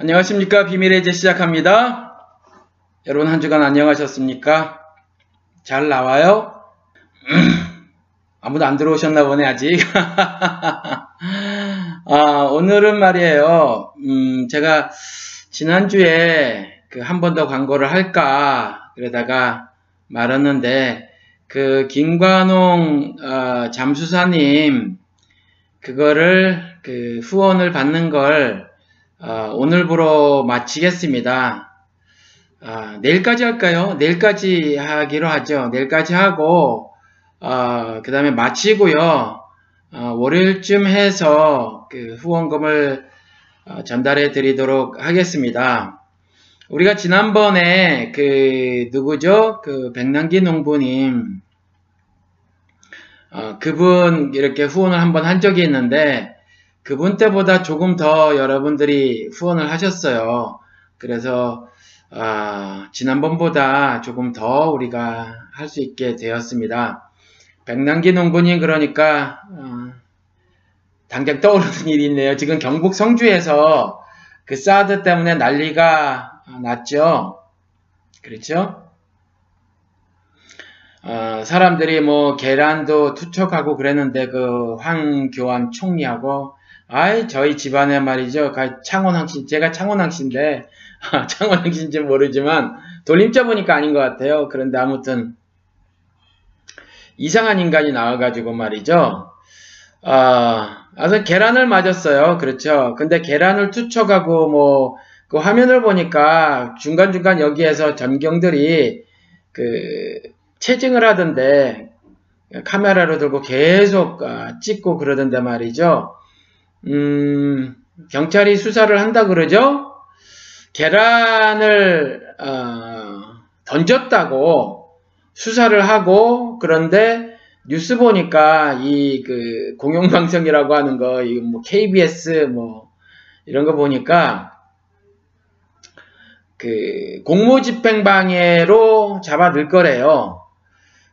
안녕하십니까. 비밀의 제 시작합니다. 여러분 한 주간 안녕하셨습니까? 잘 나와요? 아무도 안 들어오셨나 보네, 아직. 아, 오늘은 말이에요. 음, 제가 지난주에 그 한 번 더 광고를 할까, 그러다가 말았는데, 그 김관홍 어, 잠수사님, 그거를 그 후원을 받는 걸 어, 오늘부로 마치겠습니다. 어, 내일까지 할까요? 내일까지 하기로 하죠. 내일까지 하고 어, 그 다음에 마치고요. 어, 월요일쯤 해서 그 후원금을 어, 전달해 드리도록 하겠습니다. 우리가 지난번에 그 누구죠? 그 백남기 농부님 어, 그분 이렇게 후원을 한번 한 적이 있는데 그분 때보다 조금 더 여러분들이 후원을 하셨어요. 그래서 어, 지난번보다 조금 더 우리가 할 수 있게 되었습니다. 백남기 농부님 그러니까 어, 당장 떠오르는 일이 있네요. 지금 경북 성주에서 그 사드 때문에 난리가 났죠. 그렇죠? 어, 사람들이 뭐 계란도 투척하고 그랬는데 그 황교안 총리하고 아이 저희 집안에 말이죠. 창원항신 제가 창원항신데 창원항신인지 모르지만 돌림자 보니까 아닌 것 같아요. 그런데 아무튼 이상한 인간이 나와가지고 말이죠. 아 아서 계란을 맞았어요. 그렇죠. 근데 계란을 투척하고 뭐 그 화면을 보니까 중간중간 여기에서 전경들이 그 체증을 하던데 카메라로 들고 계속 아, 찍고 그러던데 말이죠. 음, 경찰이 수사를 한다 그러죠. 계란을 어, 던졌다고 수사를 하고 그런데 뉴스 보니까 이 그 공영방송이라고 하는 거, 이뭐 KBS 뭐 이런 거 보니까 그 공무집행방해로 잡아 넣을 거래요.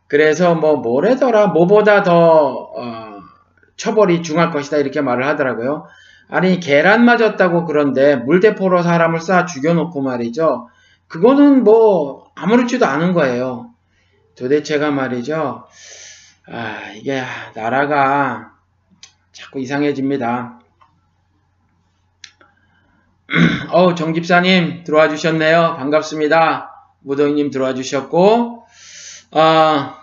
그래서 뭐 뭐래더라 뭐보다 더 어, 처벌이 중할 것이다 이렇게 말을 하더라고요. 아니 계란 맞았다고 그런데 물대포로 사람을 쏴 죽여놓고 말이죠. 그거는 뭐 아무렇지도 않은 거예요. 도대체가 말이죠. 아 이게 나라가 자꾸 이상해집니다. 어우 정집사님 들어와 주셨네요. 반갑습니다. 무동님 들어와 주셨고 아,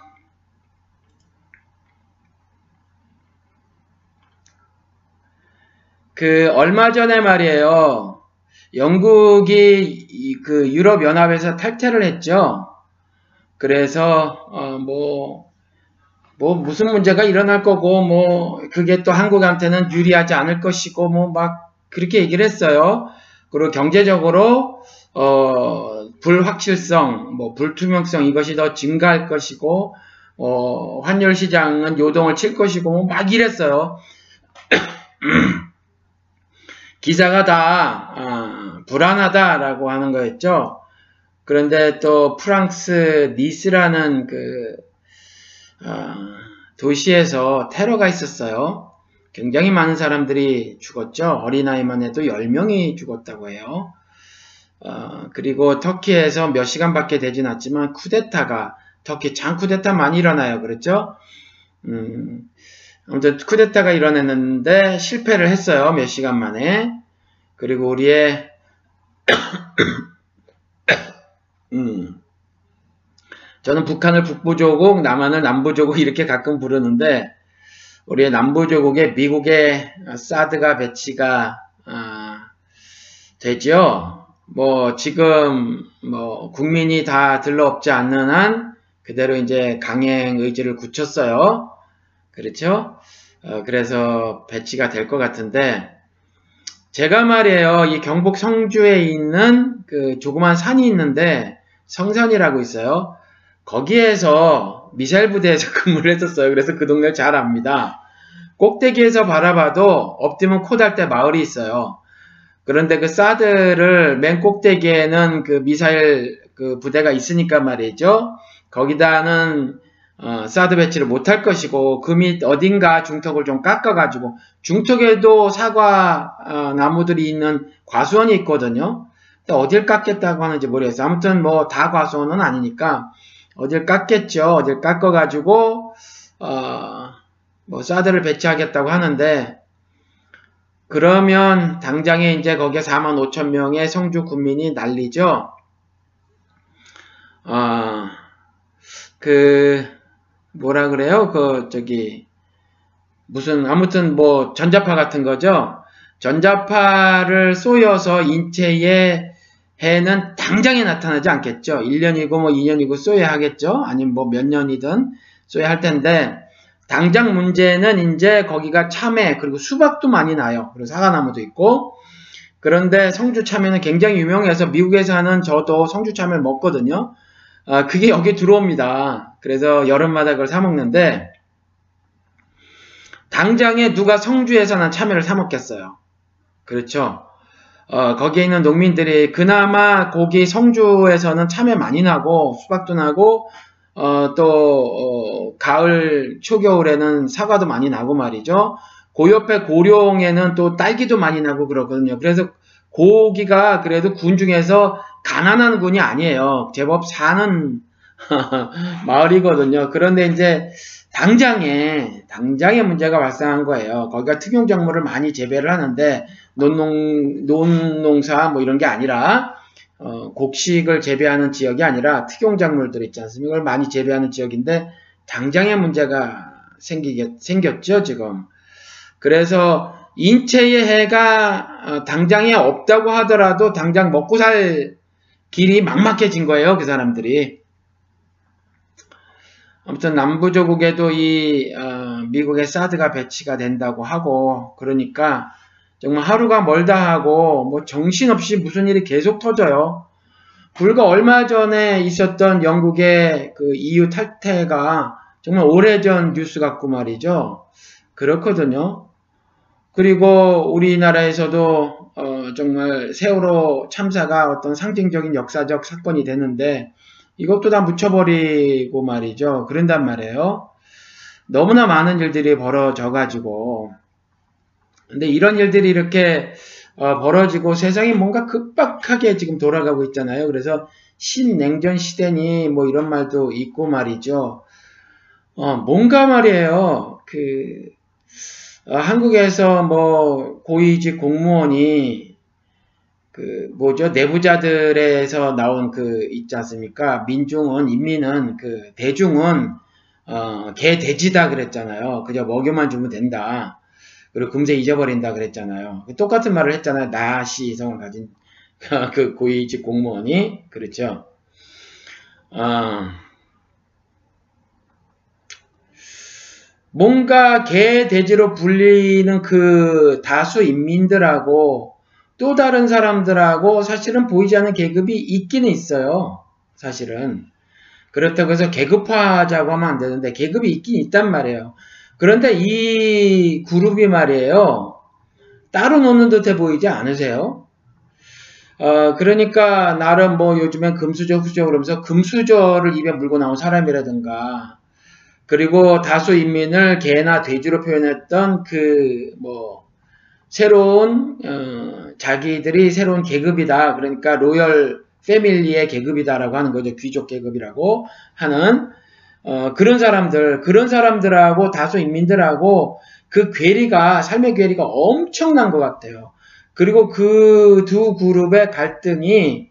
그 얼마 전에 말이에요. 영국이 그 유럽 연합에서 탈퇴를 했죠. 그래서 어뭐뭐 뭐 무슨 문제가 일어날 거고 뭐 그게 또 한국한테는 유리하지 않을 것이고 뭐 막 그렇게 얘기를 했어요. 그리고 경제적으로 어, 불확실성, 뭐 불투명성 이것이 더 증가할 것이고 어, 환율 시장은 요동을 칠 것이고 뭐 막 이랬어요. 기사가 다 어, 불안하다라고 하는 거였죠. 그런데 또 프랑스 니스라는 그 어, 도시에서 테러가 있었어요. 굉장히 많은 사람들이 죽었죠. 어린아이만 해도 10명이 죽었다고 해요. 어, 그리고 터키에서 몇 시간밖에 되진 않지만 쿠데타가 터키 장 쿠데타 많이 일어나요. 그렇죠? 음, 아무튼 쿠데타가 일어났는데 실패를 했어요. 몇 시간 만에. 그리고 우리의 음, 저는 북한을 북부조국, 남한을 남부조국 이렇게 가끔 부르는데 우리의 남부조국에 미국의 사드가 배치가 아, 되죠. 뭐 지금 뭐 국민이 다 들러없지 않는 한 그대로 이제 강행 의지를 굳혔어요. 그렇죠? 어, 그래서 배치가 될 것 같은데 제가 말이에요. 이 경북 성주에 있는 그 조그만 산이 있는데 성산이라고 있어요. 거기에서 미사일 부대에서 근무를 했었어요. 그래서 그 동네를 잘 압니다. 꼭대기에서 바라봐도 엎드면 코달때 마을이 있어요. 그런데 그 사드를 맨 꼭대기에는 그 미사일 그 부대가 있으니까 말이죠. 거기다는 어, 사드 배치를 못할 것이고 그 밑 어딘가 중턱을 좀 깎아가지고 중턱에도 사과 어, 나무들이 있는 과수원이 있거든요. 어딜 깎겠다고 하는지 모르겠어요. 아무튼 뭐 다 과수원은 아니니까 어딜 깎겠죠. 어딜 깎아가지고 어, 뭐 사드를 배치하겠다고 하는데 그러면 당장에 이제 거기에 4만 5천 명의 성주 군민이 난리죠. 어, 그 뭐라 그래요? 그 저기 무슨 아무튼 뭐 전자파 같은 거죠. 전자파를 쏘여서 인체에 해는 당장에 나타나지 않겠죠. 1년이고 뭐 2년이고 쏘야 하겠죠. 아니면 뭐 몇 년이든 쏘야 할 텐데 당장 문제는 이제 거기가 참외 그리고 수박도 많이 나요. 그리고 사과나무도 있고 그런데 성주 참외는 굉장히 유명해서 미국에서 하는 저도 성주 참외를 먹거든요. 아, 그게 여기 들어옵니다. 그래서 여름마다 그걸 사 먹는데 당장에 누가 성주에서 난 참외를 사 먹겠어요. 그렇죠. 어, 거기에 있는 농민들이 그나마 거기 성주에서는 참외 많이 나고 수박도 나고 어, 또 어, 가을 초겨울에는 사과도 많이 나고 말이죠. 그 옆에 고령에는 또 딸기도 많이 나고 그러거든요. 그래서 고기가 그래도 군 중에서 가난한 군이 아니에요. 제법 사는 마을이거든요. 그런데 이제 당장에 당장에 문제가 발생한 거예요. 거기가 특용 작물을 많이 재배를 하는데 논농 논농사 뭐 이런 게 아니라 어, 곡식을 재배하는 지역이 아니라 특용 작물들 있지 않습니까? 이걸 많이 재배하는 지역인데 당장에 문제가 생기게 생겼죠 지금. 그래서 인체의 해가 어, 당장에 없다고 하더라도 당장 먹고 살 길이 막막해진 거예요 그 사람들이. 아무튼 남부조국에도 이 어, 미국의 사드가 배치가 된다고 하고 그러니까 정말 하루가 멀다 하고 뭐 정신없이 무슨 일이 계속 터져요. 불과 얼마 전에 있었던 영국의 그 EU 탈퇴가 정말 오래전 뉴스 같고 말이죠. 그렇거든요. 그리고 우리나라에서도 어 정말 세월호 참사가 어떤 상징적인 역사적 사건이 되는데 이것도 다 묻혀버리고 말이죠. 그런단 말이에요. 너무나 많은 일들이 벌어져 가지고 근데 이런 일들이 이렇게 어, 벌어지고 세상이 뭔가 급박하게 지금 돌아가고 있잖아요. 그래서 신냉전 시대니 뭐 이런 말도 있고 말이죠. 어, 뭔가 말이에요. 그 어, 한국에서 뭐 고위직 공무원이 그 뭐죠 내부자들에서 나온 그 있지 않습니까? 민중은 인민은 그 대중은 어, 개 돼지다 그랬잖아요. 그저 먹여만 주면 된다. 그리고 금세 잊어버린다 그랬잖아요. 똑같은 말을 했잖아요. 나시 이성을 가진 그 고위직 공무원이 그렇죠. 어, 뭔가 개 돼지로 불리는 그 다수 인민들하고 또 다른 사람들하고 사실은 보이지 않는 계급이 있기는 있어요. 사실은. 그렇다고 해서 계급화하자고 하면 안 되는데 계급이 있긴 있단 말이에요. 그런데 이 그룹이 말이에요. 따로 노는 듯해 보이지 않으세요? 어, 그러니까 나름 뭐 요즘엔 금수저 후저 그러면서 금수저를 입에 물고 나온 사람이라든가 그리고 다수 인민을 개나 돼지로 표현했던 그 뭐 새로운 어, 자기들이 새로운 계급이다. 그러니까 로열 패밀리의 계급이다라고 하는 거죠. 귀족 계급이라고 하는 어, 그런 사람들, 그런 사람들하고 다수 인민들하고 그 괴리가, 삶의 괴리가 엄청난 것 같아요. 그리고 그 두 그룹의 갈등이,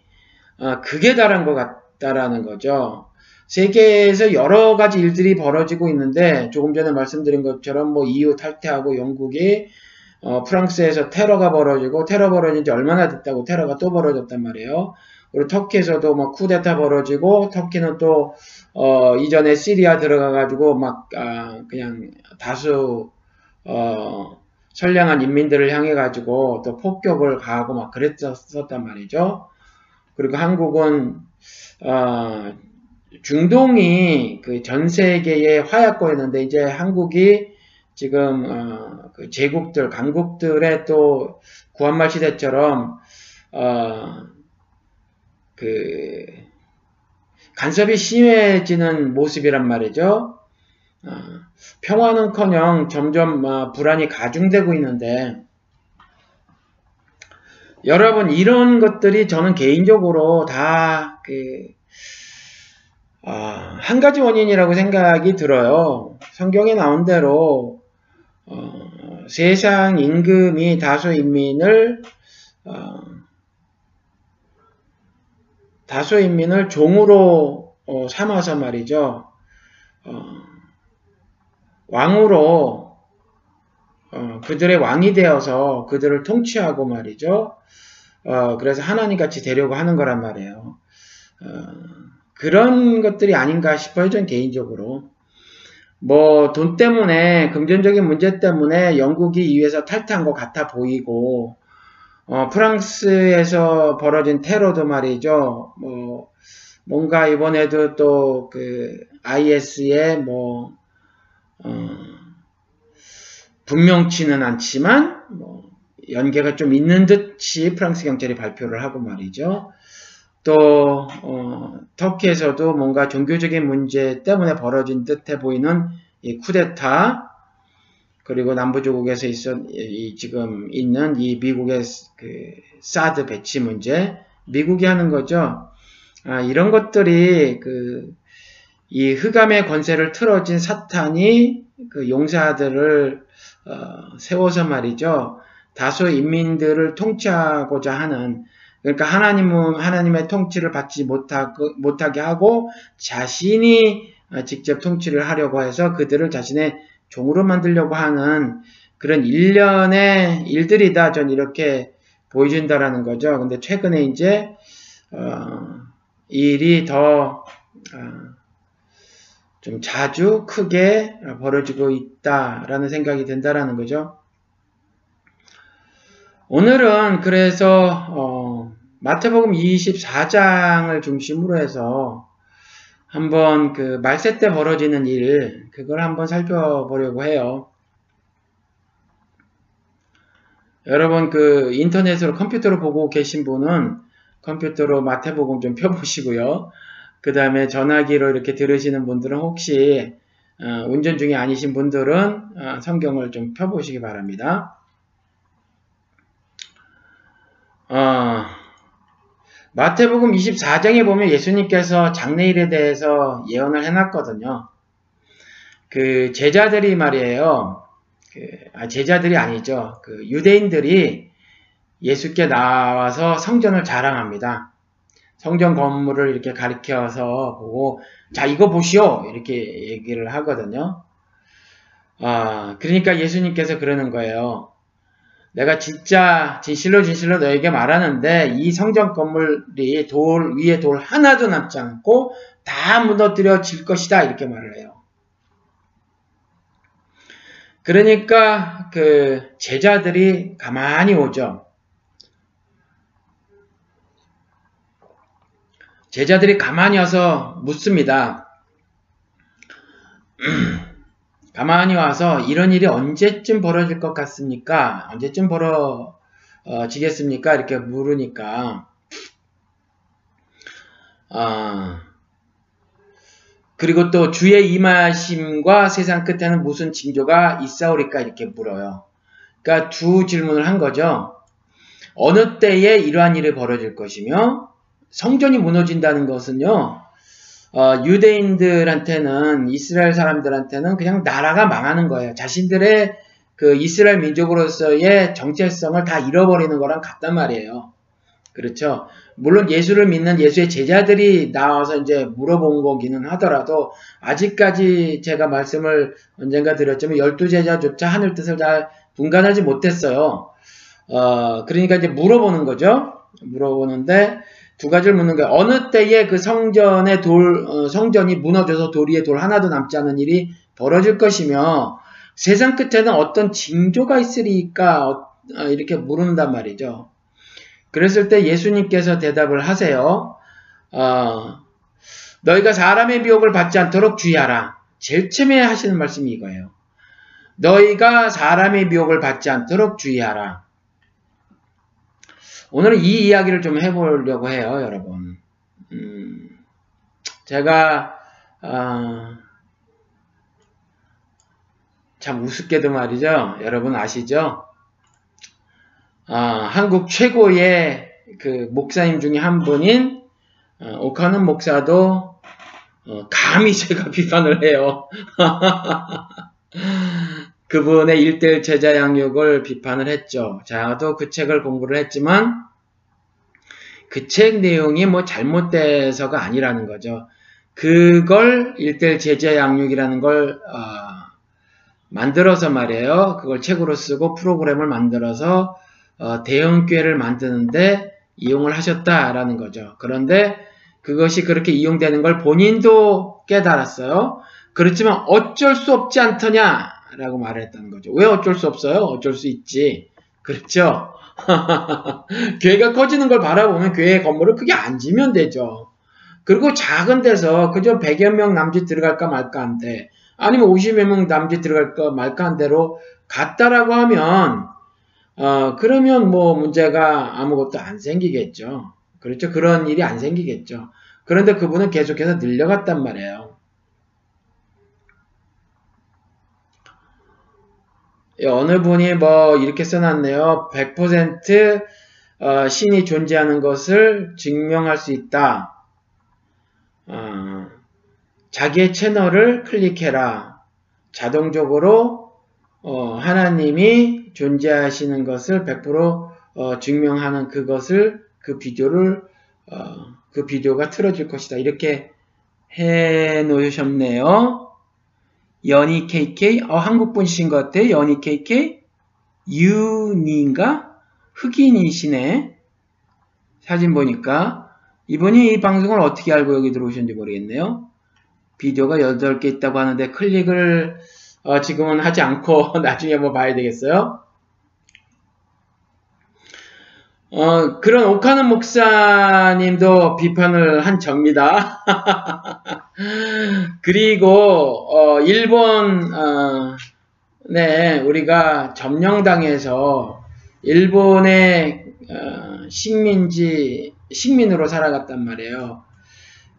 어, 극에 달한 것 같다라는 거죠. 세계에서 여러 가지 일들이 벌어지고 있는데, 조금 전에 말씀드린 것처럼 뭐 EU 탈퇴하고 영국이 어, 프랑스에서 테러가 벌어지고, 테러 벌어진 지 얼마나 됐다고 테러가 또 벌어졌단 말이에요. 그리고 터키에서도 뭐 쿠데타 벌어지고, 터키는 또 어, 이전에 시리아 들어가가지고 막, 아, 그냥 다수, 어, 선량한 인민들을 향해 가지고 또 폭격을 가하고 막 그랬었단 말이죠. 그리고 한국은, 어, 중동이 그 전 세계의 화약고였는데 이제 한국이 지금, 어, 그 제국들, 강국들의 또 구한말 시대처럼, 어, 그, 간섭이 심해지는 모습이란 말이죠. 어, 평화는커녕 점점 어, 불안이 가중되고 있는데 여러분 이런 것들이 저는 개인적으로 다그 어, 한 가지 원인이라고 생각이 들어요. 성경에 나온 대로 어, 세상 임금이 다수 인민을 어, 다수 인민을 종으로 어, 삼아서 말이죠. 어, 왕으로 어, 그들의 왕이 되어서 그들을 통치하고 말이죠. 어, 그래서 하나님 같이 되려고 하는 거란 말이에요. 어, 그런 것들이 아닌가 싶어요, 전 개인적으로. 뭐, 돈 때문에, 금전적인 문제 때문에 영국이 이에서 탈퇴한 것 같아 보이고, 어, 프랑스에서 벌어진 테러도 말이죠. 뭐, 뭔가 이번에도 또 그 IS의 뭐, 어, 분명치는 않지만, 뭐, 연계가 좀 있는 듯이 프랑스 경찰이 발표를 하고 말이죠. 또 어, 터키에서도 뭔가 종교적인 문제 때문에 벌어진 듯해 보이는 이 쿠데타 그리고 남부조국에서 있어 이 지금 있는 이 미국의 그 사드 배치 문제 미국이 하는 거죠. 아, 이런 것들이 그 이 흑암의 권세를 틀어진 사탄이 그 용사들을 어, 세워서 말이죠. 다수 인민들을 통치하고자 하는 그러니까 하나님은 하나님의 통치를 받지 못하게 하고 자신이 직접 통치를 하려고 해서 그들을 자신의 종으로 만들려고 하는 그런 일련의 일들이다. 전 이렇게 보여준다라는 거죠. 근데 최근에 이제 어, 일이 더좀 어, 자주 크게 벌어지고 있다라는 생각이 든다라는 거죠. 오늘은 그래서 어, 마태복음 24장을 중심으로 해서 한번 그 말세 때 벌어지는 일 그걸 한번 살펴보려고 해요. 여러분 그 인터넷으로 컴퓨터로 보고 계신 분은 컴퓨터로 마태복음 좀 펴보시고요. 그 다음에 전화기로 이렇게 들으시는 분들은 혹시 어, 운전 중에 아니신 분들은 어, 성경을 좀 펴보시기 바랍니다. 어, 마태복음 24장에 보면 예수님께서 장례일에 대해서 예언을 해놨거든요. 그 제자들이 말이에요. 그, 아, 제자들이 아니죠. 그 유대인들이 예수께 나와서 성전을 자랑합니다. 성전 건물을 이렇게 가리켜서 보고, 자, 이거 보시오! 이렇게 얘기를 하거든요. 아, 그러니까 예수님께서 그러는 거예요. 내가 진짜 진실로 진실로 너에게 말하는데 이 성전 건물이 돌 위에 돌 하나도 남지 않고 다 무너뜨려질 것이다 이렇게 말을 해요. 그러니까 그 제자들이 가만히 오죠. 제자들이 가만히 와서 묻습니다. 가만히 와서 이런 일이 언제쯤 벌어질 것 같습니까? 언제쯤 벌어지겠습니까? 이렇게 물으니까 아, 그리고 또 주의 임하심과 세상 끝에는 무슨 징조가 있사오리까 이렇게 물어요. 그러니까 두 질문을 한 거죠. 어느 때에 이러한 일이 벌어질 것이며 성전이 무너진다는 것은요. 어, 유대인들한테는 이스라엘 사람들한테는 그냥 나라가 망하는 거예요. 자신들의 그 이스라엘 민족으로서의 정체성을 다 잃어버리는 거랑 같단 말이에요. 그렇죠. 물론 예수를 믿는 예수의 제자들이 나와서 이제 물어본 거기는 하더라도 아직까지 제가 말씀을 언젠가 드렸지만 열두 제자조차 하늘 뜻을 잘 분간하지 못했어요. 어, 그러니까 이제 물어보는 거죠. 물어보는데 두 가지를 묻는 거예요. 어느 때에 그 성전의 돌, 어, 성전이 무너져서 돌 위에 돌 하나도 남지 않은 일이 벌어질 것이며 세상 끝에는 어떤 징조가 있으리까 어, 어, 이렇게 물은단 말이죠. 그랬을 때 예수님께서 대답을 하세요. 어, 너희가 사람의 미혹을 받지 않도록 주의하라. 제일 처음에 하시는 말씀이 이거예요. 너희가 사람의 미혹을 받지 않도록 주의하라. 오늘은 이 이야기를 좀 해보려고 해요, 여러분. 음, 제가 어, 참 우습게도 말이죠. 여러분 아시죠? 어, 한국 최고의 그 목사님 중에 한 분인 어, 오카는 목사도 어, 감히 제가 비판을 해요. 그분의 일대일 제자 양육을 비판을 했죠. 저도 그 책을 공부를 했지만 그 책 내용이 뭐 잘못돼서가 아니라는 거죠. 그걸 일대일 제자 양육이라는 걸 어, 만들어서 말이에요. 그걸 책으로 쓰고 프로그램을 만들어서 어, 대형 교회를 만드는데 이용을 하셨다라는 거죠. 그런데 그것이 그렇게 이용되는 걸 본인도 깨달았어요. 그렇지만 어쩔 수 없지 않더냐 라고 말을 했다는 거죠. 왜 어쩔 수 없어요? 어쩔 수 있지. 그렇죠? 교회가 커지는 걸 바라보면 교회 건물을 크게 안 지면 되죠. 그리고 작은 데서 그저 100여 명 남짓 들어갈까 말까 한데 아니면 50여 명 남짓 들어갈까 말까 한 대로 갔다라고 하면 어, 그러면 뭐 문제가 아무것도 안 생기겠죠. 그렇죠. 그런 일이 안 생기겠죠. 그런데 그분은 계속해서 늘려갔단 말이에요. 어느 분이 뭐 이렇게 써놨네요. 100% 어, 신이 존재하는 것을 증명할 수 있다. 어, 자기의 채널을 클릭해라. 자동적으로 어, 하나님이 존재하시는 것을 100% 어, 증명하는 그것을 그 비디오를 어, 그 비디오가 틀어질 것이다. 이렇게 해 놓으셨네요. 연희 KK 어 한국 분이신 것 같아요. 연희 KK 유니인가 흑인이시네. 사진 보니까 이분이 이 방송을 어떻게 알고 여기 들어오셨는지 모르겠네요. 비디오가 8개 있다고 하는데 클릭을 어, 지금은 하지 않고 나중에 뭐 봐야 되겠어요. 어, 그런 오카는 목사님도 비판을 한 적입니다. 그리고 어, 일본 어, 네 우리가 점령당해서 일본의 어, 식민지 식민으로 살아갔단 말이에요.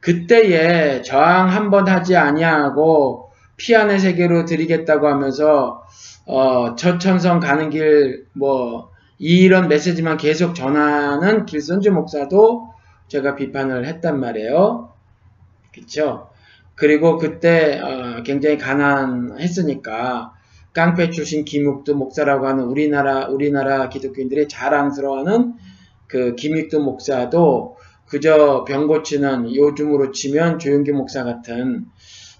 그때에 저항 한 번 하지 아니하고 피안의 세계로 드리겠다고 하면서 어, 저천성 가는 길 뭐 이런 메시지만 계속 전하는 길선주 목사도 제가 비판을 했단 말이에요. 그쵸? 그리고 그때 어, 굉장히 가난했으니까 깡패 출신 김육두 목사라고 하는 우리나라 우리나라 기독교인들이 자랑스러워하는 그 김육두 목사도 그저 병 고치는 요즘으로 치면 조용기 목사 같은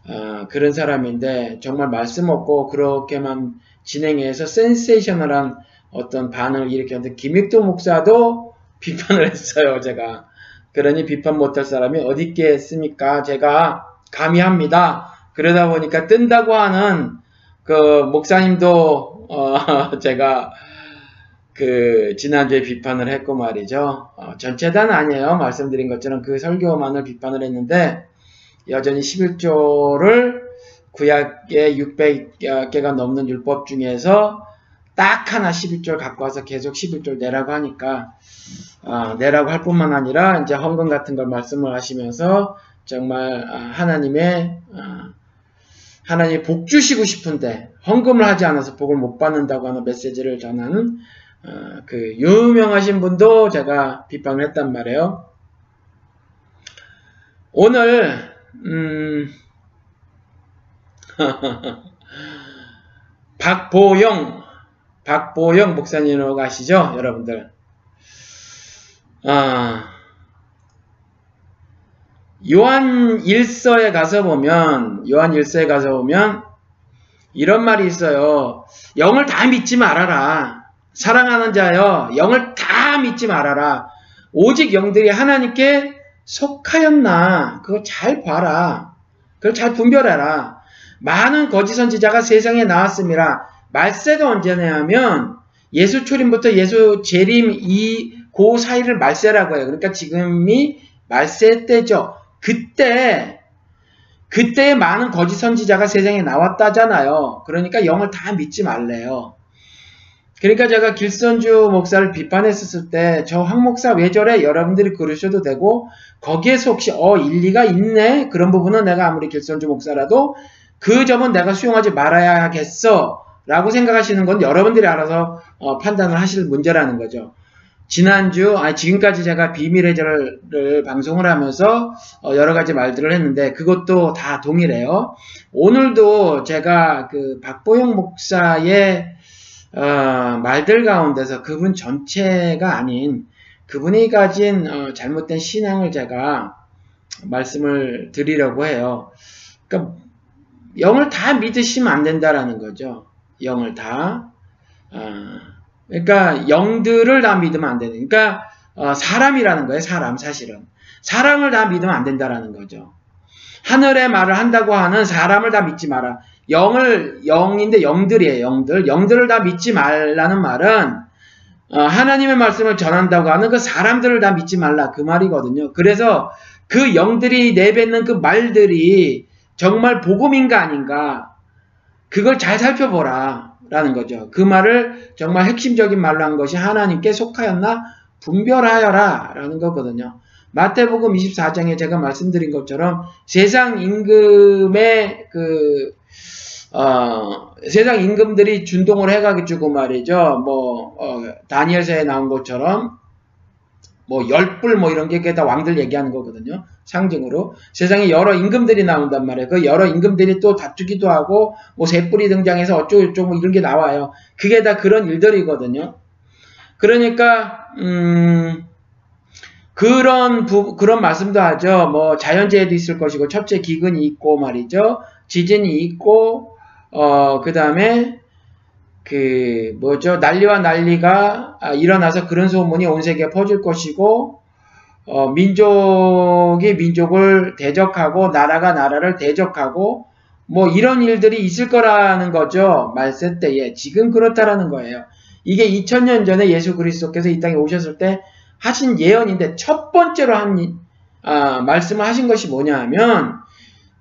어, 그런 사람인데 정말 말씀 없고 그렇게만 진행해서 센세이셔널한 어떤 반응을 일으켰는데 김익도 목사도 비판을 했어요. 제가 그러니 비판 못할 사람이 어디 있겠습니까? 제가 감히 합니다. 그러다 보니까 뜬다고 하는 그 목사님도 어 제가 그 지난주에 비판을 했고 말이죠. 어 전체 단 아니에요. 말씀드린 것처럼 그 설교만을 비판을 했는데 여전히 11조를 구약의 600개가 넘는 율법 중에서 딱 하나 11절 갖고 와서 계속 11절 내라고 하니까 어, 내라고 할 뿐만 아니라 이제 헌금 같은 걸 말씀을 하시면서 정말 어, 하나님의 어, 하나님 복 주시고 싶은데 헌금을 하지 않아서 복을 못 받는다고 하는 메시지를 전하는 어, 그 유명하신 분도 제가 비판을 했단 말이에요. 오늘 음, 박보영 박보영 목사님으로 가시죠, 여러분들. 아, 요한 1서에 가서 보면, 요한 1서에 가서 보면, 이런 말이 있어요. 영을 다 믿지 말아라. 사랑하는 자여, 영을 다 믿지 말아라. 오직 영들이 하나님께 속하였나. 그거 잘 봐라. 그걸 잘 분별해라. 많은 거짓 선지자가 세상에 나왔습니다. 말세가 언제냐면 예수 초림부터 예수 재림 이 고 사이를 말세라고 해요. 그러니까 지금이 말세 때죠. 그때 그때 많은 거짓 선지자가 세상에 나왔다잖아요. 그러니까 영을 다 믿지 말래요. 그러니까 제가 길선주 목사를 비판했었을 때 저 황 목사 왜 저래 여러분들이 그러셔도 되고 거기에서 혹시 어 일리가 있네 그런 부분은 내가 아무리 길선주 목사라도 그 점은 내가 수용하지 말아야겠어 라고 생각하시는 건 여러분들이 알아서 어, 판단을 하실 문제라는 거죠. 지난주, 아 지금까지 제가 비밀의 절을 방송을 하면서 어, 여러 가지 말들을 했는데 그것도 다 동일해요. 오늘도 제가 그 박보영 목사의 어, 말들 가운데서 그분 전체가 아닌 그분이 가진 어, 잘못된 신앙을 제가 말씀을 드리려고 해요. 그러니까 영을 다 믿으시면 안 된다라는 거죠. 영을 다. 어, 그러니까 영들을 다 믿으면 안 되는. 그러니까 어, 사람이라는 거예요. 사람 사실은. 사람을 다 믿으면 안 된다라는 거죠. 하늘의 말을 한다고 하는 사람을 다 믿지 마라. 영을 영인데 영들이에요. 영들. 영들을 다 믿지 말라는 말은 어, 하나님의 말씀을 전한다고 하는 그 사람들을 다 믿지 말라 그 말이거든요. 그래서 그 영들이 내뱉는 그 말들이 정말 복음인가 아닌가 그걸 잘 살펴보라 라는 거죠. 그 말을 정말 핵심적인 말로 한 것이 하나님께 속하였나 분별하여라 라는 거거든요. 마태복음 24장에 제가 말씀드린 것처럼 세상 임금의 그 어, 세상 임금들이 준동을 해가지고 말이죠. 뭐 어, 다니엘서에 나온 것처럼 뭐 열불 뭐 이런 게 다 왕들 얘기하는 거거든요. 상징으로 세상에 여러 임금들이 나온단 말이에요. 그 여러 임금들이 또 다투기도 하고 뭐 셋불이 등장해서 어쩌고 저쩌고 뭐 이런 게 나와요. 그게 다 그런 일들이거든요. 그러니까 음 그런 부, 그런 말씀도 하죠. 뭐 자연재해도 있을 것이고 첫째 기근이 있고 말이죠. 지진이 있고 어 그다음에 그 뭐죠 난리와 난리가 아, 일어나서 그런 소문이 온 세계에 퍼질 것이고 어, 민족이 민족을 대적하고 나라가 나라를 대적하고 뭐 이런 일들이 있을 거라는 거죠 말세 때에 지금 그렇다라는 거예요 이게 2000년 전에 예수 그리스도께서 이 땅에 오셨을 때 하신 예언인데 첫 번째로 한 아, 말씀을 하신 것이 뭐냐 하면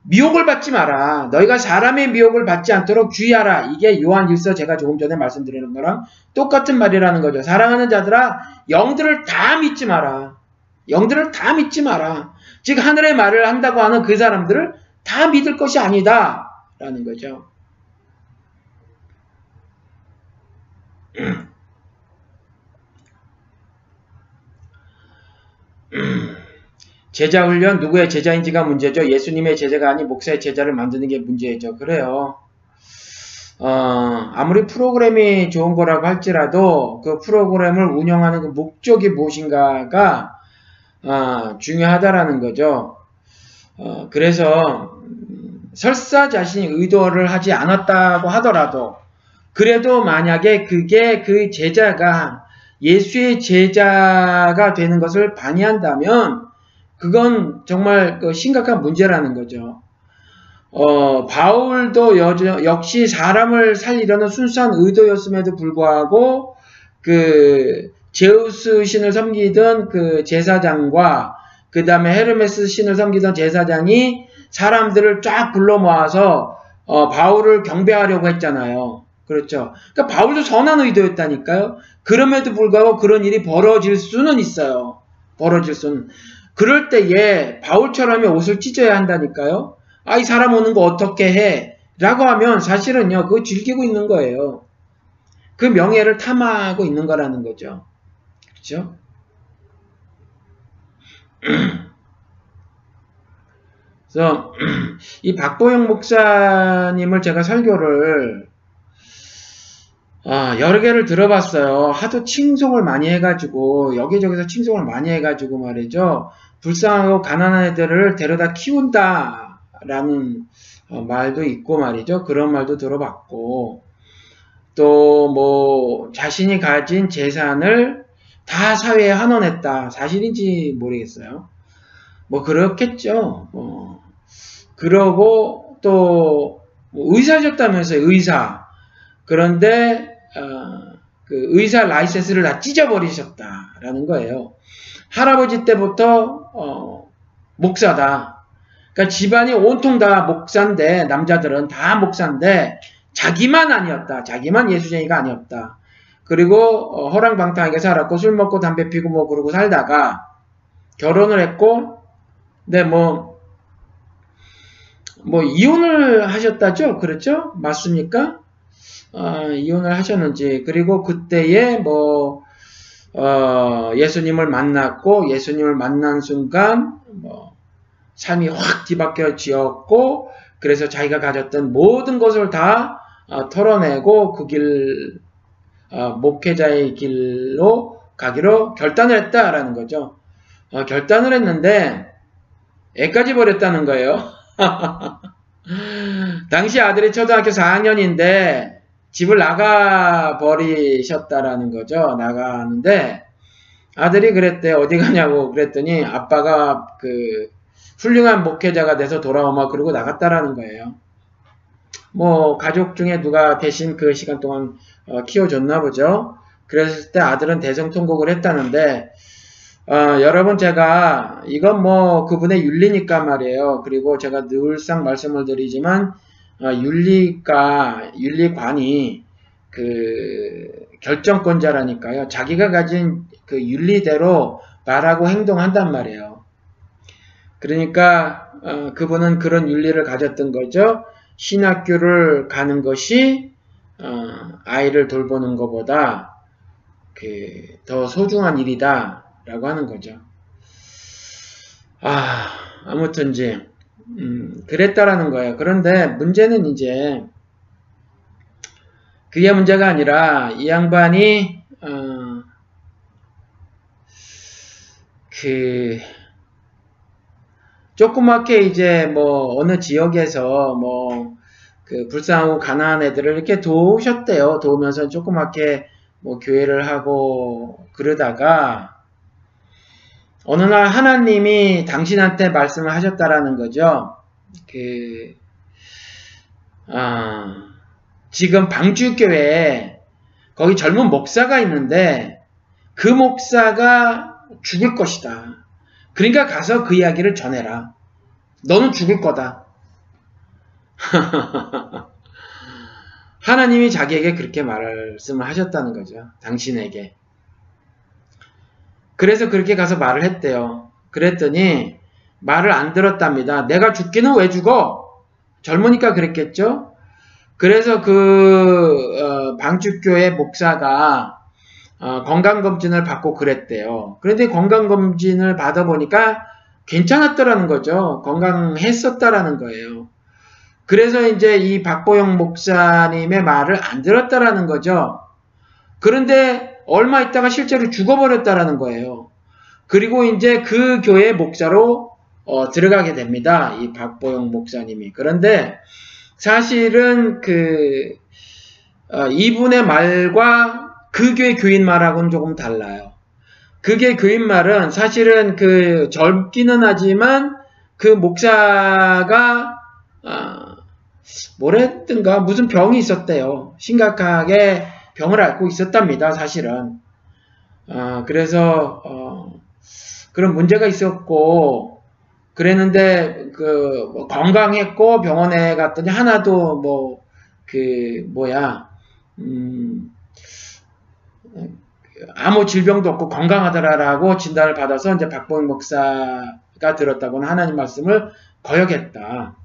미혹을 받지 마라. 너희가 사람의 미혹을 받지 않도록 주의하라. 이게 요한 일서 제가 조금 전에 말씀드리는 거랑 똑같은 말이라는 거죠. 사랑하는 자들아, 영들을 다 믿지 마라. 영들을 다 믿지 마라. 즉 하늘의 말을 한다고 하는 그 사람들을 다 믿을 것이 아니다. 라는 거죠. 제자 훈련 누구의 제자인지가 문제죠. 예수님의 제자가 아닌 목사의 제자를 만드는 게 문제죠. 그래요. 어, 아무리 프로그램이 좋은 거라고 할지라도 그 프로그램을 운영하는 그 목적이 무엇인가가 어, 중요하다라는 거죠. 어, 그래서 설사 자신이 의도를 하지 않았다고 하더라도 그래도 만약에 그게 그 제자가 예수의 제자가 되는 것을 방해한다면 그건 정말 그 심각한 문제라는 거죠. 어, 바울도 여전, 역시 사람을 살리려는 순수한 의도였음에도 불구하고 그 제우스 신을 섬기던 그 제사장과 그 다음에 헤르메스 신을 섬기던 제사장이 사람들을 쫙 불러 모아서 어, 바울을 경배하려고 했잖아요. 그렇죠. 그러니까 바울도 선한 의도였다니까요. 그럼에도 불구하고 그런 일이 벌어질 수는 있어요. 벌어질 수는. 그럴 때에 바울처럼의 옷을 찢어야 한다니까요. 아, 이 사람 오는 거 어떻게 해? 라고 하면 사실은요, 그거 즐기고 있는 거예요. 그 명예를 탐하고 있는 거라는 거죠. 그렇죠? 그래서 이 박보영 목사님을 제가 설교를 아, 여러 개를 들어봤어요. 하도 칭송을 많이 해가지고 여기저기서 칭송을 많이 해가지고 말이죠. 불쌍하고 가난한 애들을 데려다 키운다라는 어, 말도 있고 말이죠. 그런 말도 들어봤고 또 뭐 자신이 가진 재산을 다 사회에 환원했다. 사실인지 모르겠어요. 뭐 그렇겠죠. 뭐 그러고 또 뭐 의사셨다면서요. 의사. 그런데 어, 그 의사 라이센스를 다 찢어버리셨다라는 거예요. 할아버지 때부터 어, 목사다. 그러니까 집안이 온통 다 목사인데 남자들은 다 목사인데 자기만 아니었다. 자기만 예수쟁이가 아니었다. 그리고 어, 허랑방탕하게 살았고 술 먹고 담배 피고 뭐 그러고 살다가 결혼을 했고 근데 뭐, 뭐 이혼을 하셨다죠? 그렇죠? 맞습니까? 어, 이혼을 하셨는지 그리고 그때에 뭐 어, 예수님을 만났고 예수님을 만난 순간 뭐 삶이 확 뒤바뀌어지었고 그래서 자기가 가졌던 모든 것을 다 어, 털어내고 그 길 어, 목회자의 길로 가기로 결단을 했다라는 거죠. 어, 결단을 했는데 애까지 버렸다는 거예요. 당시 아들이 초등학교 4학년인데 집을 나가 버리셨다라는 거죠. 나가는데 아들이 그랬대 어디 가냐고 그랬더니 아빠가 그 훌륭한 목회자가 돼서 돌아오마 그러고 나갔다라는 거예요. 뭐 가족 중에 누가 대신 그 시간 동안 어, 키워줬나 보죠. 그랬을 때 아들은 대성통곡을 했다는데 어, 여러분 제가 이건 뭐 그분의 윤리니까 말이에요. 그리고 제가 늘상 말씀을 드리지만 어, 윤리가 윤리관이 그 결정권자라니까요. 자기가 가진 그 윤리대로 말하고 행동한단 말이에요. 그러니까 어, 그분은 그런 윤리를 가졌던 거죠. 신학교를 가는 것이 어, 아이를 돌보는 것보다 그 더 소중한 일이다 라고 하는 거죠. 아 아무튼 이제 음, 그랬다라는 거예요. 그런데 문제는 이제 그게 문제가 아니라 이 양반이 어, 그 조그맣게 이제 뭐 어느 지역에서 뭐 그 불쌍하고 가난한 애들을 이렇게 도우셨대요. 도우면서 조그맣게 뭐 교회를 하고 그러다가 어느 날 하나님이 당신한테 말씀을 하셨다라는 거죠. 그, 아, 지금 방주교회에 거기 젊은 목사가 있는데 그 목사가 죽을 것이다. 그러니까 가서 그 이야기를 전해라. 너는 죽을 거다. 하나님이 자기에게 그렇게 말씀을 하셨다는 거죠. 당신에게. 그래서 그렇게 가서 말을 했대요. 그랬더니 말을 안 들었답니다. 내가 죽기는 왜 죽어? 젊으니까 그랬겠죠? 그래서 그 어, 방주교회 목사가 어, 건강검진을 받고 그랬대요. 그런데 건강검진을 받아보니까 괜찮았더라는 거죠. 건강했었다라는 거예요. 그래서 이제 이 박보영 목사님의 말을 안 들었다라는 거죠. 그런데 얼마 있다가 실제로 죽어버렸다라는 거예요. 그리고 이제 그 교회 목사로 어, 들어가게 됩니다. 이 박보영 목사님이. 그런데 사실은 그 어, 이분의 말과 그 교회 교인 말하고는 조금 달라요. 그게 교인 말은 사실은 그 젊기는 하지만 그 목사가 아, 뭐랬든가 무슨 병이 있었대요. 심각하게 병을 앓고 있었답니다. 사실은. 아, 그래서 어, 그런 문제가 있었고 그랬는데 그 뭐 건강했고 병원에 갔더니 하나도 뭐 그 뭐야 음, 아무 질병도 없고 건강하더라라고 진단을 받아서 이제 박보영 목사가 들었다고는 하나님 말씀을 거역했다.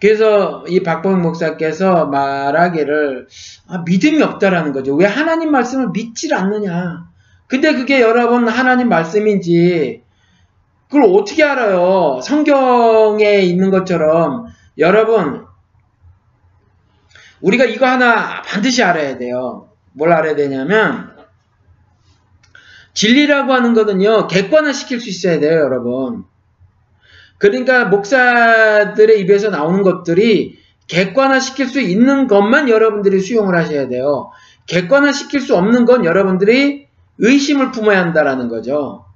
그래서 이 박보영 목사께서 말하기를 아, 믿음이 없다라는 거죠. 왜 하나님 말씀을 믿질 않느냐. 근데 그게 여러분 하나님 말씀인지 그걸 어떻게 알아요? 성경에 있는 것처럼 여러분 우리가 이거 하나 반드시 알아야 돼요. 뭘 알아야 되냐면 진리라고 하는 거는요 객관화 시킬 수 있어야 돼요 여러분 그러니까 목사들의 입에서 나오는 것들이 객관화 시킬 수 있는 것만 여러분들이 수용을 하셔야 돼요. 객관화 시킬 수 없는 건 여러분들이 의심을 품어야 한다라는 거죠.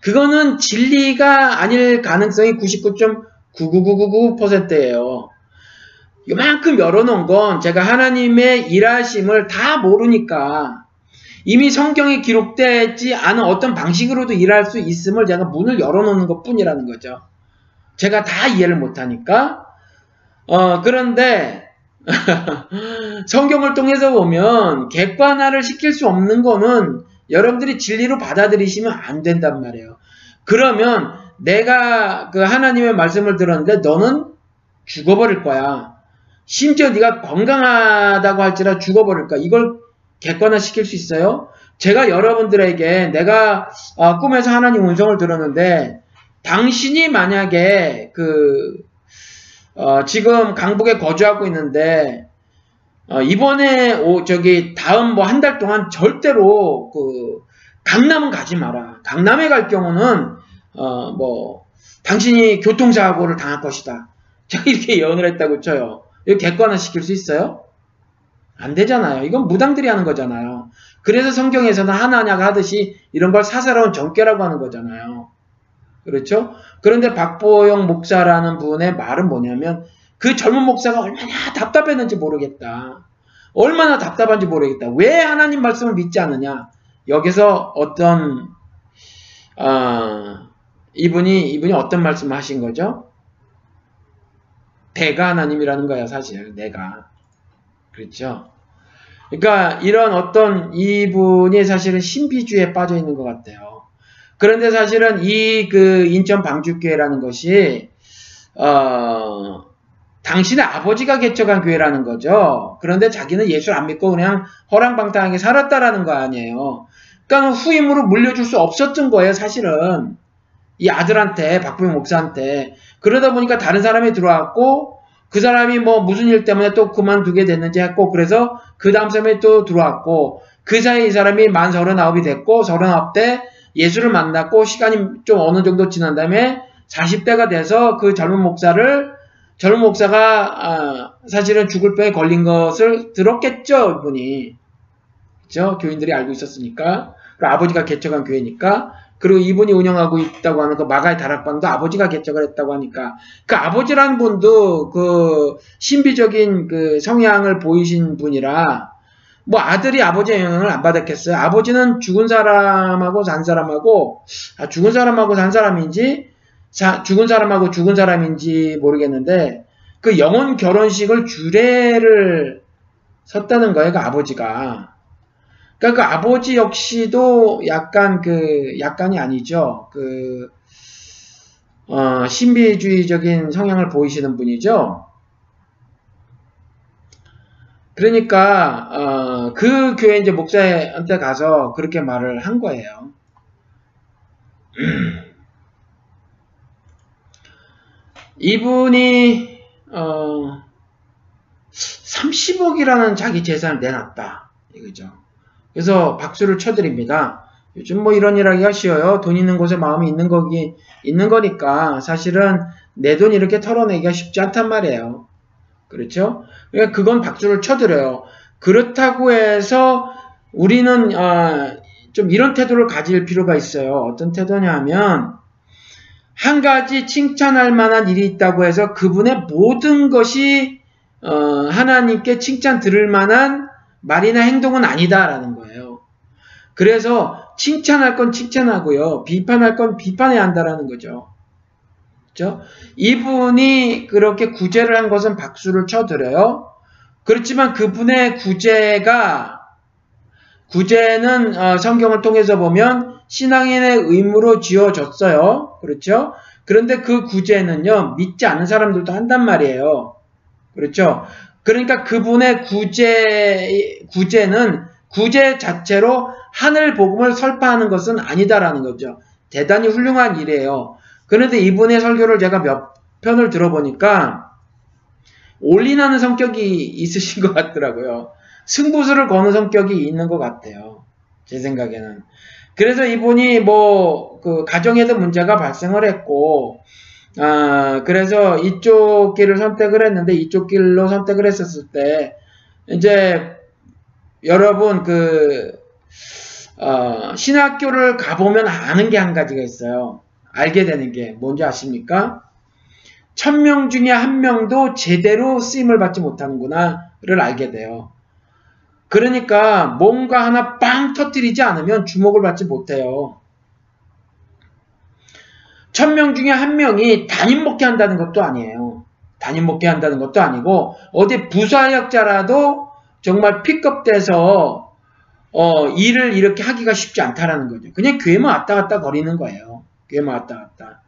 그거는 진리가 아닐 가능성이 99.99999%예요. 이만큼 열어놓은 건 제가 하나님의 일하심을 다 모르니까 이미 성경에 기록되지 않은 어떤 방식으로도 일할 수 있음을 제가 문을 열어놓는 것 뿐이라는 거죠. 제가 다 이해를 못하니까. 어, 그런데 성경을 통해서 보면 객관화를 시킬 수 없는 거는 여러분들이 진리로 받아들이시면 안 된단 말이에요. 그러면 내가 그 하나님의 말씀을 들었는데 너는 죽어버릴 거야. 심지어 네가 건강하다고 할지라 죽어버릴 거야. 이걸 객관화 시킬 수 있어요? 제가 여러분들에게 내가 어, 꿈에서 하나님 음성을 들었는데 당신이 만약에 그 어, 지금 강북에 거주하고 있는데 어, 이번에 오, 저기 다음 뭐 한 달 동안 절대로 그 강남은 가지 마라. 강남에 갈 경우는 어, 뭐 당신이 교통사고를 당할 것이다. 이렇게 예언을 했다고 쳐요. 이거 객관화 시킬 수 있어요? 안 되잖아요. 이건 무당들이 하는 거잖아요. 그래서 성경에서는 하나냐가 하듯이 이런 걸 사사로운 정죄라고 하는 거잖아요. 그렇죠? 그런데 박보영 목사라는 분의 말은 뭐냐면 그 젊은 목사가 얼마나 답답했는지 모르겠다. 얼마나 답답한지 모르겠다. 왜 하나님 말씀을 믿지 않느냐? 여기서 어떤 어, 이분이 이분이 어떤 말씀을 하신 거죠? 대가 하나님이라는 거야 사실 내가 그렇죠. 그러니까 이런 어떤 이분이 사실은 신비주의에 빠져 있는 것 같아요. 그런데 사실은 이 그 인천 방주교회라는 것이 어, 당신의 아버지가 개척한 교회라는 거죠. 그런데 자기는 예수를 안 믿고 그냥 허랑방탕하게 살았다라는 거 아니에요. 그러니까 후임으로 물려줄 수 없었던 거예요, 사실은. 이 아들한테, 박부영 목사한테. 그러다 보니까 다른 사람이 들어왔고, 그 사람이 뭐 무슨 일 때문에 또 그만두게 됐는지 했고, 그래서 그 다음 사람이 또 들어왔고, 그 사이에 이 사람이 만 서른아홉이 됐고, 서른아홉 때 예수를 만났고, 시간이 좀 어느 정도 지난 다음에 40대가 돼서 그 젊은 목사를, 젊은 목사가, 아, 사실은 죽을 병에 걸린 것을 들었겠죠, 이분이. 그죠? 교인들이 알고 있었으니까. 그리고 아버지가 개척한 교회니까. 그리고 이분이 운영하고 있다고 하는 그 마가의 다락방도 아버지가 개척을 했다고 하니까 그 아버지라는 분도 그 신비적인 그 성향을 보이신 분이라 뭐 아들이 아버지의 영향을 안 받았겠어요. 아버지는 죽은 사람하고 산 사람하고 아, 죽은 사람하고 산 사람인지 자, 죽은 사람하고 죽은 사람인지 모르겠는데 그 영혼 결혼식을 주례를 섰다는 거예요. 그 아버지가. 그러니까 그 아버지 역시도 약간 그 약간이 아니죠. 그 어, 신비주의적인 성향을 보이시는 분이죠. 그러니까 어, 그 교회 이제 목사한테 가서 그렇게 말을 한 거예요. 이분이 어, 30억이라는 자기 재산을 내놨다. 이거죠. 그래서 박수를 쳐드립니다. 요즘 뭐 이런 일 하기가 쉬워요. 돈 있는 곳에 마음이 있는 거기, 있는 거니까 사실은 내 돈 이렇게 털어내기가 쉽지 않단 말이에요. 그렇죠? 그러니까 그건 박수를 쳐드려요. 그렇다고 해서 우리는, 어, 좀 이런 태도를 가질 필요가 있어요. 어떤 태도냐면, 한 가지 칭찬할 만한 일이 있다고 해서 그분의 모든 것이, 어, 하나님께 칭찬 들을 만한 말이나 행동은 아니다라는 거예요. 그래서 칭찬할 건 칭찬하고요. 비판할 건 비판해야 한다라는 거죠. 그렇죠? 이분이 그렇게 구제를 한 것은 박수를 쳐드려요. 그렇지만 그분의 구제가 구제는 어, 성경을 통해서 보면 신앙인의 의무로 지어졌어요. 그렇죠? 그런데 그 구제는요, 믿지 않는 사람들도 한단 말이에요. 그렇죠? 그러니까 그분의 구제, 구제는 구제 자체로 하늘 복음을 설파하는 것은 아니다라는 거죠. 대단히 훌륭한 일이에요. 그런데 이분의 설교를 제가 몇 편을 들어보니까 올인하는 성격이 있으신 것 같더라고요. 승부수를 거는 성격이 있는 것 같아요. 제 생각에는. 그래서 이분이 뭐 그 가정에도 문제가 발생을 했고 아, 그래서 이쪽 길을 선택을 했는데 이쪽 길로 선택을 했었을 때 이제 여러분 그 어, 신학교를 가보면 아는 게 한 가지가 있어요. 알게 되는 게 뭔지 아십니까? 천 명 중에 한 명도 제대로 쓰임을 받지 못하는구나를 알게 돼요. 그러니까 뭔가 하나 빵 터뜨리지 않으면 주목을 받지 못해요. 천 명 중에 한 명이 담임 목회한다는 것도 아니에요. 담임 목회한다는 것도 아니고 어디 부사역자라도 정말 픽업돼서 어, 일을 이렇게 하기가 쉽지 않다라는 거죠. 그냥 교회만 왔다 갔다 거리는 거예요. 교회만 왔다 갔다.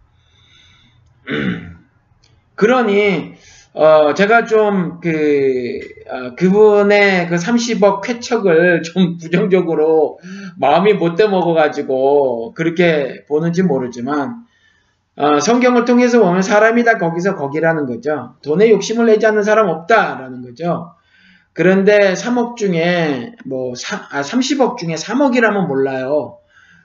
그러니 어, 제가 좀, 그, 어, 그분의 그 30억 쾌척을 좀 부정적으로 마음이 못돼 먹어가지고 그렇게 보는지 모르지만, 어, 성경을 통해서 보면 사람이 다 거기서 거기라는 거죠. 돈에 욕심을 내지 않는 사람 없다라는 거죠. 그런데 3억 중에 뭐 사, 아, 30억 중에 3억이라면 몰라요.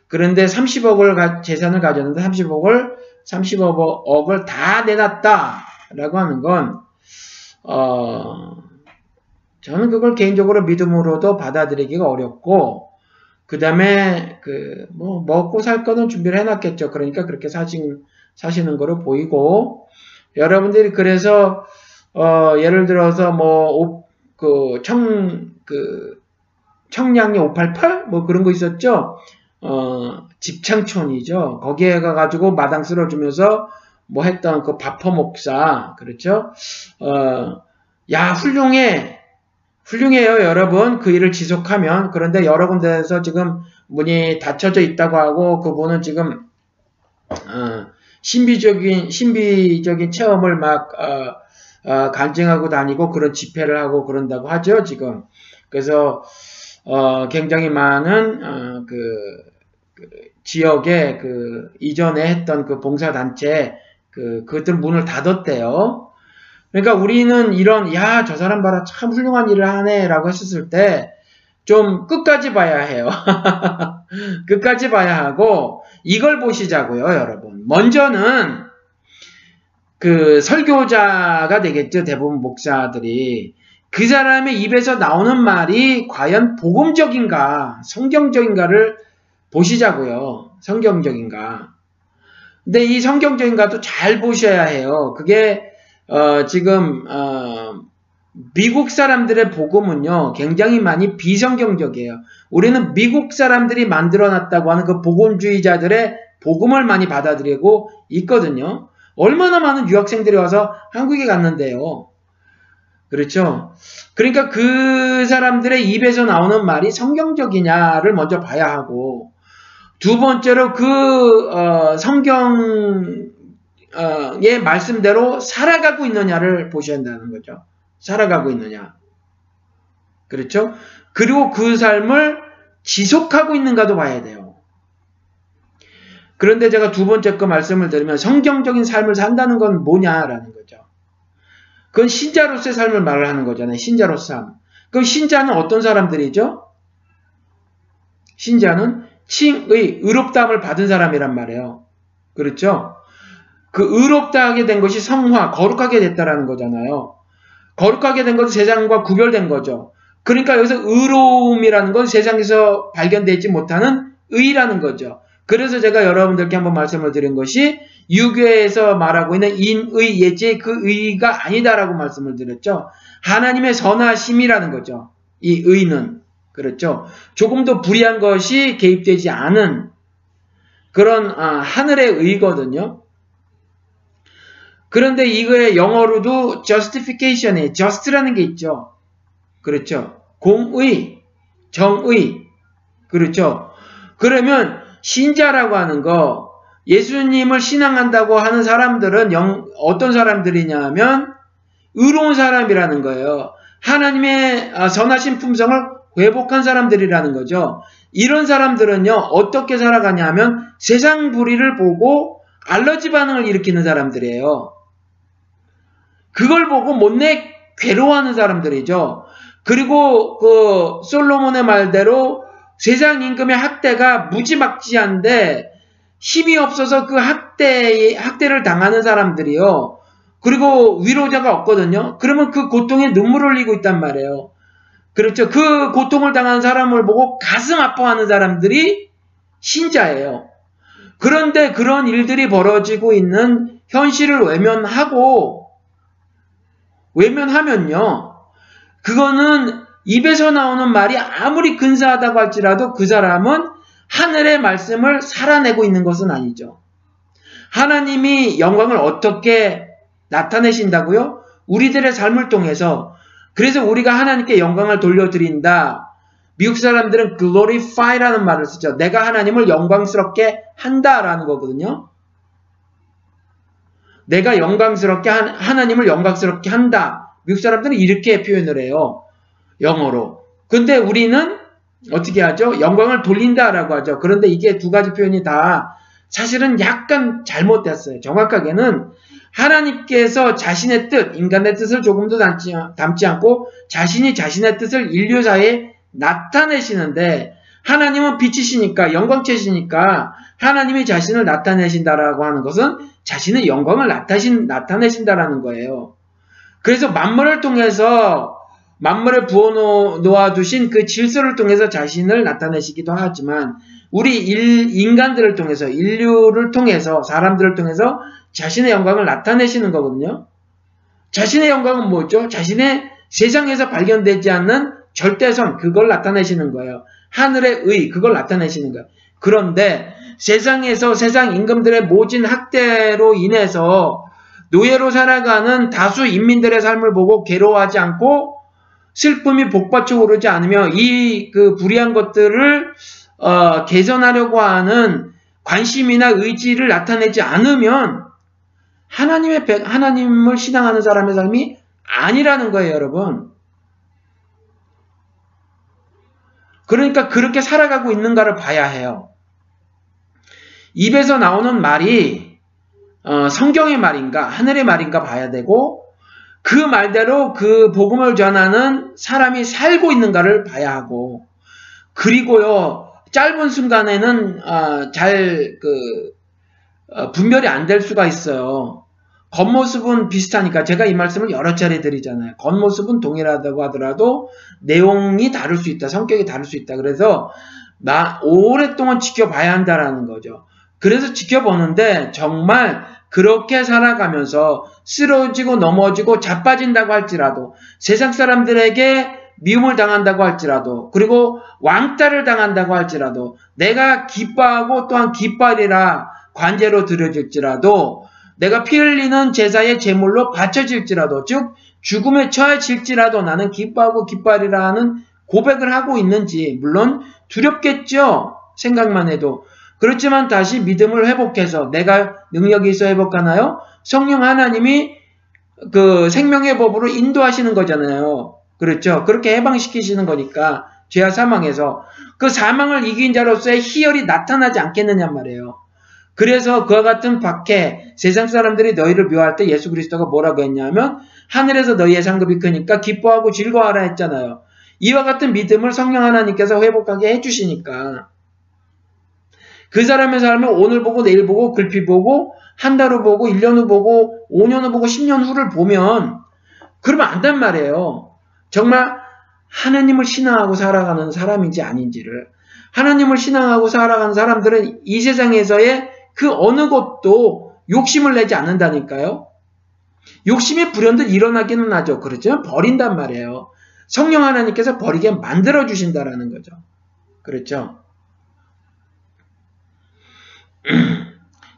그런데 30억을 가, 재산을 가졌는데 30억을 30억을 다 내놨다라고 하는 건 어, 저는 그걸 개인적으로 믿음으로도 받아들이기가 어렵고 그 다음에 그 뭐 먹고 살 거는 준비를 해놨겠죠. 그러니까 그렇게 사신 사시는 거로 보이고 여러분들이 그래서 어, 예를 들어서 뭐그청그 청량리 588 뭐 그런 거 있었죠. 어, 집창촌이죠. 거기에 가가지고 마당 쓸어주면서 뭐 했던 그 바퍼 목사 그렇죠. 어, 야 훌륭해 훌륭해요 여러분 그 일을 지속하면 그런데 여러 군데에서 지금 문이 닫혀져 있다고 하고 그분은 지금 어, 신비적인 신비적인 체험을 막 어, 어, 간증하고 다니고 그런 집회를 하고 그런다고 하죠 지금 그래서 어, 굉장히 많은 어, 그, 그, 지역에 그 이전에 했던 그 봉사단체 그 그것들 문을 닫았대요. 그러니까 우리는 이런 야 저 사람 봐라 참 훌륭한 일을 하네라고 했었을 때 좀 끝까지 봐야 해요. 끝까지 봐야 하고 이걸 보시자고요, 여러분. 먼저는 그 설교자가 되겠죠, 대부분 목사들이. 그 사람의 입에서 나오는 말이 과연 복음적인가, 성경적인가를 보시자고요. 성경적인가. 근데 이 성경적인가도 잘 보셔야 해요. 그게 어, 지금 어, 미국 사람들의 복음은요 굉장히 많이 비성경적이에요. 우리는 미국 사람들이 만들어놨다고 하는 그 복음주의자들의 복음을 많이 받아들이고 있거든요. 얼마나 많은 유학생들이 와서 한국에 갔는데요. 그렇죠? 그러니까 그 사람들의 입에서 나오는 말이 성경적이냐를 먼저 봐야 하고 두 번째로 그 어, 성경의 말씀대로 살아가고 있느냐를 보셔야 한다는 거죠. 살아가고 있느냐. 그렇죠? 그리고 그 삶을 지속하고 있는가도 봐야 돼요. 그런데 제가 두 번째 거 말씀을 드리면 성경적인 삶을 산다는 건 뭐냐라는 거죠. 그건 신자로서의 삶을 말을 하는 거잖아요. 신자로서 삶. 그럼 신자는 어떤 사람들이죠? 신자는 칭의 의롭다함을 받은 사람이란 말이에요. 그렇죠? 그 의롭다 하게 된 것이 성화, 거룩하게 됐다라는 거잖아요. 거룩하게 된 것은 세상과 구별된 거죠. 그러니까 여기서 의로움이라는 건 세상에서 발견되지 못하는 의라는 거죠. 그래서 제가 여러분들께 한번 말씀을 드린 것이 유교에서 말하고 있는 인의 예제 그 의가 아니다라고 말씀을 드렸죠. 하나님의 선하심이라는 거죠. 이 의는. 그렇죠. 조금 더 불이한 것이 개입되지 않은 그런 아, 하늘의 의거든요. 그런데 이거의 영어로도 justification에 just라는 게 있죠. 그렇죠. 공의, 정의. 그렇죠. 그러면 신자라고 하는 거 예수님을 신앙한다고 하는 사람들은 영, 어떤 사람들이냐면 의로운 사람이라는 거예요. 하나님의 아, 선하신 품성을 회복한 사람들이라는 거죠. 이런 사람들은요, 어떻게 살아가냐면 세상 불의를 보고 알러지 반응을 일으키는 사람들이에요. 그걸 보고 못내 괴로워하는 사람들이죠. 그리고 그 솔로몬의 말대로 세상 임금의 학대가 무지막지한데 힘이 없어서 그 학대 학대를 당하는 사람들이요. 그리고 위로자가 없거든요. 그러면 그 고통에 눈물을 흘리고 있단 말이에요. 그렇죠. 그 고통을 당한 사람을 보고 가슴 아파하는 사람들이 신자예요. 그런데 그런 일들이 벌어지고 있는 현실을 외면하고 외면하면요. 그거는 입에서 나오는 말이 아무리 근사하다고 할지라도 그 사람은 하늘의 말씀을 살아내고 있는 것은 아니죠. 하나님이 영광을 어떻게 나타내신다고요? 우리들의 삶을 통해서 그래서 우리가 하나님께 영광을 돌려드린다. 미국 사람들은 glorify라는 말을 쓰죠. 내가 하나님을 영광스럽게 한다라는 거거든요. 내가 영광스럽게 한, 하나님을 영광스럽게 한다. 미국 사람들은 이렇게 표현을 해요. 영어로. 근데 우리는 어떻게 하죠? 영광을 돌린다라고 하죠. 그런데 이게 두 가지 표현이 다 사실은 약간 잘못됐어요. 정확하게는 하나님께서 자신의 뜻, 인간의 뜻을 조금도 담지, 담지 않고 자신이 자신의 뜻을 인류사에 나타내시는데 하나님은 빛이시니까 영광체시니까 하나님이 자신을 나타내신다라고 하는 것은 자신의 영광을 나타신, 나타내신다라는 거예요. 그래서 만물을 통해서 만물에 부어 놓아 두신 그 질서를 통해서 자신을 나타내시기도 하지만 우리 일, 인간들을 통해서 인류를 통해서 사람들을 통해서 자신의 영광을 나타내시는 거거든요. 자신의 영광은 뭐죠? 자신의 세상에서 발견되지 않는 절대선 그걸 나타내시는 거예요. 하늘의 의 그걸 나타내시는 거예요. 그런데 세상에서 세상 임금들의 모진 학대로 인해서 노예로 살아가는 다수 인민들의 삶을 보고 괴로워하지 않고 슬픔이 복받쳐 오르지 않으며 이 그 불의한 것들을 어, 개선하려고 하는 관심이나 의지를 나타내지 않으면 하나님의 하나님을 신앙하는 사람의 삶이 아니라는 거예요, 여러분. 그러니까 그렇게 살아가고 있는가를 봐야 해요. 입에서 나오는 말이 어, 성경의 말인가 하늘의 말인가 봐야 되고 그 말대로 그 복음을 전하는 사람이 살고 있는가를 봐야 하고 그리고요 짧은 순간에는 어, 잘그 어, 분별이 안 될 수가 있어요. 겉모습은 비슷하니까 제가 이 말씀을 여러 차례 드리잖아요. 겉모습은 동일하다고 하더라도 내용이 다를 수 있다. 성격이 다를 수 있다. 그래서 나 오랫동안 지켜봐야 한다라는 거죠. 그래서 지켜보는데 정말 그렇게 살아가면서 쓰러지고 넘어지고 자빠진다고 할지라도 세상 사람들에게 미움을 당한다고 할지라도 그리고 왕따를 당한다고 할지라도 내가 기뻐하고 또한 기뻐하리라 관제로 들여질지라도 내가 피 흘리는 제사의 제물로 바쳐질지라도 즉 죽음에 처해질지라도 나는 기뻐하고 기뻐하리라 하는 고백을 하고 있는지 물론 두렵겠죠. 생각만 해도 그렇지만 다시 믿음을 회복해서 내가 능력이 있어 회복하나요? 성령 하나님이 그 생명의 법으로 인도하시는 거잖아요. 그렇죠? 그렇게 해방시키시는 거니까 죄와 사망에서 그 사망을 이긴 자로서의 희열이 나타나지 않겠느냐 말이에요. 그래서 그와 같은 박해 세상 사람들이 너희를 묘할 때 예수 그리스도가 뭐라고 했냐면 하늘에서 너희의 상급이 크니까 기뻐하고 즐거워하라 했잖아요. 이와 같은 믿음을 성령 하나님께서 회복하게 해주시니까 그 사람의 삶을 오늘 보고 내일 보고 글피 보고 한 달 후 보고 1년 후 보고 5년 후 보고 10년 후를 보면 그러면 안단 말이에요. 정말 하나님을 신앙하고 살아가는 사람인지 아닌지를 하나님을 신앙하고 살아가는 사람들은 이 세상에서의 그 어느 것도 욕심을 내지 않는다니까요. 욕심이 불현듯 일어나기는 하죠. 그렇지만 버린단 말이에요. 성령 하나님께서 버리게 만들어 주신다라는 거죠. 그렇죠?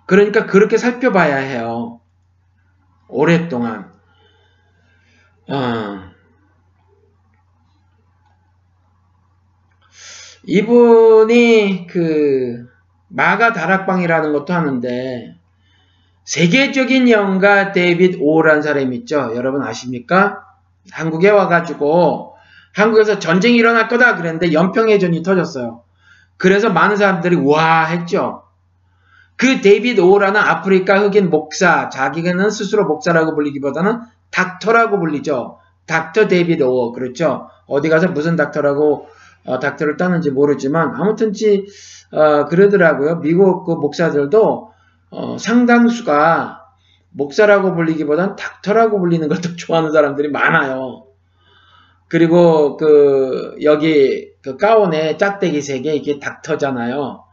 그러니까 그렇게 살펴봐야 해요. 오랫동안. 어. 이분이 그 마가 다락방이라는 것도 하는데 세계적인 영가 데이빗 오라는 사람이 있죠. 여러분 아십니까? 한국에 와가지고 한국에서 전쟁이 일어날 거다 그랬는데 연평해전이 터졌어요. 그래서 많은 사람들이 와 했죠. 그 데이비드 오라는 아프리카 흑인 목사, 자기는 스스로 목사라고 불리기보다는 닥터라고 불리죠. 닥터 데이비드 오, 그렇죠. 어디 가서 무슨 닥터라고 어, 닥터를 따는지 모르지만 아무튼지 어, 그러더라고요. 미국 그 목사들도 어, 상당수가 목사라고 불리기보다는 닥터라고 불리는 걸 더 좋아하는 사람들이 많아요. 그리고 그 여기 그 가운에 짝대기 세 개 이게 닥터잖아요.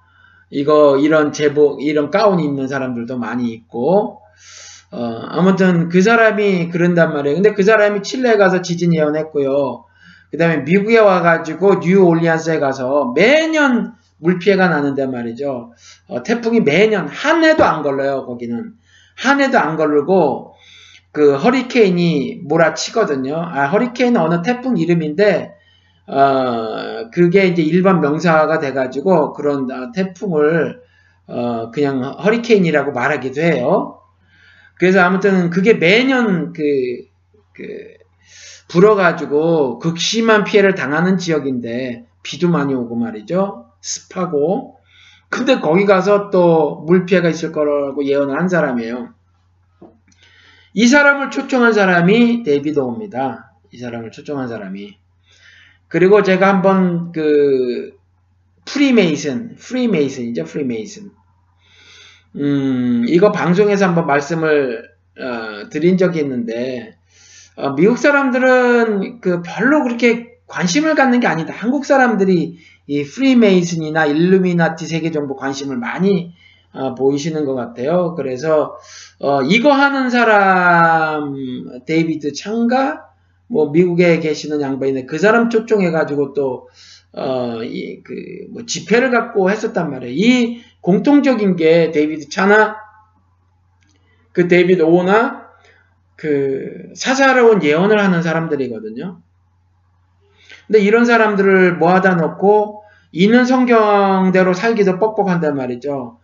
이거 이런 제복 이런 가운 입는 사람들도 많이 있고 어, 아무튼 그 사람이 그런단 말이에요. 근데 그 사람이 칠레에 가서 지진 예언했고요. 그 다음에 미국에 와가지고 뉴올리안스에 가서 매년 물피해가 나는데 말이죠. 어, 태풍이 매년 한 해도 안 걸려요. 거기는 한 해도 안 걸리고 그 허리케인이 몰아치거든요. 아, 허리케인은 어느 태풍 이름인데, 어, 그게 이제 일반 명사가 돼가지고 그런 어, 태풍을, 어, 그냥 허리케인이라고 말하기도 해요. 그래서 아무튼 그게 매년 그, 그, 불어가지고 극심한 피해를 당하는 지역인데, 비도 많이 오고 말이죠. 습하고. 근데 거기 가서 또 물피해가 있을 거라고 예언을 한 사람이에요. 이 사람을 초청한 사람이 데이비드입니다. 이 사람을 초청한 사람이. 그리고 제가 한번 그 프리메이슨, 프리메이슨이죠, 프리메이슨. 음, 이거 방송에서 한번 말씀을 어, 드린 적이 있는데 어, 미국 사람들은 그 별로 그렇게 관심을 갖는 게 아니다. 한국 사람들이 이 프리메이슨이나 일루미나티 세계 정보 관심을 많이 어, 보이시는 것 같아요. 그래서 어, 이거 하는 사람 데이비드 창가 뭐 미국에 계시는 양반인데 그 사람 초청해 가지고 또 어, 이, 그, 뭐, 집회를 갖고 했었단 말이에요. 이 공통적인 게 데이비드 차나, 그 데이비드 오나, 그, 사사로운 예언을 하는 사람들이거든요. 근데 이런 사람들을 모아다 놓고 있는 성경대로 살기도 뻑뻑한단 말이죠.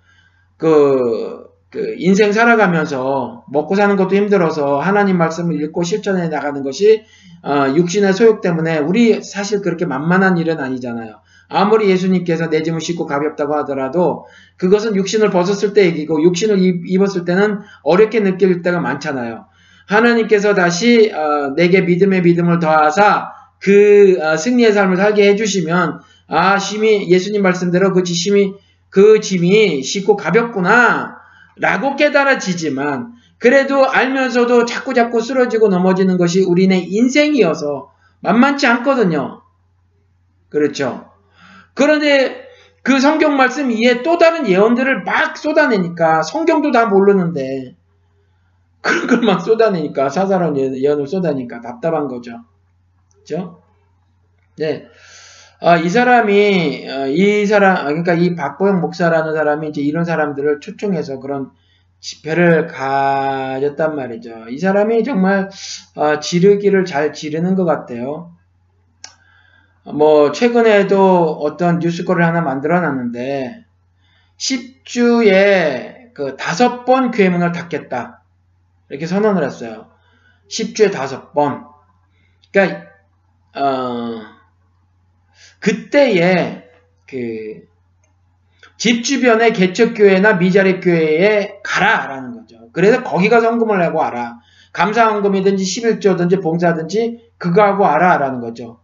그, 그 인생 살아가면서 먹고 사는 것도 힘들어서 하나님 말씀을 읽고 실천해 나가는 것이 어, 육신의 소욕 때문에 우리 사실 그렇게 만만한 일은 아니잖아요. 아무리 예수님께서 내 짐을 싣고 가볍다고 하더라도 그것은 육신을 벗었을 때 얘기고 육신을 입었을 때는 어렵게 느낄 때가 많잖아요. 하나님께서 다시 어, 내게 믿음의 믿음을 더하사 그 어, 승리의 삶을 살게 해주시면 아 심히 예수님 말씀대로 그 짐이 그 짐이 쉽고 가볍구나 라고 깨달아지지만 그래도 알면서도 자꾸 자꾸 쓰러지고 넘어지는 것이 우리네 인생이어서 만만치 않거든요. 그렇죠. 그런데 그 성경 말씀 이에 또 다른 예언들을 막 쏟아내니까 성경도 다 모르는데 그런 것만 쏟아내니까 사사로운 예언을 쏟아내니까 답답한 거죠. 그죠? 네. 아, 이 사람이, 어, 이 사람, 아, 그러니까 이 박보영 목사라는 사람이 이제 이런 사람들을 초청해서 그런 집회를 가졌단 말이죠. 이 사람이 정말, 어, 지르기를 잘 지르는 것 같아요. 뭐, 최근에도 어떤 뉴스거를 하나 만들어 놨는데, 10주에 그 다섯 번 교회 문을 닫겠다. 이렇게 선언을 했어요. 10주에 다섯 번. 그러니까 어, 그때에 그 집 주변의 개척교회나 미자립교회에 가라라는 거죠. 그래서 거기 가서 헌금을 내고 와라. 감사헌금이든지 11조든지 봉사든지 그거 하고 와라라는 거죠.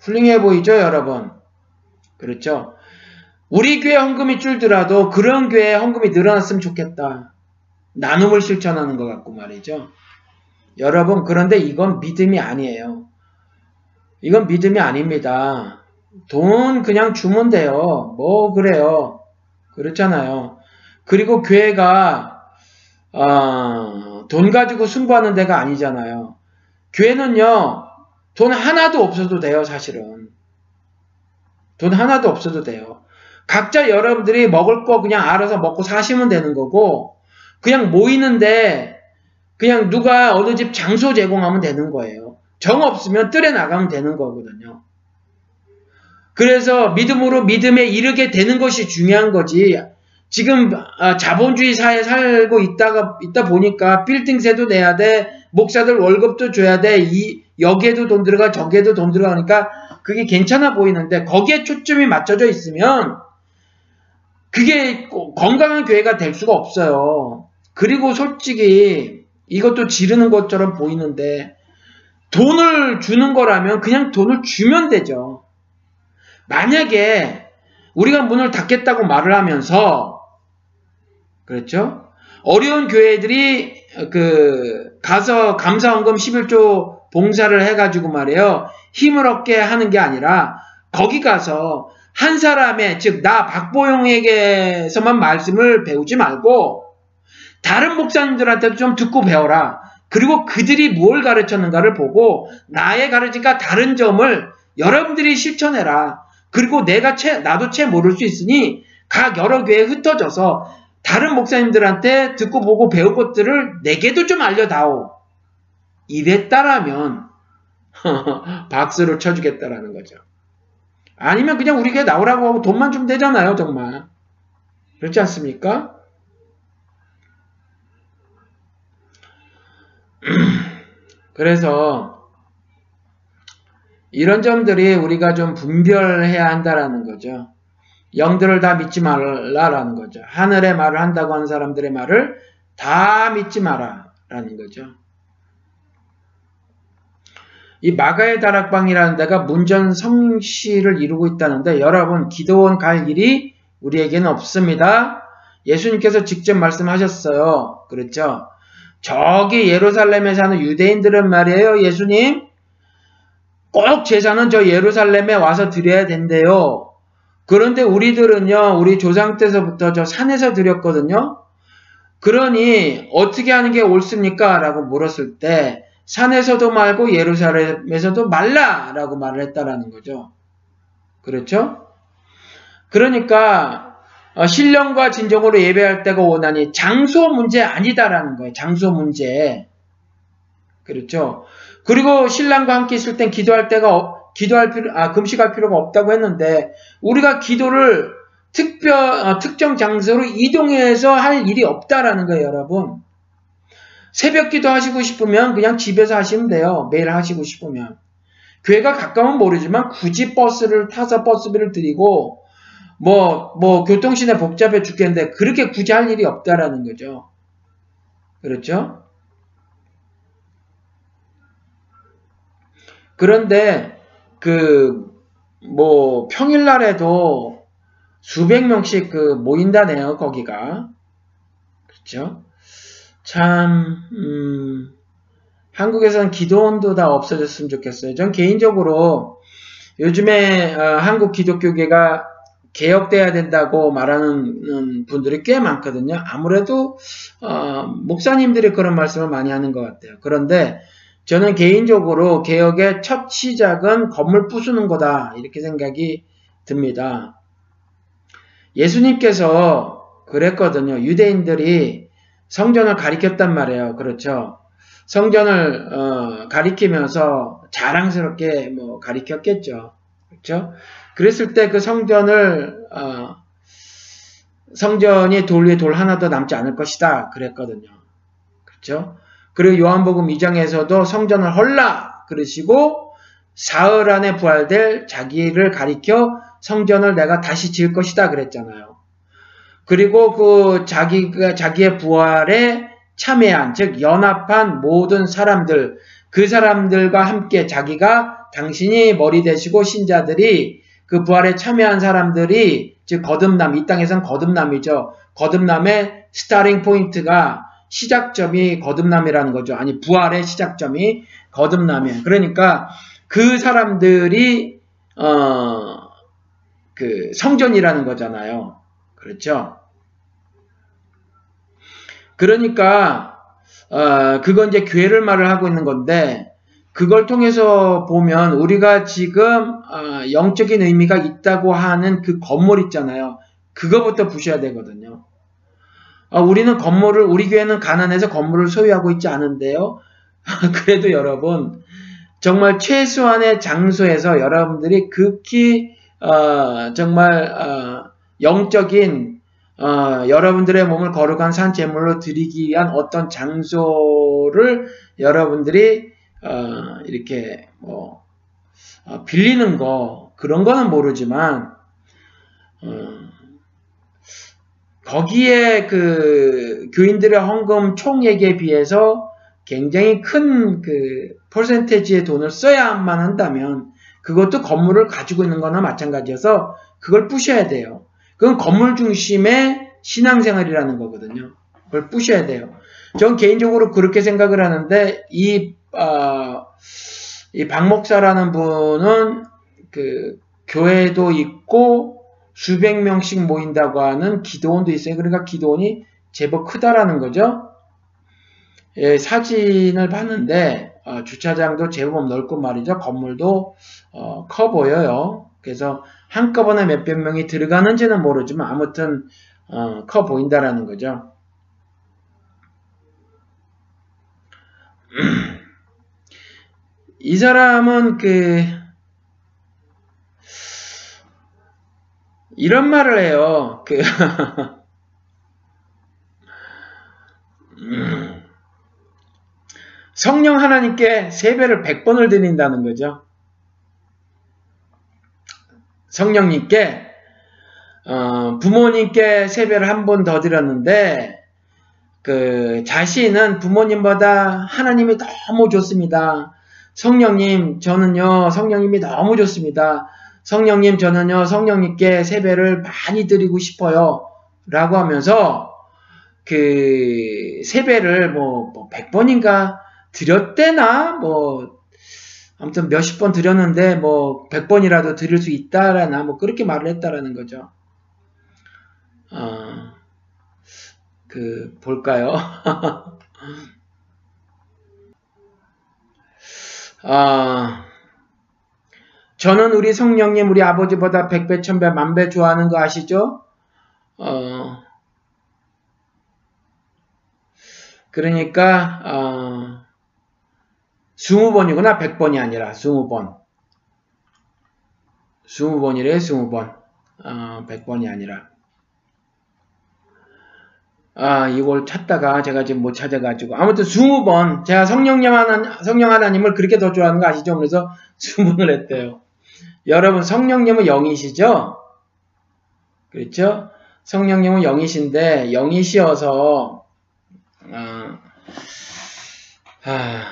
훌륭해 보이죠, 여러분? 그렇죠? 우리 교회 헌금이 줄더라도 그런 교회 헌금이 늘어났으면 좋겠다. 나눔을 실천하는 것 같고 말이죠. 여러분, 그런데 이건 믿음이 아니에요. 이건 믿음이 아닙니다. 돈 그냥 주면 돼요. 뭐 그래요. 그렇잖아요. 그리고 교회가 어, 돈 가지고 승부하는 데가 아니잖아요. 교회는요. 돈 하나도 없어도 돼요. 사실은. 돈 하나도 없어도 돼요. 각자 여러분들이 먹을 거 그냥 알아서 먹고 사시면 되는 거고 그냥 모이는데 그냥 누가 어느 집 장소 제공하면 되는 거예요. 정 없으면 뜰에 나가면 되는 거거든요. 그래서 믿음으로 믿음에 이르게 되는 것이 중요한 거지. 지금 아, 자본주의 사회에 살고 있다가 있다 보니까 빌딩세도 내야 돼, 목사들 월급도 줘야 돼, 이 여기에도 돈 들어가, 저기에도 돈 들어가니까 그게 괜찮아 보이는데 거기에 초점이 맞춰져 있으면 그게 건강한 교회가 될 수가 없어요. 그리고 솔직히 이것도 지르는 것처럼 보이는데 돈을 주는 거라면 그냥 돈을 주면 되죠. 만약에 우리가 문을 닫겠다고 말을 하면서 그렇죠? 어려운 교회들이 그 가서 감사원금 11조 봉사를 해가지고 말이에요. 힘을 얻게 하는 게 아니라 거기 가서 한 사람의 즉 나 박보영에게서만 말씀을 배우지 말고 다른 목사님들한테도 좀 듣고 배워라. 그리고 그들이 뭘 가르쳤는가를 보고 나의 가르침과 다른 점을 여러분들이 실천해라. 그리고 내가 채, 나도 채 모를 수 있으니 각 여러 교회에 흩어져서 다른 목사님들한테 듣고 보고 배울 것들을 내게도 좀 알려다오. 이랬다라면 박수를 쳐주겠다라는 거죠. 아니면 그냥 우리 게 나오라고 하고 돈만 주면 되잖아요, 정말. 그렇지 않습니까? 그래서 이런 점들이 우리가 좀 분별해야 한다라는 거죠. 영들을 다 믿지 말라라는 거죠. 하늘의 말을 한다고 하는 사람들의 말을 다 믿지 마라라는 거죠. 이 마가의 다락방이라는 데가 문전 성시를 이루고 있다는데 여러분 기도원 갈 일이 우리에게는 없습니다. 예수님께서 직접 말씀하셨어요. 그렇죠? 저기 예루살렘에 사는 유대인들은 말이에요. 예수님 꼭 제사는 저 예루살렘에 와서 드려야 된대요. 그런데 우리들은요, 우리 조상 때서부터 저 산에서 드렸거든요. 그러니 어떻게 하는 게 옳습니까? 라고 물었을 때 산에서도 말고 예루살렘에서도 말라라고 말을 했다라는 거죠. 그렇죠? 그러니까 어, 신령과 진정으로 예배할 때가 오나니 장소 문제 아니다라는 거예요. 장소 문제. 그렇죠? 그리고 신랑과 함께 있을 땐 기도할 때가 기도할 필요 아 금식할 필요가 없다고 했는데 우리가 기도를 특별 어, 특정 장소로 이동해서 할 일이 없다라는 거예요, 여러분. 새벽 기도 하시고 싶으면 그냥 집에서 하시면 돼요. 매일 하시고 싶으면. 교회가 가까우면 모르지만 굳이 버스를 타서 버스비를 드리고 뭐, 뭐, 교통시내 복잡해 죽겠는데 그렇게 굳이 할 일이 없다라는 거죠. 그렇죠? 그런데 그, 뭐, 평일날에도 수백 명씩 그 모인다네요, 거기가. 그렇죠? 참, 음, 한국에서는 기도원도 다 없어졌으면 좋겠어요. 전 개인적으로 요즘에 어, 한국 기독교계가 개혁돼야 된다고 말하는 분들이 꽤 많거든요. 아무래도 어, 목사님들이 그런 말씀을 많이 하는 것 같아요. 그런데 저는 개인적으로 개혁의 첫 시작은 건물 부수는 거다 이렇게 생각이 듭니다. 예수님께서 그랬거든요. 유대인들이 성전을 가리켰단 말이에요. 그렇죠. 성전을 어, 가리키면서 자랑스럽게 뭐 가리켰겠죠. 그렇죠? 그랬을 때 그 성전을 어, 성전이 돌 위에 돌 하나도 남지 않을 것이다. 그랬거든요. 그렇죠? 그리고 요한복음 2장에서도 성전을 헐라 그러시고 사흘 안에 부활될 자기를 가리켜 성전을 내가 다시 지을 것이다 그랬잖아요. 그리고 그 자기가 자기의 부활에 참여한 즉 연합한 모든 사람들 그 사람들과 함께 자기가 당신이 머리 되시고 신자들이 그 부활에 참여한 사람들이 즉 거듭남 이 땅에선 거듭남이죠. 거듭남의 starting point가 시작점이 거듭남이라는 거죠. 아니 부활의 시작점이 거듭남이에요. 그러니까 그 사람들이 어, 그 성전이라는 거잖아요. 그렇죠? 그러니까 어, 그건 이제 교회를 말을 하고 있는 건데 그걸 통해서 보면 우리가 지금 어, 영적인 의미가 있다고 하는 그 건물 있잖아요. 그거부터 부셔야 되거든요. 어, 우리는 건물을 우리 교회는 가난해서 건물을 소유하고 있지 않은데요. 그래도 여러분 정말 최소한의 장소에서 여러분들이 극히 어, 정말 어, 영적인 어, 여러분들의 몸을 거룩한 산 제물로 드리기 위한 어떤 장소를 여러분들이 어, 이렇게 뭐 어, 빌리는 거 그런 거는 모르지만 어, 거기에 그 교인들의 헌금 총액에 비해서 굉장히 큰 그 퍼센테지의 돈을 써야만 한다면 그것도 건물을 가지고 있는 거나 마찬가지여서 그걸 부셔야 돼요. 그건 건물 중심의 신앙생활이라는 거거든요. 그걸 부셔야 돼요. 전 개인적으로 그렇게 생각을 하는데 이 어, 이 박목사라는 분은 그 교회도 있고 수백 명씩 모인다고 하는 기도원도 있어요. 그러니까 기도원이 제법 크다라는 거죠. 예, 사진을 봤는데 어, 주차장도 제법 넓고 말이죠. 건물도 어, 커 보여요. 그래서 한꺼번에 몇백 명이 들어가는지는 모르지만 아무튼 어, 커 보인다라는 거죠. 이 사람은 그 이런 말을 해요. 그 음, 성령 하나님께 세배를 100번을 드린다는 거죠. 성령님께 어, 부모님께 세배를 한 번 더 드렸는데 그 자신은 부모님보다 하나님이 너무 좋습니다. 성령님 저는요 성령님이 너무 좋습니다. 성령님 저는요 성령님께 세배를 많이 드리고 싶어요. 라고 하면서 그 세배를 뭐, 뭐 100번인가 드렸대나 뭐 아무튼 몇십 번 드렸는데 뭐 100번이라도 드릴 수 있다라나 뭐 그렇게 말을 했다라는 거죠. 어, 그 볼까요? 아, 저는 우리 성령님 우리 아버지보다 백배 천배 만배 좋아하는 거 아시죠? 어, 그러니까 어, 20번이구나 100번이 아니라 20번 20번이래 20번 어, 100번이 아니라 아, 이걸 찾다가 제가 지금 못 찾아가지고. 아무튼 20번, 제가 성령님 하나, 성령 하나님을 그렇게 더 좋아하는 거 아시죠? 그래서 20번을 했대요. 여러분, 성령님은 영이시죠? 그렇죠? 성령님은 영이신데, 영이시어서, 아, 아,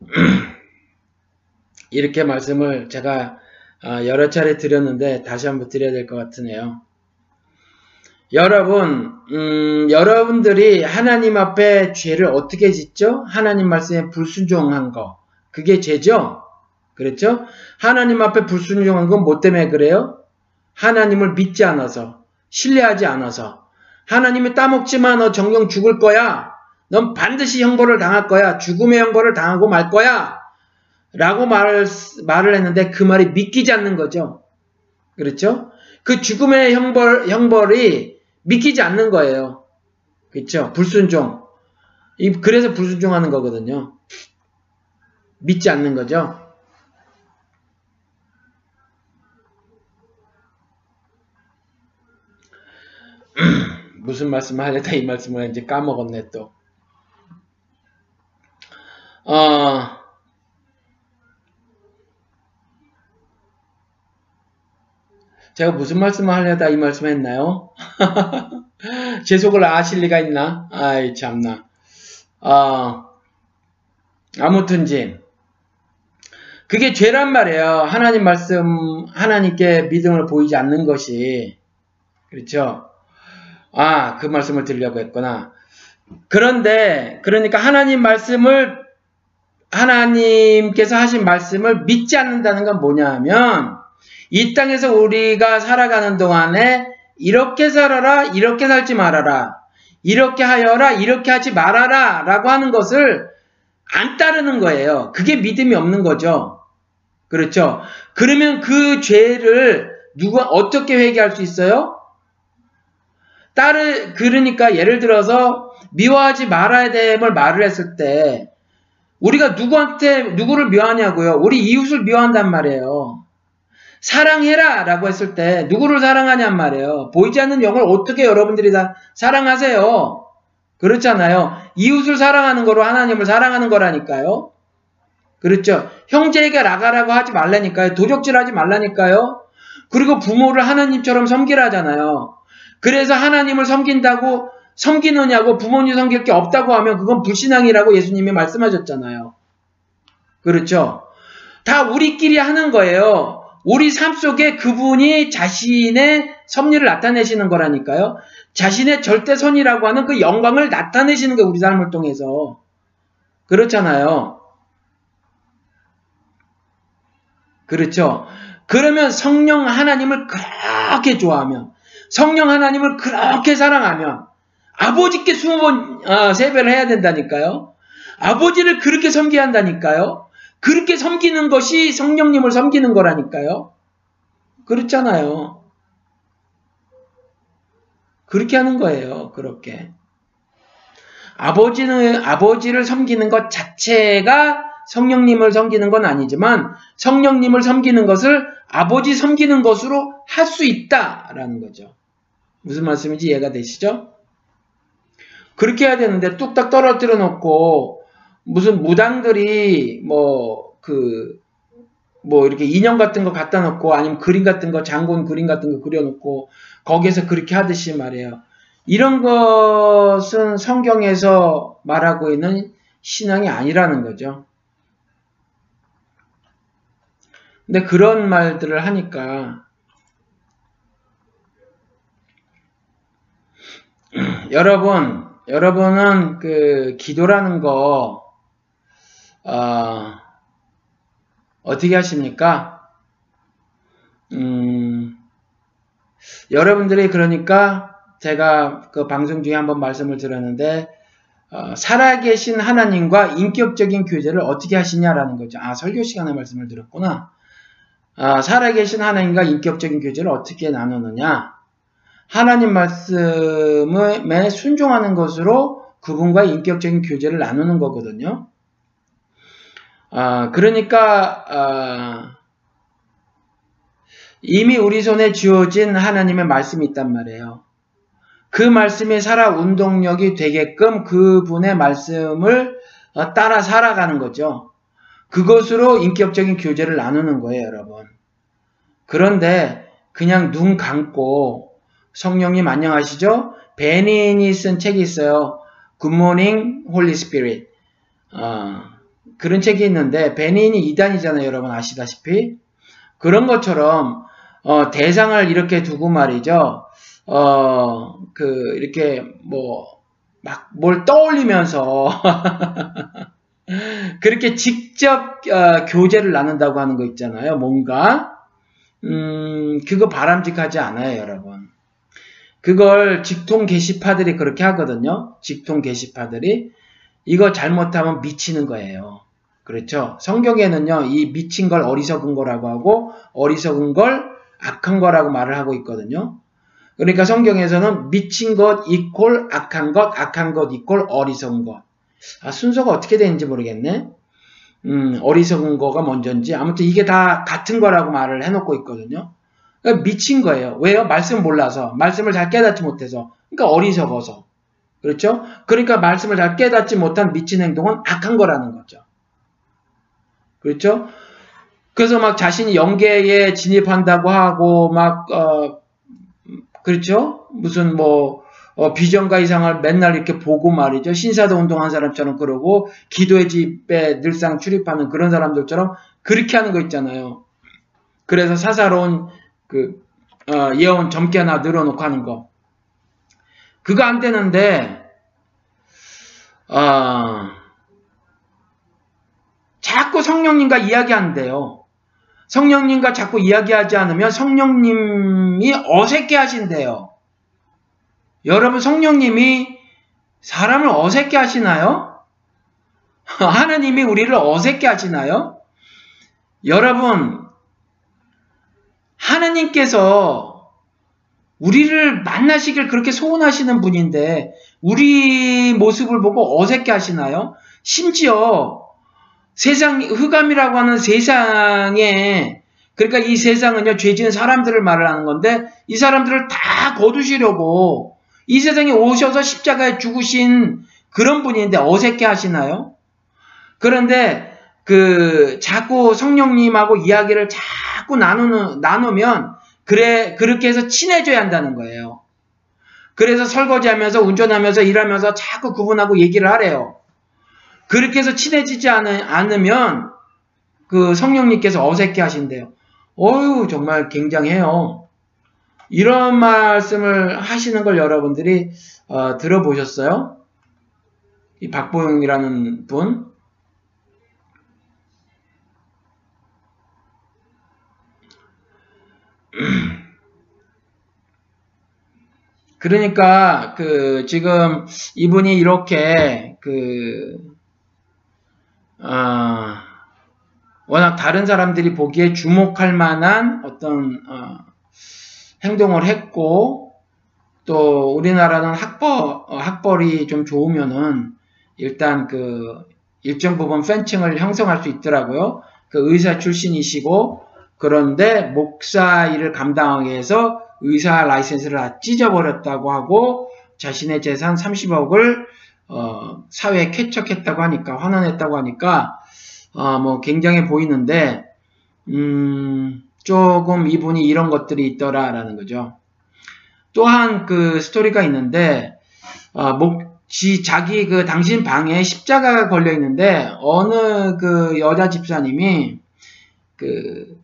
이렇게 말씀을 제가 아, 여러 차례 드렸는데, 다시 한번 드려야 될 것 같으네요. 여러분, 음, 여러분들이 하나님 앞에 죄를 어떻게 짓죠? 하나님 말씀에 불순종한 거. 그게 죄죠? 그렇죠? 하나님 앞에 불순종한 건 뭐 때문에 그래요? 하나님을 믿지 않아서, 신뢰하지 않아서. 하나님이 따먹지 마, 너 정령 죽을 거야. 넌 반드시 형벌을 당할 거야. 죽음의 형벌을 당하고 말 거야. 라고 말, 말을 했는데 그 말이 믿기지 않는 거죠. 그렇죠? 그 죽음의 형벌, 형벌이 믿기지 않는 거예요. 그렇죠? 불순종. 그래서 불순종하는 거거든요. 믿지 않는 거죠. 무슨 말씀을 하려다 이 말씀을 이제 까먹었네 또. 어, 제가 무슨 말씀을 하려다 이 말씀 했나요? 제 속을 아실 리가 있나? 아이, 참나. 어, 아무튼지. 그게 죄란 말이에요. 하나님 말씀, 하나님께 믿음을 보이지 않는 것이. 그렇죠? 아, 그 말씀을 드리려고 했구나. 그런데, 그러니까 하나님 말씀을, 하나님께서 하신 말씀을 믿지 않는다는 건 뭐냐 하면, 이 땅에서 우리가 살아가는 동안에 이렇게 살아라, 이렇게 살지 말아라, 이렇게 하여라, 이렇게 하지 말아라 라고 하는 것을 안 따르는 거예요. 그게 믿음이 없는 거죠. 그렇죠. 그러면 그 죄를 누가 어떻게 회개할 수 있어요? 따르 그러니까 예를 들어서 미워하지 말아야 됨을 말을 했을 때 우리가 누구한테 누구를 미워하냐고요? 우리 이웃을 미워한단 말이에요. 사랑해라 라고 했을 때 누구를 사랑하냔 말이에요. 보이지 않는 영을 어떻게 여러분들이 다 사랑하세요? 그렇잖아요. 이웃을 사랑하는 거로 하나님을 사랑하는 거라니까요. 그렇죠. 형제에게 나가라고 하지 말라니까요. 도적질 하지 말라니까요. 그리고 부모를 하나님처럼 섬기라잖아요. 그래서 하나님을 섬긴다고 섬기느냐고 부모님 섬길 게 없다고 하면 그건 불신앙이라고 예수님이 말씀하셨잖아요. 그렇죠. 다 우리끼리 하는 거예요. 우리 삶 속에 그분이 자신의 섭리를 나타내시는 거라니까요. 자신의 절대 선이라고 하는 그 영광을 나타내시는 게 우리 삶을 통해서. 그렇잖아요. 그렇죠. 그러면 성령 하나님을 그렇게 좋아하면, 성령 하나님을 그렇게 사랑하면, 아버지께 스무 번 아, 세배를 해야 된다니까요. 아버지를 그렇게 섬겨야 한다니까요. 그렇게 섬기는 것이 성령님을 섬기는 거라니까요. 그렇잖아요. 그렇게 하는 거예요. 그렇게. 아버지는, 아버지를 섬기는 것 자체가 성령님을 섬기는 건 아니지만 성령님을 섬기는 것을 아버지 섬기는 것으로 할 수 있다라는 거죠. 무슨 말씀인지 이해가 되시죠? 그렇게 해야 되는데 뚝딱 떨어뜨려 놓고 무슨 무당들이 뭐그뭐 이렇게 인형 같은 거 갖다 놓고 아니면 그림 같은 거 장군 그림 같은 거 그려 놓고 거기에서 그렇게 하듯이 말이에요. 이런 것은 성경에서 말하고 있는 신앙이 아니라는 거죠. 근데 그런 말들을 하니까 여러분, 여러분은 그 기도라는 거 어, 어떻게 하십니까? 음, 여러분들이 그러니까 제가 그 방송 중에 한번 말씀을 드렸는데 어, 살아계신 하나님과 인격적인 교제를 어떻게 하시냐라는 거죠. 아 설교 시간에 말씀을 드렸구나. 아, 살아계신 하나님과 인격적인 교제를 어떻게 나누느냐? 하나님 말씀에 순종하는 것으로 그분과 인격적인 교제를 나누는 거거든요. 아, 그러니까 아, 이미 우리 손에 쥐어진 하나님의 말씀이 있단 말이에요. 그 말씀이 살아 운동력이 되게끔 그분의 말씀을 어, 따라 살아가는 거죠. 그것으로 인격적인 교제를 나누는 거예요, 여러분. 그런데 그냥 눈 감고 성령님 안녕하시죠? 베닌이 쓴 책이 있어요. Good Morning Holy Spirit. 어, 그런 책이 있는데 베니 힌이 이단이잖아요, 여러분 아시다시피. 그런 것처럼 어, 대상을 이렇게 두고 말이죠. 어, 그, 이렇게, 뭐, 막, 뭘 떠올리면서, 그렇게 직접, 어, 교제를 나눈다고 하는 거 있잖아요. 뭔가. 음, 그거 바람직하지 않아요, 여러분. 그걸 직통 게시파들이 그렇게 하거든요. 직통 게시파들이. 이거 잘못하면 미치는 거예요. 그렇죠? 성경에는요, 이 미친 걸 어리석은 거라고 하고, 어리석은 걸 악한 거라고 말을 하고 있거든요. 그러니까 성경에서는 미친 것 이꼴 악한 것, 악한 것 이꼴 어리석은 것. 아, 순서가 어떻게 되는지 모르겠네. 음, 어리석은 거가 먼저인지 아무튼 이게 다 같은 거라고 말을 해놓고 있거든요. 그러니까 미친 거예요. 왜요? 말씀 몰라서 말씀을 잘 깨닫지 못해서 그러니까 어리석어서 그렇죠? 그러니까 말씀을 잘 깨닫지 못한 미친 행동은 악한 거라는 거죠. 그렇죠? 그래서 막 자신이 영계에 진입한다고 하고 막 어, 그렇죠? 무슨 뭐 어, 비전과 이상을 맨날 이렇게 보고 말이죠. 신사도 운동한 사람처럼 그러고 기도의 집에 늘상 출입하는 그런 사람들처럼 그렇게 하는 거 있잖아요. 그래서 사사로운 그 어, 예언 점괘 하나 늘어놓고 하는 거. 그거 안 되는데 어, 자꾸 성령님과 이야기한대요. 성령님과 자꾸 이야기하지 않으면 성령님이 어색해 하신대요. 여러분 성령님이 사람을 어색해 하시나요? 하나님이 우리를 어색해 하시나요? 여러분 하나님께서 우리를 만나시길 그렇게 소원하시는 분인데 우리 모습을 보고 어색해 하시나요? 심지어 세상 흑암이라고 하는 세상에 그러니까 이 세상은요 죄 지은 사람들을 말을 하는 건데 이 사람들을 다 거두시려고 이 세상에 오셔서 십자가에 죽으신 그런 분인데 어색해 하시나요? 그런데 그 자꾸 성령님하고 이야기를 자꾸 나누는 나누면 그래 그렇게 해서 친해져야 한다는 거예요. 그래서 설거지하면서 운전하면서 일하면서 자꾸 그분하고 얘기를 하래요. 그렇게 해서 친해지지 않으면 그 성령님께서 어색해 하신대요. 어유 정말 굉장해요. 이런 말씀을 하시는 걸 여러분들이 어, 들어보셨어요? 이 박보영이라는 분. 그러니까 그 지금 이분이 이렇게 그 어, 워낙 다른 사람들이 보기에 주목할 만한 어떤 어, 행동을 했고 또 우리나라는 학벌 어, 학벌이 좀 좋으면은 일단 그 일정 부분 팬층을 형성할 수 있더라고요. 그 의사 출신이시고 그런데 목사 일을 감당하기 위해서 의사 라이센스를 다 찢어버렸다고 하고 자신의 재산 30억을 어, 사회에 쾌척했다고 하니까 환원했다고 하니까 어, 뭐 굉장해 보이는데 음, 조금 이분이 이런 것들이 있더라라는 거죠. 또한 그 스토리가 있는데 어, 목, 지, 자기 그 당신 방에 십자가가 걸려 있는데 어느 그 여자 집사님이 그,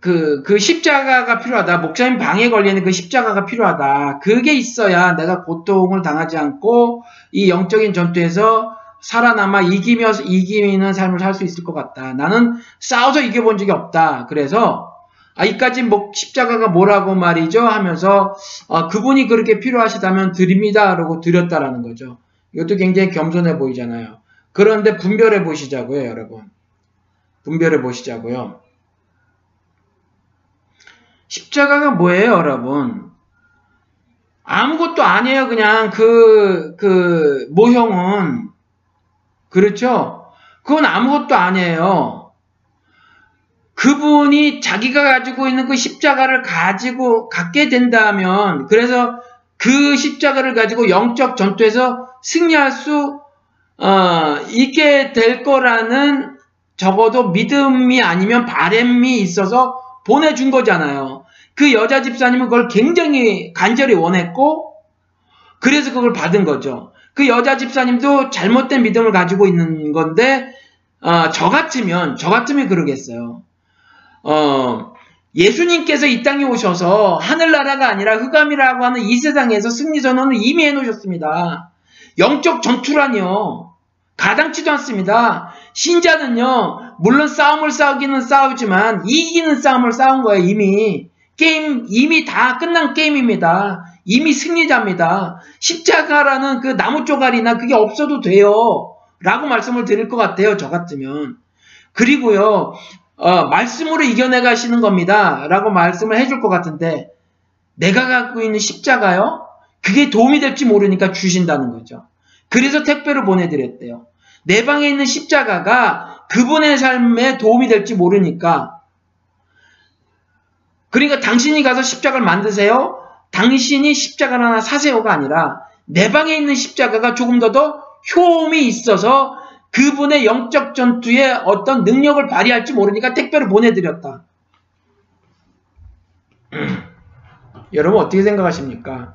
그, 그 십자가가 필요하다. 목사님 방에 걸리는 그 십자가가 필요하다. 그게 있어야 내가 고통을 당하지 않고 이 영적인 전투에서 살아남아 이기며 이기는 삶을 살 수 있을 것 같다. 나는 싸워서 이겨본 적이 없다. 그래서 아, 이까지 뭐 십자가가 뭐라고 말이죠 하면서 아, 그분이 그렇게 필요하시다면 드립니다. 라고 드렸다라는 거죠. 이것도 굉장히 겸손해 보이잖아요. 그런데 분별해 보시자고요, 여러분. 분별해 보시자고요. 십자가가 뭐예요, 여러분? 아무것도 아니에요. 그냥 그, 그, 모형은. 그렇죠? 그건 아무것도 아니에요. 그분이 자기가 가지고 있는 그 십자가를 가지고 갖게 된다면, 그래서 그 십자가를 가지고 영적 전투에서 승리할 수, 어, 있게 될 거라는 적어도 믿음이 아니면 바램이 있어서 보내준 거잖아요. 그 여자 집사님은 그걸 굉장히 간절히 원했고, 그래서 그걸 받은 거죠. 그 여자 집사님도 잘못된 믿음을 가지고 있는 건데 어, 저 같으면 저 같으면 그러겠어요. 어, 예수님께서 이 땅에 오셔서 하늘나라가 아니라 흑암이라고 하는 이 세상에서 승리 전원을 이미 해놓으셨습니다. 영적 전투라니요. 가당치도 않습니다. 신자는요, 물론 싸움을 싸우기는 싸우지만 이기는 싸움을 싸운 거예요, 이미. 게임, 이미 다 끝난 게임입니다. 이미 승리자입니다. 십자가라는 그 나무 쪼가리나 그게 없어도 돼요. 라고 말씀을 드릴 것 같아요. 저 같으면. 그리고요, 어, 말씀으로 이겨내 가시는 겁니다. 라고 말씀을 해줄 것 같은데, 내가 갖고 있는 십자가요? 그게 도움이 될지 모르니까 주신다는 거죠. 그래서 택배를 보내드렸대요. 내 방에 있는 십자가가 그분의 삶에 도움이 될지 모르니까. 그러니까 당신이 가서 십자가를 만드세요? 당신이 십자가를 하나 사세요가 아니라 내 방에 있는 십자가가 조금 더 더 효험이 있어서 그분의 영적 전투에 어떤 능력을 발휘할지 모르니까 택배를 보내드렸다. 여러분 어떻게 생각하십니까?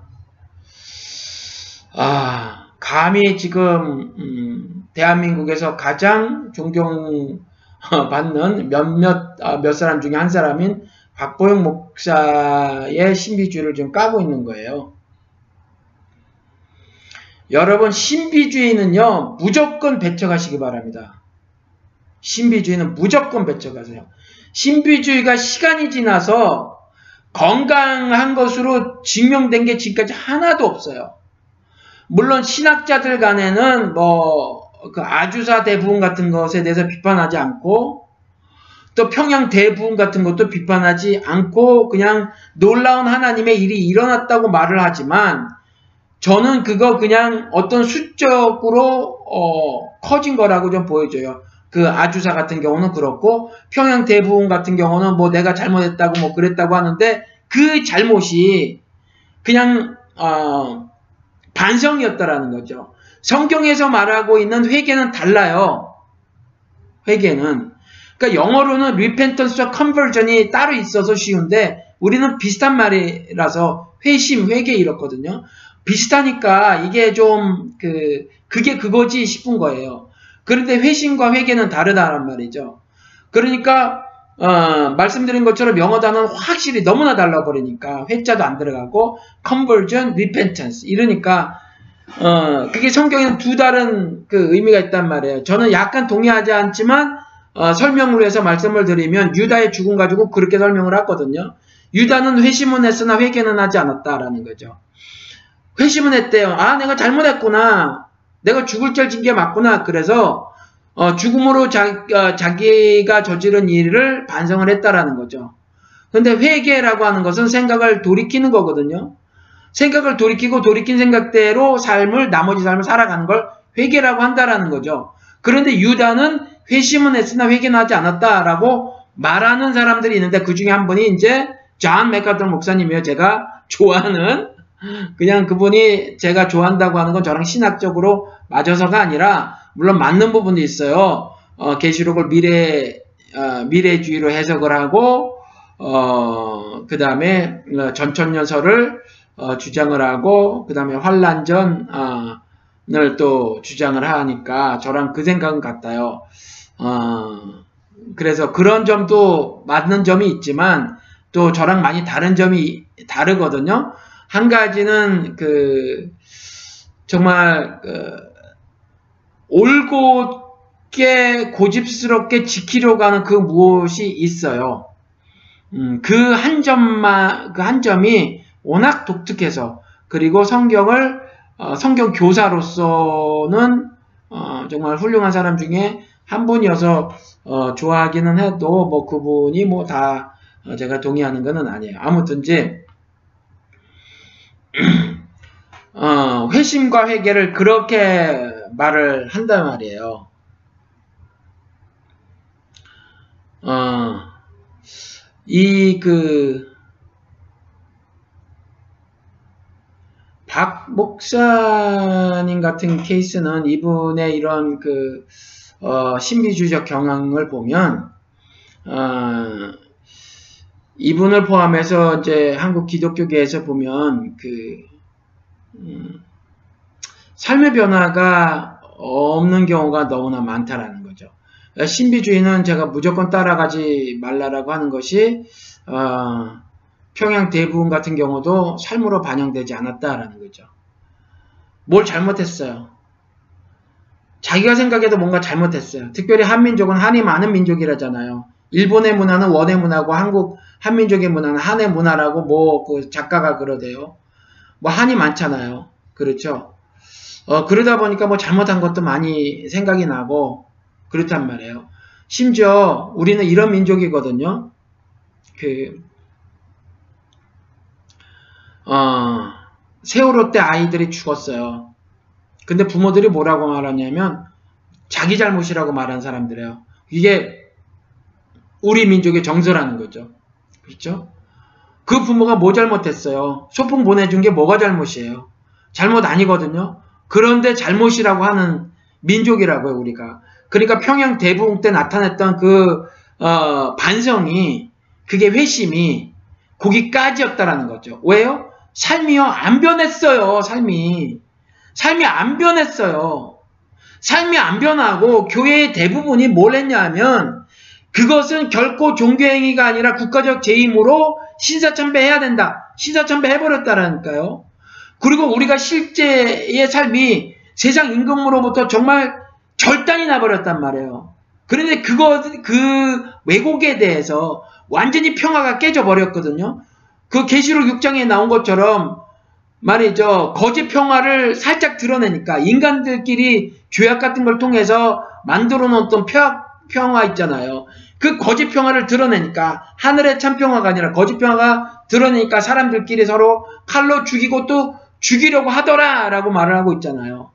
아, 감히 지금 음, 대한민국에서 가장 존경받는 몇몇 아, 몇 사람 중에 한 사람인 박보영 목사의 신비주의를 좀 까고 있는 거예요. 여러분 신비주의는요 무조건 배척하시기 바랍니다. 신비주의는 무조건 배척하세요. 신비주의가 시간이 지나서 건강한 것으로 증명된 게 지금까지 하나도 없어요. 물론 신학자들 간에는 뭐 그 아주사 대부분 같은 것에 대해서 비판하지 않고 또 평양 대부분 같은 것도 비판하지 않고 그냥 놀라운 하나님의 일이 일어났다고 말을 하지만 저는 그거 그냥 어떤 수적으로 어, 커진 거라고 좀 보여져요. 그 아주사 같은 경우는 그렇고 평양 대부분 같은 경우는 뭐 내가 잘못했다고 뭐 그랬다고 하는데 그 잘못이 그냥 어, 반성이었다라는 거죠. 성경에서 말하고 있는 회개는 달라요. 회개는 그러니까 영어로는 repentance와 conversion이 따로 있어서 쉬운데 우리는 비슷한 말이라서 회심, 회개 이렇거든요. 비슷하니까 이게 좀 그 그게 그거지 싶은 거예요. 그런데 회심과 회개는 다르다란 말이죠. 그러니까 어, 말씀드린 것처럼 영어 단어는 확실히 너무나 달라버리니까 회자도 안 들어가고 conversion, repentance 이러니까 어, 그게 성경에는 두 다른 그 의미가 있단 말이에요. 저는 약간 동의하지 않지만 어, 설명을 해서 말씀을 드리면 유다의 죽음 가지고 그렇게 설명을 했거든요. 유다는 회심은 했으나 회개는 하지 않았다라는 거죠. 회심은 했대요. 아 내가 잘못했구나. 내가 죽을 죄진 게 맞구나. 그래서 어, 죽음으로 자, 어, 자기가 저지른 일을 반성을 했다라는 거죠. 근데 회개라고 하는 것은 생각을 돌이키는 거거든요. 생각을 돌이키고 돌이킨 생각대로 삶을 나머지 삶을 살아가는 걸 회개라고 한다라는 거죠. 그런데 유다는 회심은 했으나 회개는 하지 않았다라고 말하는 사람들이 있는데 그 중에 한 분이 이제 존 맥아더 목사님이에요. 제가 좋아하는 그냥 그분이 제가 좋아한다고 하는 건 저랑 신학적으로 맞아서가 아니라 물론 맞는 부분도 있어요. 어, 계시록을 미래 어, 미래주의로 해석을 하고 어, 그 다음에 어, 전천년설을 어, 주장을 하고 그 다음에 환란전을 또 주장을 하니까 저랑 그 생각은 같아요. 어, 그래서 그런 점도 맞는 점이 있지만 또 저랑 많이 다른 점이 다르거든요. 한 가지는 그 정말 그 올곧게 고집스럽게 지키려고 하는 그 무엇이 있어요. 음, 그 한 점만 그 한 점이 워낙 독특해서 그리고 성경을 어, 성경 교사로서는 어, 정말 훌륭한 사람 중에 한 분이어서 어, 좋아하기는 해도 뭐 그분이 뭐다 어, 제가 동의하는 것은 아니에요. 아무튼지 어, 회심과 회개를 그렇게 말을 한단 말이에요. 어, 이 그 박 목사님 같은 케이스는 이분의 이런 그 어, 신비주의적 경향을 보면 어, 이분을 포함해서 이제 한국 기독교계에서 보면 그 음, 삶의 변화가 없는 경우가 너무나 많다라는 거죠. 신비주의는 제가 무조건 따라가지 말라라고 하는 것이 어, 평양 대부분 같은 경우도 삶으로 반영되지 않았다라는 거죠. 뭘 잘못했어요? 자기가 생각해도 뭔가 잘못했어요. 특별히 한민족은 한이 많은 민족이라잖아요. 일본의 문화는 원의 문화고 한국 한민족의 문화는 한의 문화라고 뭐 그 작가가 그러대요. 뭐 한이 많잖아요. 그렇죠? 어, 그러다 보니까 뭐 잘못한 것도 많이 생각이 나고 그렇단 말이에요. 심지어 우리는 이런 민족이거든요. 그 어, 세월호 때 아이들이 죽었어요. 근데 부모들이 뭐라고 말하냐면 자기 잘못이라고 말한 사람들이에요. 이게 우리 민족의 정서라는 거죠. 그렇죠? 그 부모가 뭐 잘못했어요? 소풍 보내준 게 뭐가 잘못이에요? 잘못 아니거든요. 그런데 잘못이라고 하는 민족이라고요, 우리가. 그러니까 평양 대부흥 때 나타났던 그 어, 반성이 그게 회심이 거기까지였다라는 거죠. 왜요? 삶이요 안 변했어요. 삶이 삶이 안 변했어요. 삶이 안 변하고 교회의 대부분이 뭘 했냐면 그것은 결코 종교행위가 아니라 국가적 재임으로 신사참배해야 된다. 신사참배 해버렸다라니까요. 그리고 우리가 실제의 삶이 세상 임금으로부터 정말 결단이 나버렸단 말이에요. 그런데 그거 그 왜곡에 대해서 완전히 평화가 깨져버렸거든요. 그 계시록 6장에 나온 것처럼 말이죠. 거짓 평화를 살짝 드러내니까 인간들끼리 죄악 같은 걸 통해서 만들어 놓았던 평화 있잖아요. 그 거짓 평화를 드러내니까 하늘의 참 평화가 아니라 거짓 평화가 드러내니까 사람들끼리 서로 칼로 죽이고 또 죽이려고 하더라 라고 말을 하고 있잖아요.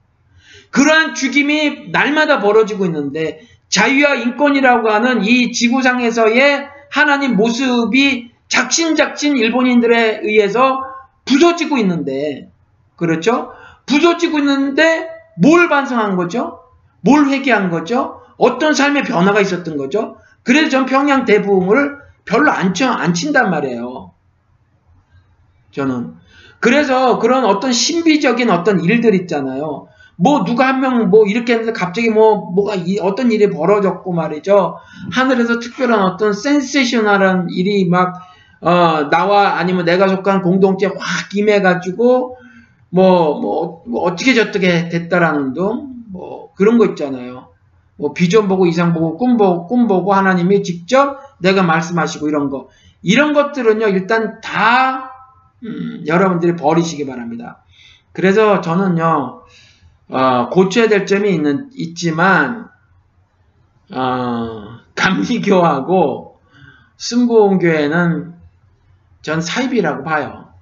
그러한 죽임이 날마다 벌어지고 있는데 자유와 인권이라고 하는 이 지구상에서의 하나님 모습이 작신작신 일본인들에 의해서 부서지고 있는데 그렇죠? 부서지고 있는데 뭘 반성한 거죠? 뭘 회개한 거죠? 어떤 삶의 변화가 있었던 거죠? 그래서 전 평양 대부흥을 별로 안, 쳐, 안 친단 말이에요. 저는. 그래서 그런 어떤 신비적인 어떤 일들 있잖아요. 뭐 누가 한 명 뭐 이렇게 했는데 갑자기 뭐 뭐가 이, 어떤 일이 벌어졌고 말이죠. 하늘에서 특별한 어떤 센세셔널한 일이 막 어, 나와 아니면 내가 속한 공동체 확 임해가지고 뭐, 뭐, 뭐 어떻게 저떻게 됐다라는 둥 뭐 그런 거 있잖아요. 뭐 비전 보고 이상 보고 꿈 보고 꿈 보고 하나님이 직접 내가 말씀하시고 이런 거 이런 것들은요 일단 다 음, 여러분들이 버리시기 바랍니다. 그래서 저는요 어, 고쳐야 될 점이 있는 있지만 어, 감리교하고 순복음교회는 전 사입이라고 봐요.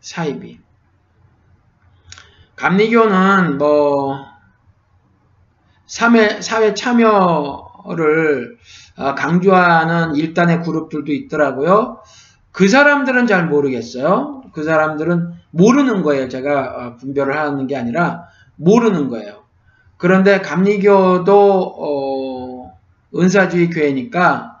사입이. 감리교는 뭐 사회, 사회 참여를 어, 강조하는 일단의 그룹들도 있더라고요. 그 사람들은 잘 모르겠어요. 그 사람들은 모르는 거예요. 제가 어, 분별을 하는 게 아니라 모르는 거예요. 그런데 감리교도 어, 은사주의 교회니까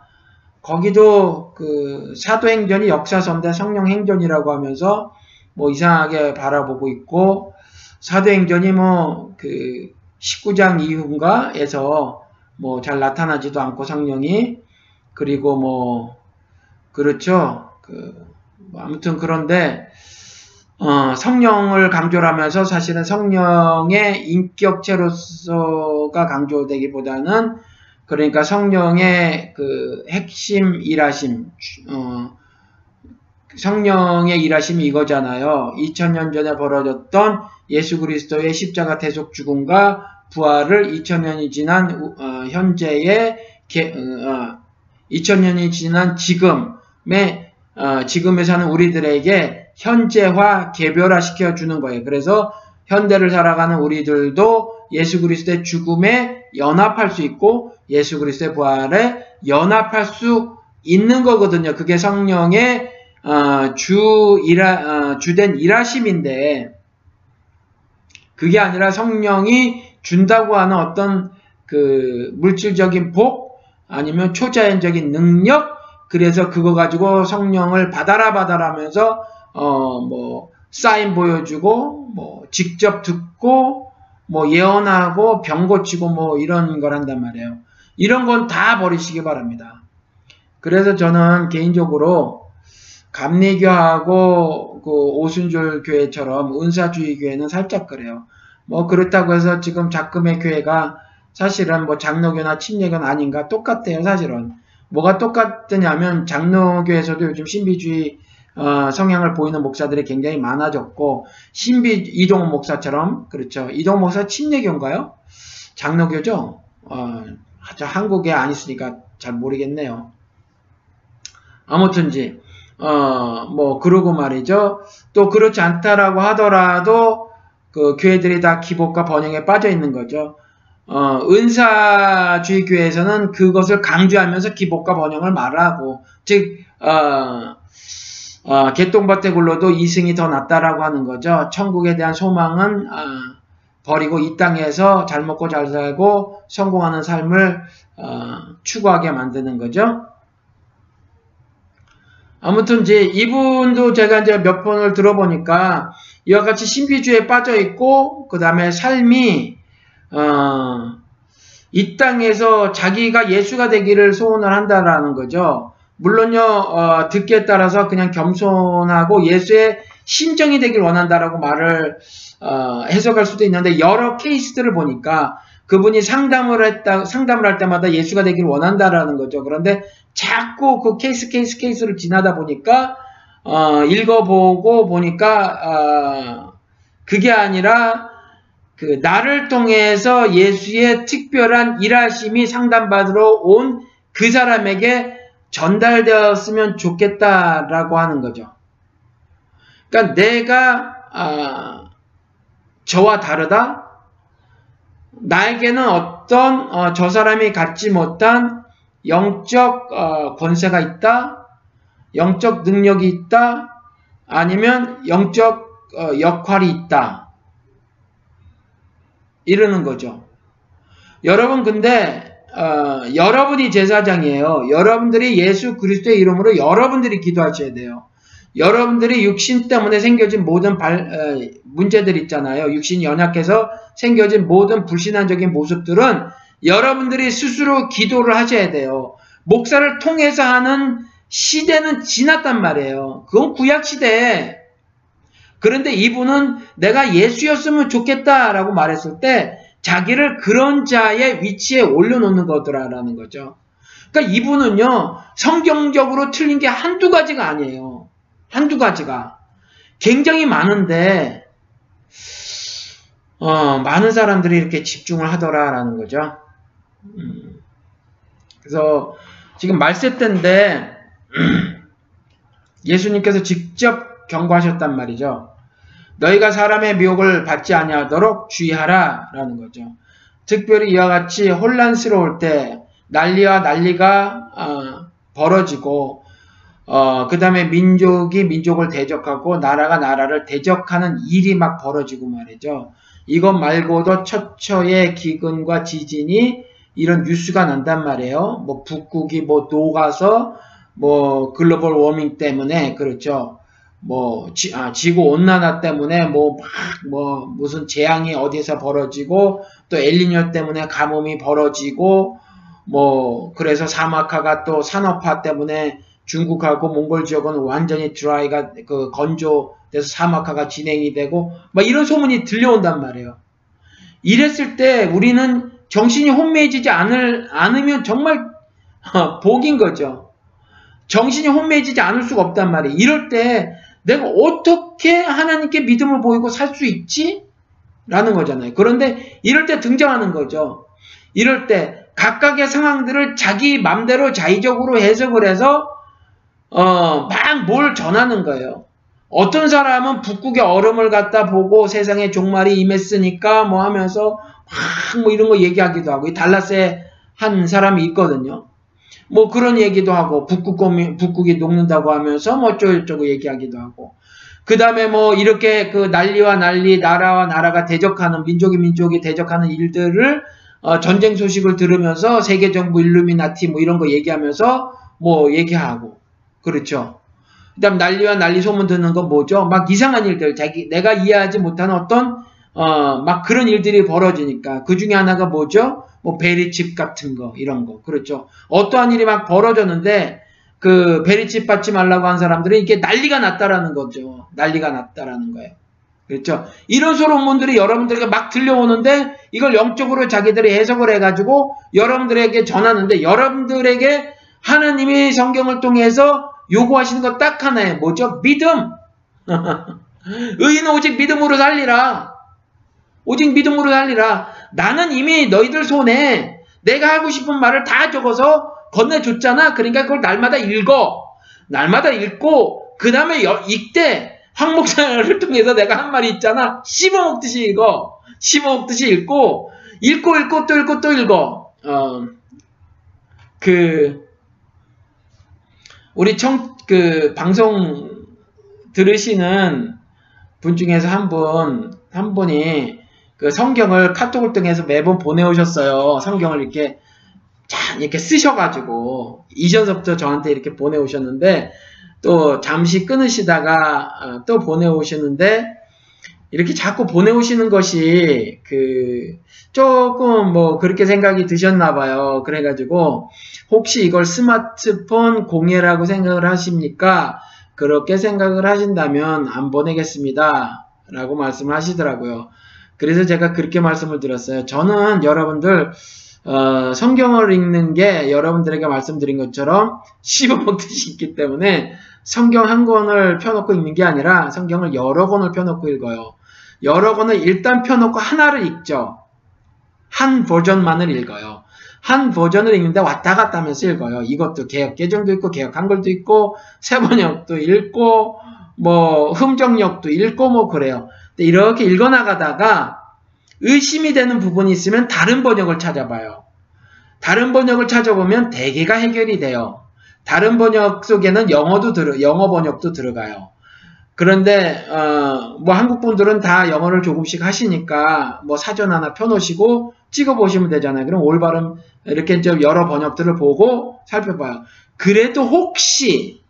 거기도 그 사도행전이 역사선대 성령행전이라고 하면서 뭐 이상하게 바라보고 있고 사도행전이 뭐 그 19장 이후인가에서 뭐 잘 나타나지도 않고 성령이 그리고 뭐 그렇죠 그 뭐 아무튼 그런데 어, 성령을 강조를 하면서 사실은 성령의 인격체로서가 강조되기보다는 그러니까 성령의 그 핵심 일하심, 어, 성령의 일하심이 이거잖아요. 2000년 전에 벌어졌던 예수 그리스도의 십자가 대속 죽음과 부활을 2000년이 지난 어, 현재의 게, 어, 2000년이 지난 지금의 어, 지금에 사는 우리들에게 현재화 개별화 시켜주는 거예요. 그래서 현대를 살아가는 우리들도 예수 그리스도의 죽음에 연합할 수 있고 예수 그리스도의 부활에 연합할 수 있는 거거든요. 그게 성령의 어, 주 일하, 어, 주된 일하심인데 그게 아니라 성령이 준다고 하는 어떤 그 물질적인 복 아니면 초자연적인 능력 그래서 그거 가지고 성령을 받아라 받아라 하면서 어 뭐 사인 보여주고 뭐 직접 듣고 뭐 예언하고 병 고치고 뭐 이런 걸 한단 말이에요. 이런 건 다 버리시기 바랍니다. 그래서 저는 개인적으로 감리교하고 그 오순절 교회처럼 은사주의 교회는 살짝 그래요. 뭐 그렇다고 해서 지금 작금의 교회가 사실은 뭐 장로교나 침례교는 아닌가 똑같아요 사실은. 뭐가 똑같으냐면 장로교에서도 요즘 신비주의 어, 성향을 보이는 목사들이 굉장히 많아졌고 신비 이동훈 목사처럼 그렇죠. 이동훈 목사 침례교인가요? 장로교죠. 어, 한국에 안 있으니까 잘 모르겠네요. 아무튼지 어, 뭐 그러고 말이죠. 또 그렇지 않다라고 하더라도 그 교회들이 다 기복과 번영에 빠져 있는 거죠. 어, 은사주의 교회에서는 그것을 강조하면서 기복과 번영을 말하고 즉 어, 어, 개똥밭에 굴러도 이승이 더 낫다라고 하는 거죠. 천국에 대한 소망은 어, 버리고 이 땅에서 잘 먹고 잘 살고 성공하는 삶을 어, 추구하게 만드는 거죠. 아무튼 이제 이분도 제가 이제 몇 번을 들어보니까 이와 같이 신비주의에 빠져 있고 그 다음에 삶이 어, 이 땅에서 자기가 예수가 되기를 소원을 한다라는 거죠. 물론요, 어, 듣기에 따라서 그냥 겸손하고 예수의 심정이 되길 원한다라고 말을 어, 해석할 수도 있는데 여러 케이스들을 보니까 그분이 상담을 했다 상담을 할 때마다 예수가 되길 원한다라는 거죠. 그런데 자꾸 그 케이스 케이스 케이스를 지나다 보니까 어, 읽어보고 보니까 어, 그게 아니라 그 나를 통해서 예수의 특별한 일하심이 상담받으러 온 그 사람에게 전달되었으면 좋겠다라고 하는 거죠. 그러니까 내가 아, 저와 다르다. 나에게는 어떤 어, 저 사람이 갖지 못한 영적 어, 권세가 있다. 영적 능력이 있다. 아니면 영적 어, 역할이 있다. 이러는 거죠. 여러분 근데 어, 여러분이 제사장이에요. 여러분들이 예수 그리스도의 이름으로 여러분들이 기도하셔야 돼요. 여러분들이 육신 때문에 생겨진 모든 발, 어, 문제들 있잖아요. 육신이 연약해서 생겨진 모든 불신앙적인 모습들은 여러분들이 스스로 기도를 하셔야 돼요. 목사를 통해서 하는 시대는 지났단 말이에요. 그건 구약 시대에. 그런데 이분은 내가 예수였으면 좋겠다라고 말했을 때 자기를 그런 자의 위치에 올려놓는 거더라라는 거죠. 그러니까 이분은요, 성경적으로 틀린 게 한두 가지가 아니에요. 한두 가지가. 굉장히 많은데, 어, 많은 사람들이 이렇게 집중을 하더라라는 거죠. 음. 그래서 지금 말세 때인데, 예수님께서 직접 경고하셨단 말이죠. 너희가 사람의 미혹을 받지 아니하도록 주의하라라는 거죠. 특별히 이와 같이 혼란스러울 때 난리와 난리가 어, 벌어지고 어, 그 다음에 민족이 민족을 대적하고 나라가 나라를 대적하는 일이 막 벌어지고 말이죠. 이것 말고도 처처의 기근과 지진이 이런 뉴스가 난단 말이에요. 뭐 북극이 뭐 녹아서 뭐 글로벌 워밍 때문에 그렇죠. 뭐 지, 아, 지구 온난화 때문에 뭐 막뭐 무슨 재앙이 어디서 벌어지고 또 엘리뇨 때문에 가뭄이 벌어지고 뭐 그래서 사막화가 또 산업화 때문에 중국하고 몽골 지역은 완전히 드라이가 그 건조돼서 사막화가 진행이 되고 막 이런 소문이 들려온단 말이에요. 이랬을 때 우리는 정신이 혼미해지지 않을 않으면 정말 어, 복인 거죠. 정신이 혼미해지지 않을 수가 없단 말이에요. 이럴 때 내가 어떻게 하나님께 믿음을 보이고 살 수 있지? 라는 거잖아요. 그런데 이럴 때 등장하는 거죠. 이럴 때 각각의 상황들을 자기 맘대로 자의적으로 해석을 해서 어, 막 뭘 전하는 거예요. 어떤 사람은 북극의 얼음을 갖다 보고 세상에 종말이 임했으니까 뭐 하면서 막 뭐 이런 거 얘기하기도 하고 이 달라스에 한 사람이 있거든요. 뭐 그런 얘기도 하고 북극 북극이 녹는다고 하면서 뭐 어쩌고저쩌고 얘기하기도 하고 그 다음에 뭐 이렇게 그 난리와 난리 나라와 나라가 대적하는 민족이 민족이 대적하는 일들을 어 전쟁 소식을 들으면서 세계 정부 일루미나티 뭐 이런 거 얘기하면서 뭐 얘기하고 그렇죠. 그다음 난리와 난리 소문 듣는 건 뭐죠? 막 이상한 일들, 자기 내가 이해하지 못하는 어떤 어 막 그런 일들이 벌어지니까 그 중에 하나가 뭐죠? 뭐 베리칩 같은 거 이런 거 그렇죠. 어떠한 일이 막 벌어졌는데 그 베리칩 받지 말라고 한 사람들은 이게 난리가 났다라는 거죠. 난리가 났다라는 거예요. 그렇죠. 이런 소문들이 여러분들에게 막 들려오는데 이걸 영적으로 자기들이 해석을 해가지고 여러분들에게 전하는데 여러분들에게 하나님이 성경을 통해서 요구하시는 것 딱 하나예요. 뭐죠? 믿음. 의인은 오직 믿음으로 살리라. 오직 믿음으로 살리라. 나는 이미 너희들 손에 내가 하고 싶은 말을 다 적어서 건네줬잖아. 그러니까 그걸 날마다 읽어. 날마다 읽고 그 다음에 읽되 황목사를 통해서 내가 한 말이 있잖아. 씹어먹듯이 읽어. 씹어먹듯이 읽고 읽고 읽고 또 읽고 또 읽어. 어, 그 우리 청, 그, 방송 들으시는 분 중에서 한 분, 한 분이 그 성경을 카톡을 통해서 매번 보내오셨어요. 성경을 이렇게, 자, 이렇게 쓰셔가지고, 이전서부터 저한테 이렇게 보내오셨는데, 또 잠시 끊으시다가 어, 또 보내오시는데, 이렇게 자꾸 보내오시는 것이 그 조금 뭐 그렇게 생각이 드셨나 봐요. 그래가지고 혹시 이걸 스마트폰 공예라고 생각을 하십니까? 그렇게 생각을 하신다면 안 보내겠습니다. 라고 말씀을 하시더라고요. 그래서 제가 그렇게 말씀을 드렸어요. 저는 여러분들 어, 성경을 읽는 게 여러분들에게 말씀드린 것처럼 씹어먹듯이 있기 때문에 성경 한 권을 펴놓고 읽는 게 아니라 성경을 여러 권을 펴놓고 읽어요. 여러 권을 일단 펴놓고 하나를 읽죠. 한 버전만을 읽어요. 한 버전을 읽는데 왔다 갔다 하면서 읽어요. 이것도 개혁 개정도 있고 개혁 한글도 있고 세번역도 읽고 뭐 흠정역도 읽고 뭐 그래요. 이렇게 읽어나가다가 의심이 되는 부분이 있으면 다른 번역을 찾아봐요. 다른 번역을 찾아보면 대개가 해결이 돼요. 다른 번역 속에는 영어도 들어 영어 번역도 들어가요. 그런데 어, 뭐 한국 분들은 다 영어를 조금씩 하시니까 뭐 사전 하나 펴놓으시고 찍어 보시면 되잖아요. 그럼 올바른 이렇게 좀 여러 번역들을 보고 살펴봐요. 그래도 혹시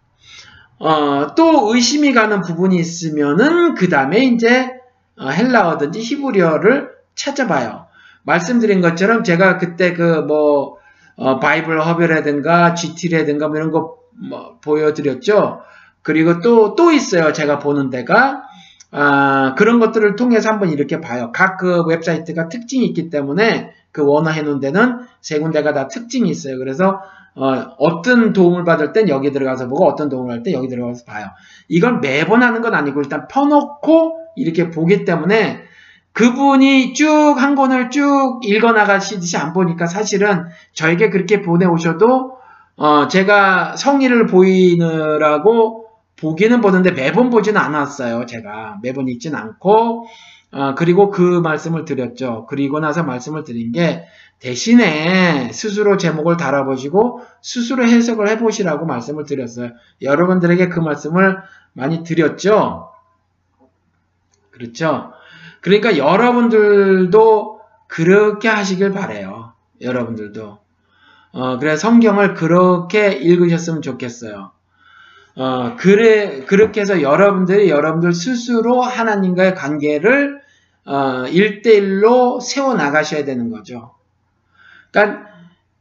어, 또 의심이 가는 부분이 있으면은 그 다음에 이제 어, 헬라어든지 히브리어를 찾아봐요. 말씀드린 것처럼 제가 그때 그뭐 어, Bible Hub라든가 GT라든가 뭐 이런 거 뭐 보여드렸죠. 그리고 또, 또 있어요. 제가 보는 데가. 아, 그런 것들을 통해서 한번 이렇게 봐요. 각 그 웹사이트가 특징이 있기 때문에 그 원어해 놓은 데는 세 군데가 다 특징이 있어요. 그래서 어, 떤 도움을 받을 땐 여기 들어가서 보고 어떤 도움을 할때 여기 들어가서 봐요. 이건 매번 하는 건 아니고 일단 펴놓고 이렇게 보기 때문에 그분이 쭉 한 권을 쭉 읽어 나가시듯이 안 보니까 사실은 저에게 그렇게 보내 오셔도 어, 제가 성의를 보이느라고 보기는 보는데 매번 보지는 않았어요. 제가 매번 읽진 않고 어, 그리고 그 말씀을 드렸죠. 그리고 나서 말씀을 드린 게 대신에 스스로 제목을 달아보시고 스스로 해석을 해보시라고 말씀을 드렸어요. 여러분들에게 그 말씀을 많이 드렸죠. 그렇죠. 그러니까 여러분들도 그렇게 하시길 바래요. 여러분들도. 어, 그래 성경을 그렇게 읽으셨으면 좋겠어요. 어, 그래, 그렇게 해서 여러분들이 여러분들 스스로 하나님과의 관계를 어, 1대1로 세워 나가셔야 되는 거죠. 그러니까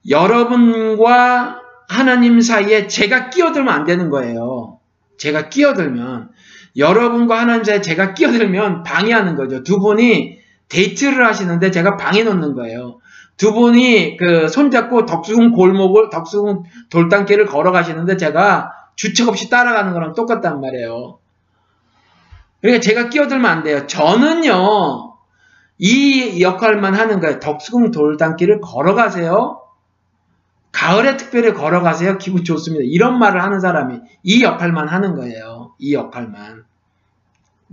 여러분과 하나님 사이에 제가 끼어들면 안 되는 거예요. 제가 끼어들면 여러분과 하나님 사이에 제가 끼어들면 방해하는 거죠. 두 분이 데이트를 하시는데 제가 방해 놓는 거예요. 두 분이 그 손잡고 덕수궁 골목을 덕수궁 돌담길을 걸어가시는데 제가 주책 없이 따라가는 거랑 똑같단 말이에요. 그러니까 제가 끼어들면 안 돼요. 저는요, 이 역할만 하는 거예요. 덕수궁 돌담길을 걸어가세요. 가을에 특별히 걸어가세요. 기분 좋습니다. 이런 말을 하는 사람이 이 역할만 하는 거예요. 이 역할만.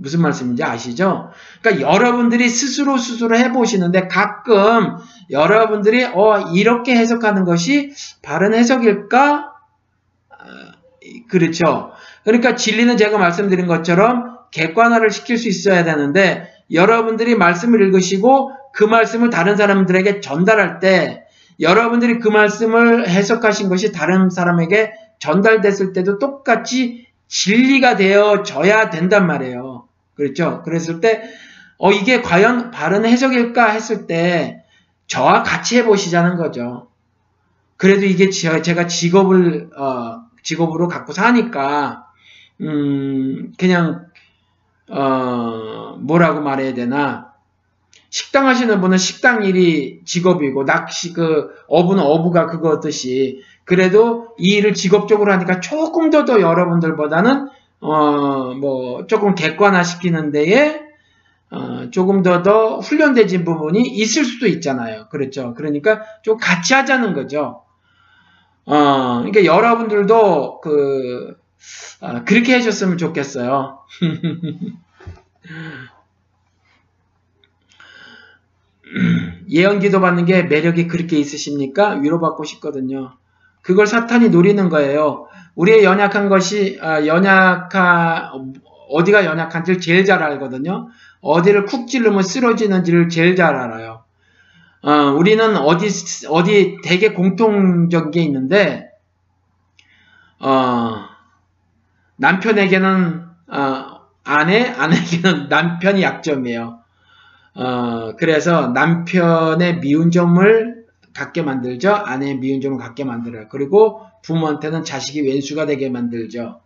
무슨 말씀인지 아시죠? 그러니까 여러분들이 스스로 스스로 해보시는데 가끔 여러분들이 어 이렇게 해석하는 것이 바른 해석일까? 그렇죠. 그러니까 진리는 제가 말씀드린 것처럼 객관화를 시킬 수 있어야 되는데 여러분들이 말씀을 읽으시고 그 말씀을 다른 사람들에게 전달할 때 여러분들이 그 말씀을 해석하신 것이 다른 사람에게 전달됐을 때도 똑같이 진리가 되어져야 된단 말이에요. 그렇죠? 그랬을 때, 어, 이게 과연 바른 해석일까 했을 때, 저와 같이 해보시자는 거죠. 그래도 이게 제가 직업을, 어, 직업으로 갖고 사니까 음 그냥 어 뭐라고 말해야 되나 식당 하시는 분은 식당 일이 직업이고 낚시 그 어부는 어부가 그거듯이 그래도 이 일을 직업적으로 하니까 조금 더 더 여러분들보다는 어 뭐 조금 객관화 시키는 데에 어 조금 더 더 훈련되진 부분이 있을 수도 있잖아요. 그렇죠. 그러니까 좀 같이 하자는 거죠. 어, 그러니까 여러분들도 그 어, 그렇게 해줬으면 좋겠어요. 예언 기도 받는 게 매력이 그렇게 있으십니까? 위로받고 싶거든요. 그걸 사탄이 노리는 거예요. 우리의 연약한 것이 아, 연약한 어디가 연약한지를 제일 잘 알거든요. 어디를 쿡 찌르면 쓰러지는지를 제일 잘 알아요. 어, 우리는 어디, 어디 되게 공통적인 게 있는데, 어, 남편에게는, 어, 아내, 아내에게는 남편이 약점이에요. 어, 그래서 남편의 미운 점을 갖게 만들죠. 아내의 미운 점을 갖게 만들어요. 그리고 부모한테는 자식이 왼수가 되게 만들죠.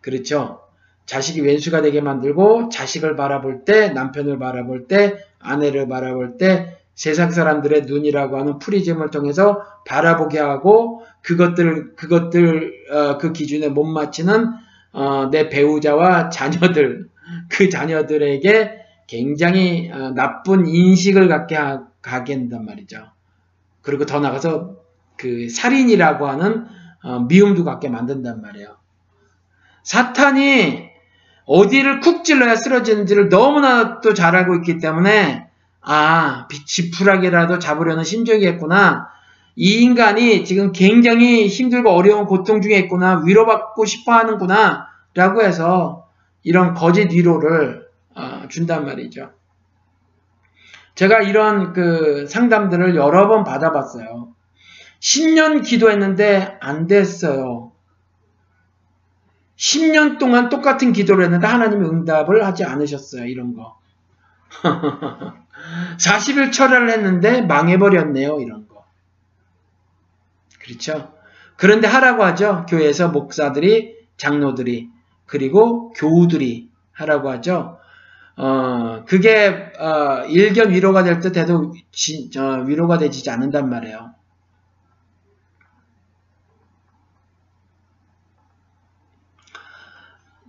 그렇죠. 자식이 왼수가 되게 만들고 자식을 바라볼 때 남편을 바라볼 때 아내를 바라볼 때 세상 사람들의 눈이라고 하는 프리즘을 통해서 바라보게 하고 그것들 그것들 어, 그 기준에 못 맞추는 어, 내 배우자와 자녀들 그 자녀들에게 굉장히 어, 나쁜 인식을 갖게 하, 가게 된단 말이죠. 그리고 더 나가서 그 살인이라고 하는 어, 미움도 갖게 만든단 말이에요. 사탄이 어디를 쿡 찔러야 쓰러지는지를 너무나도 잘 알고 있기 때문에 아, 지푸라기라도 잡으려는 심정이겠구나. 이 인간이 지금 굉장히 힘들고 어려운 고통 중에 있구나. 위로받고 싶어 하는구나. 라고 해서 이런 거짓 위로를 어, 준단 말이죠. 제가 이런 그 상담들을 여러 번 받아봤어요. 10년 기도했는데 안 됐어요. 10년 동안 똑같은 기도를 했는데 하나님이 응답을 하지 않으셨어요. 이런 거. 40일 철회를 했는데 망해버렸네요. 이런 거. 그렇죠? 그런데 하라고 하죠. 교회에서 목사들이, 장로들이, 그리고 교우들이 하라고 하죠. 어, 그게, 어, 일견 위로가 될 듯 해도 지, 어, 위로가 되지 않는단 말이에요.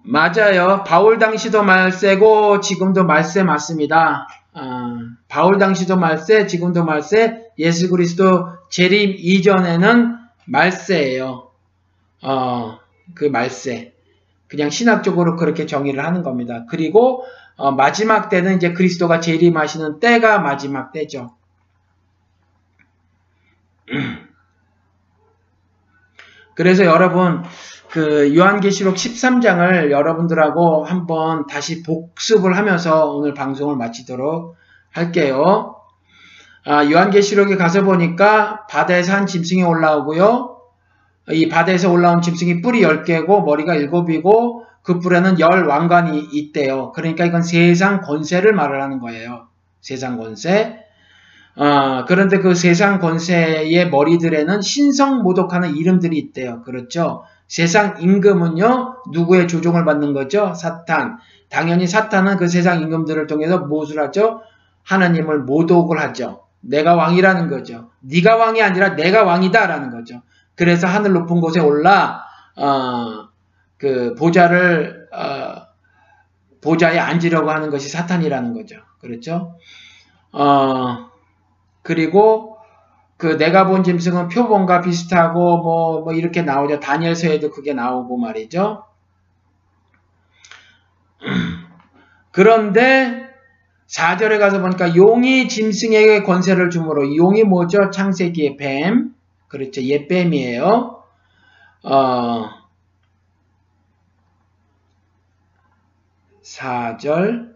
맞아요. 바울 당시도 말세고 지금도 말세 맞습니다. 어, 바울 당시도 말세, 지금도 말세, 예수 그리스도 재림 이전에는 말세예요. 어, 그 말세. 그냥 신학적으로 그렇게 정의를 하는 겁니다. 그리고 어, 마지막 때는 이제 그리스도가 재림하시는 때가 마지막 때죠. 그래서 여러분 그 요한계시록 13장을 여러분들하고 한번 다시 복습을 하면서 오늘 방송을 마치도록 할게요. 아, 요한계시록에 가서 보니까 바다에서 한 짐승이 올라오고요. 이 바다에서 올라온 짐승이 뿔이 10개고 머리가 7이고 그 뿔에는 열 왕관이 있대요. 그러니까 이건 세상 권세를 말을 하는 거예요. 세상 권세. 어, 그런데 그 세상 권세의 머리들에는 신성 모독하는 이름들이 있대요. 그렇죠? 세상 임금은요, 누구의 조종을 받는 거죠? 사탄. 당연히 사탄은 그 세상 임금들을 통해서 무엇을 하죠? 하나님을 모독을 하죠. 내가 왕이라는 거죠. 네가 왕이 아니라 내가 왕이다라는 거죠. 그래서 하늘 높은 곳에 올라 어, 그 보좌를 어, 보좌에 앉으려고 하는 것이 사탄이라는 거죠. 그렇죠? 어, 그리고 그 내가 본 짐승은 표본과 비슷하고 뭐, 뭐 이렇게 나오죠. 다니엘서에도 그게 나오고 말이죠. 그런데 4절에 가서 보니까 용이 짐승에게 권세를 주므로 용이 뭐죠? 창세기의 뱀. 그렇죠. 옛뱀이에요. 어, 4절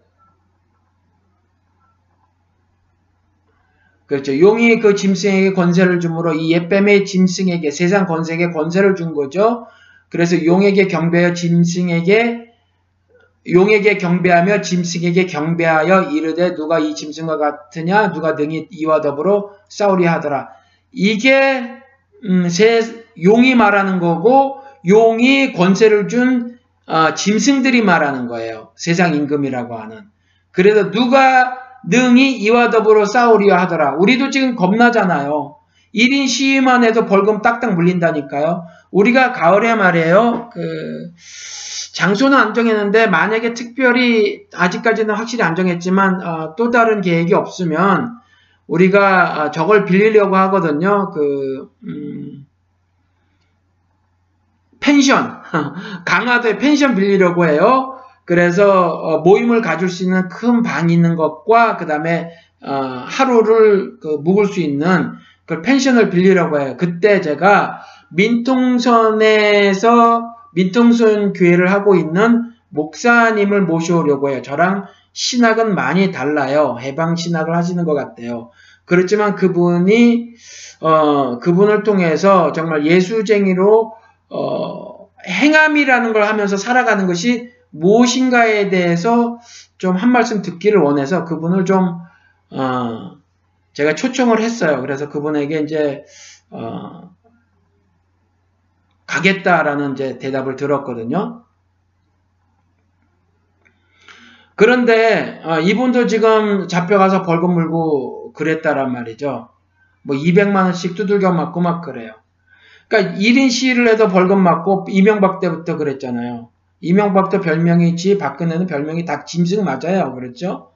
그렇죠. 용이 그 짐승에게 권세를 주므로 이 옛뱀의 짐승에게 세상 권세에게 권세를 준 거죠. 그래서 용에게 경배하여 짐승에게 용에게 경배하며 짐승에게 경배하여 이르되 누가 이 짐승과 같으냐 누가 등이 이와 더불어 싸우리 하더라. 이게 음, 세, 용이 말하는 거고 용이 권세를 준 어, 짐승들이 말하는 거예요. 세상 임금이라고 하는. 그래서 누가 능히 이와 더불어 싸우리야 하더라. 우리도 지금 겁나잖아요. 1인 시위만 해도 벌금 딱딱 물린다니까요. 우리가 가을에 말이에요. 그 장소는 안 정했는데 만약에 특별히 아직까지는 확실히 안 정했지만 어, 또 다른 계획이 없으면 우리가 어, 저걸 빌리려고 하거든요. 그 음, 펜션 강화도에 펜션 빌리려고 해요. 그래서 어, 모임을 가질 수 있는 큰 방이 있는 것과 그 다음에 어, 하루를 그 묵을 수 있는 그 펜션을 빌리려고 해요. 그때 제가 민통선에서 민통선 교회를 하고 있는 목사님을 모셔오려고 해요. 저랑 신학은 많이 달라요. 해방 신학을 하시는 것 같아요. 그렇지만 그분이 어, 그분을 통해서 정말 예수쟁이로 어, 행함이라는 걸 하면서 살아가는 것이 무엇인가에 대해서 좀 한 말씀 듣기를 원해서 그분을 좀 어, 제가 초청을 했어요. 그래서 그분에게 이제 어, 가겠다라는 이제 대답을 들었거든요. 그런데 어, 이분도 지금 잡혀가서 벌금 물고 그랬다란 말이죠. 뭐 200만 원씩 두들겨 맞고 막 그래요. 그러니까 1인 시위를 해도 벌금 맞고 이명박 때부터 그랬잖아요. 이명박도 별명이 있지 박근혜는 별명이 닭 짐승 맞아요. 그렇죠?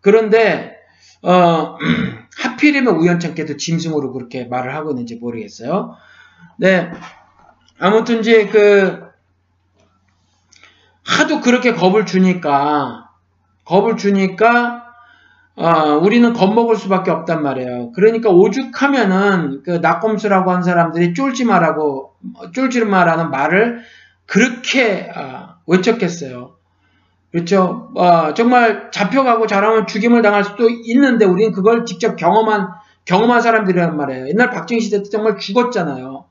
그런데 어, 하필이면 우연찮게도 짐승으로 그렇게 말을 하고 있는지 모르겠어요. 네. 아무튼 이제 그 하도 그렇게 겁을 주니까 겁을 주니까 어, 우리는 겁먹을 수밖에 없단 말이에요. 그러니까 오죽하면은 그 낙검수라고 한 사람들이 쫄지 마라고 쫄지 마라는 말을 그렇게 어, 외쳤겠어요. 그렇죠. 어, 정말 잡혀가고 잘하면 죽임을 당할 수도 있는데 우리는 그걸 직접 경험한 경험한 사람들이란 말이에요. 옛날 박정희 시대 때 정말 죽었잖아요.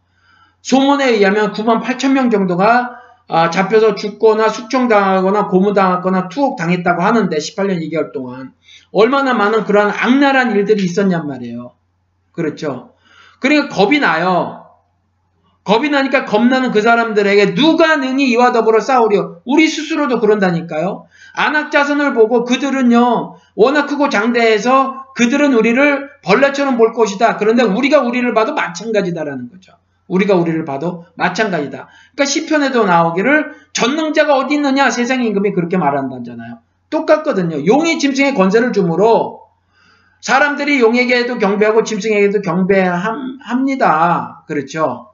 소문에 의하면 9만 8천 명 정도가 어, 잡혀서 죽거나 숙청당하거나 고무당하거나 투옥당했다고 하는데 18년 2개월 동안 얼마나 많은 그러한 악랄한 일들이 있었냔 말이에요. 그렇죠. 그러니까 겁이 나요. 겁이 나니까 겁나는 그 사람들에게 누가 능히 이와 더불어 싸우려 우리 스스로도 그런다니까요. 안악자선을 보고 그들은요 워낙 크고 장대해서 그들은 우리를 벌레처럼 볼 것이다. 그런데 우리가 우리를 봐도 마찬가지다라는 거죠. 우리가 우리를 봐도 마찬가지다. 그러니까 시편에도 나오기를 전능자가 어디 있느냐 세상의 임금이 그렇게 말한다잖아요. 똑같거든요. 용이 짐승의 권세를 주므로 사람들이 용에게도 경배하고 짐승에게도 경배합니다. 그렇죠.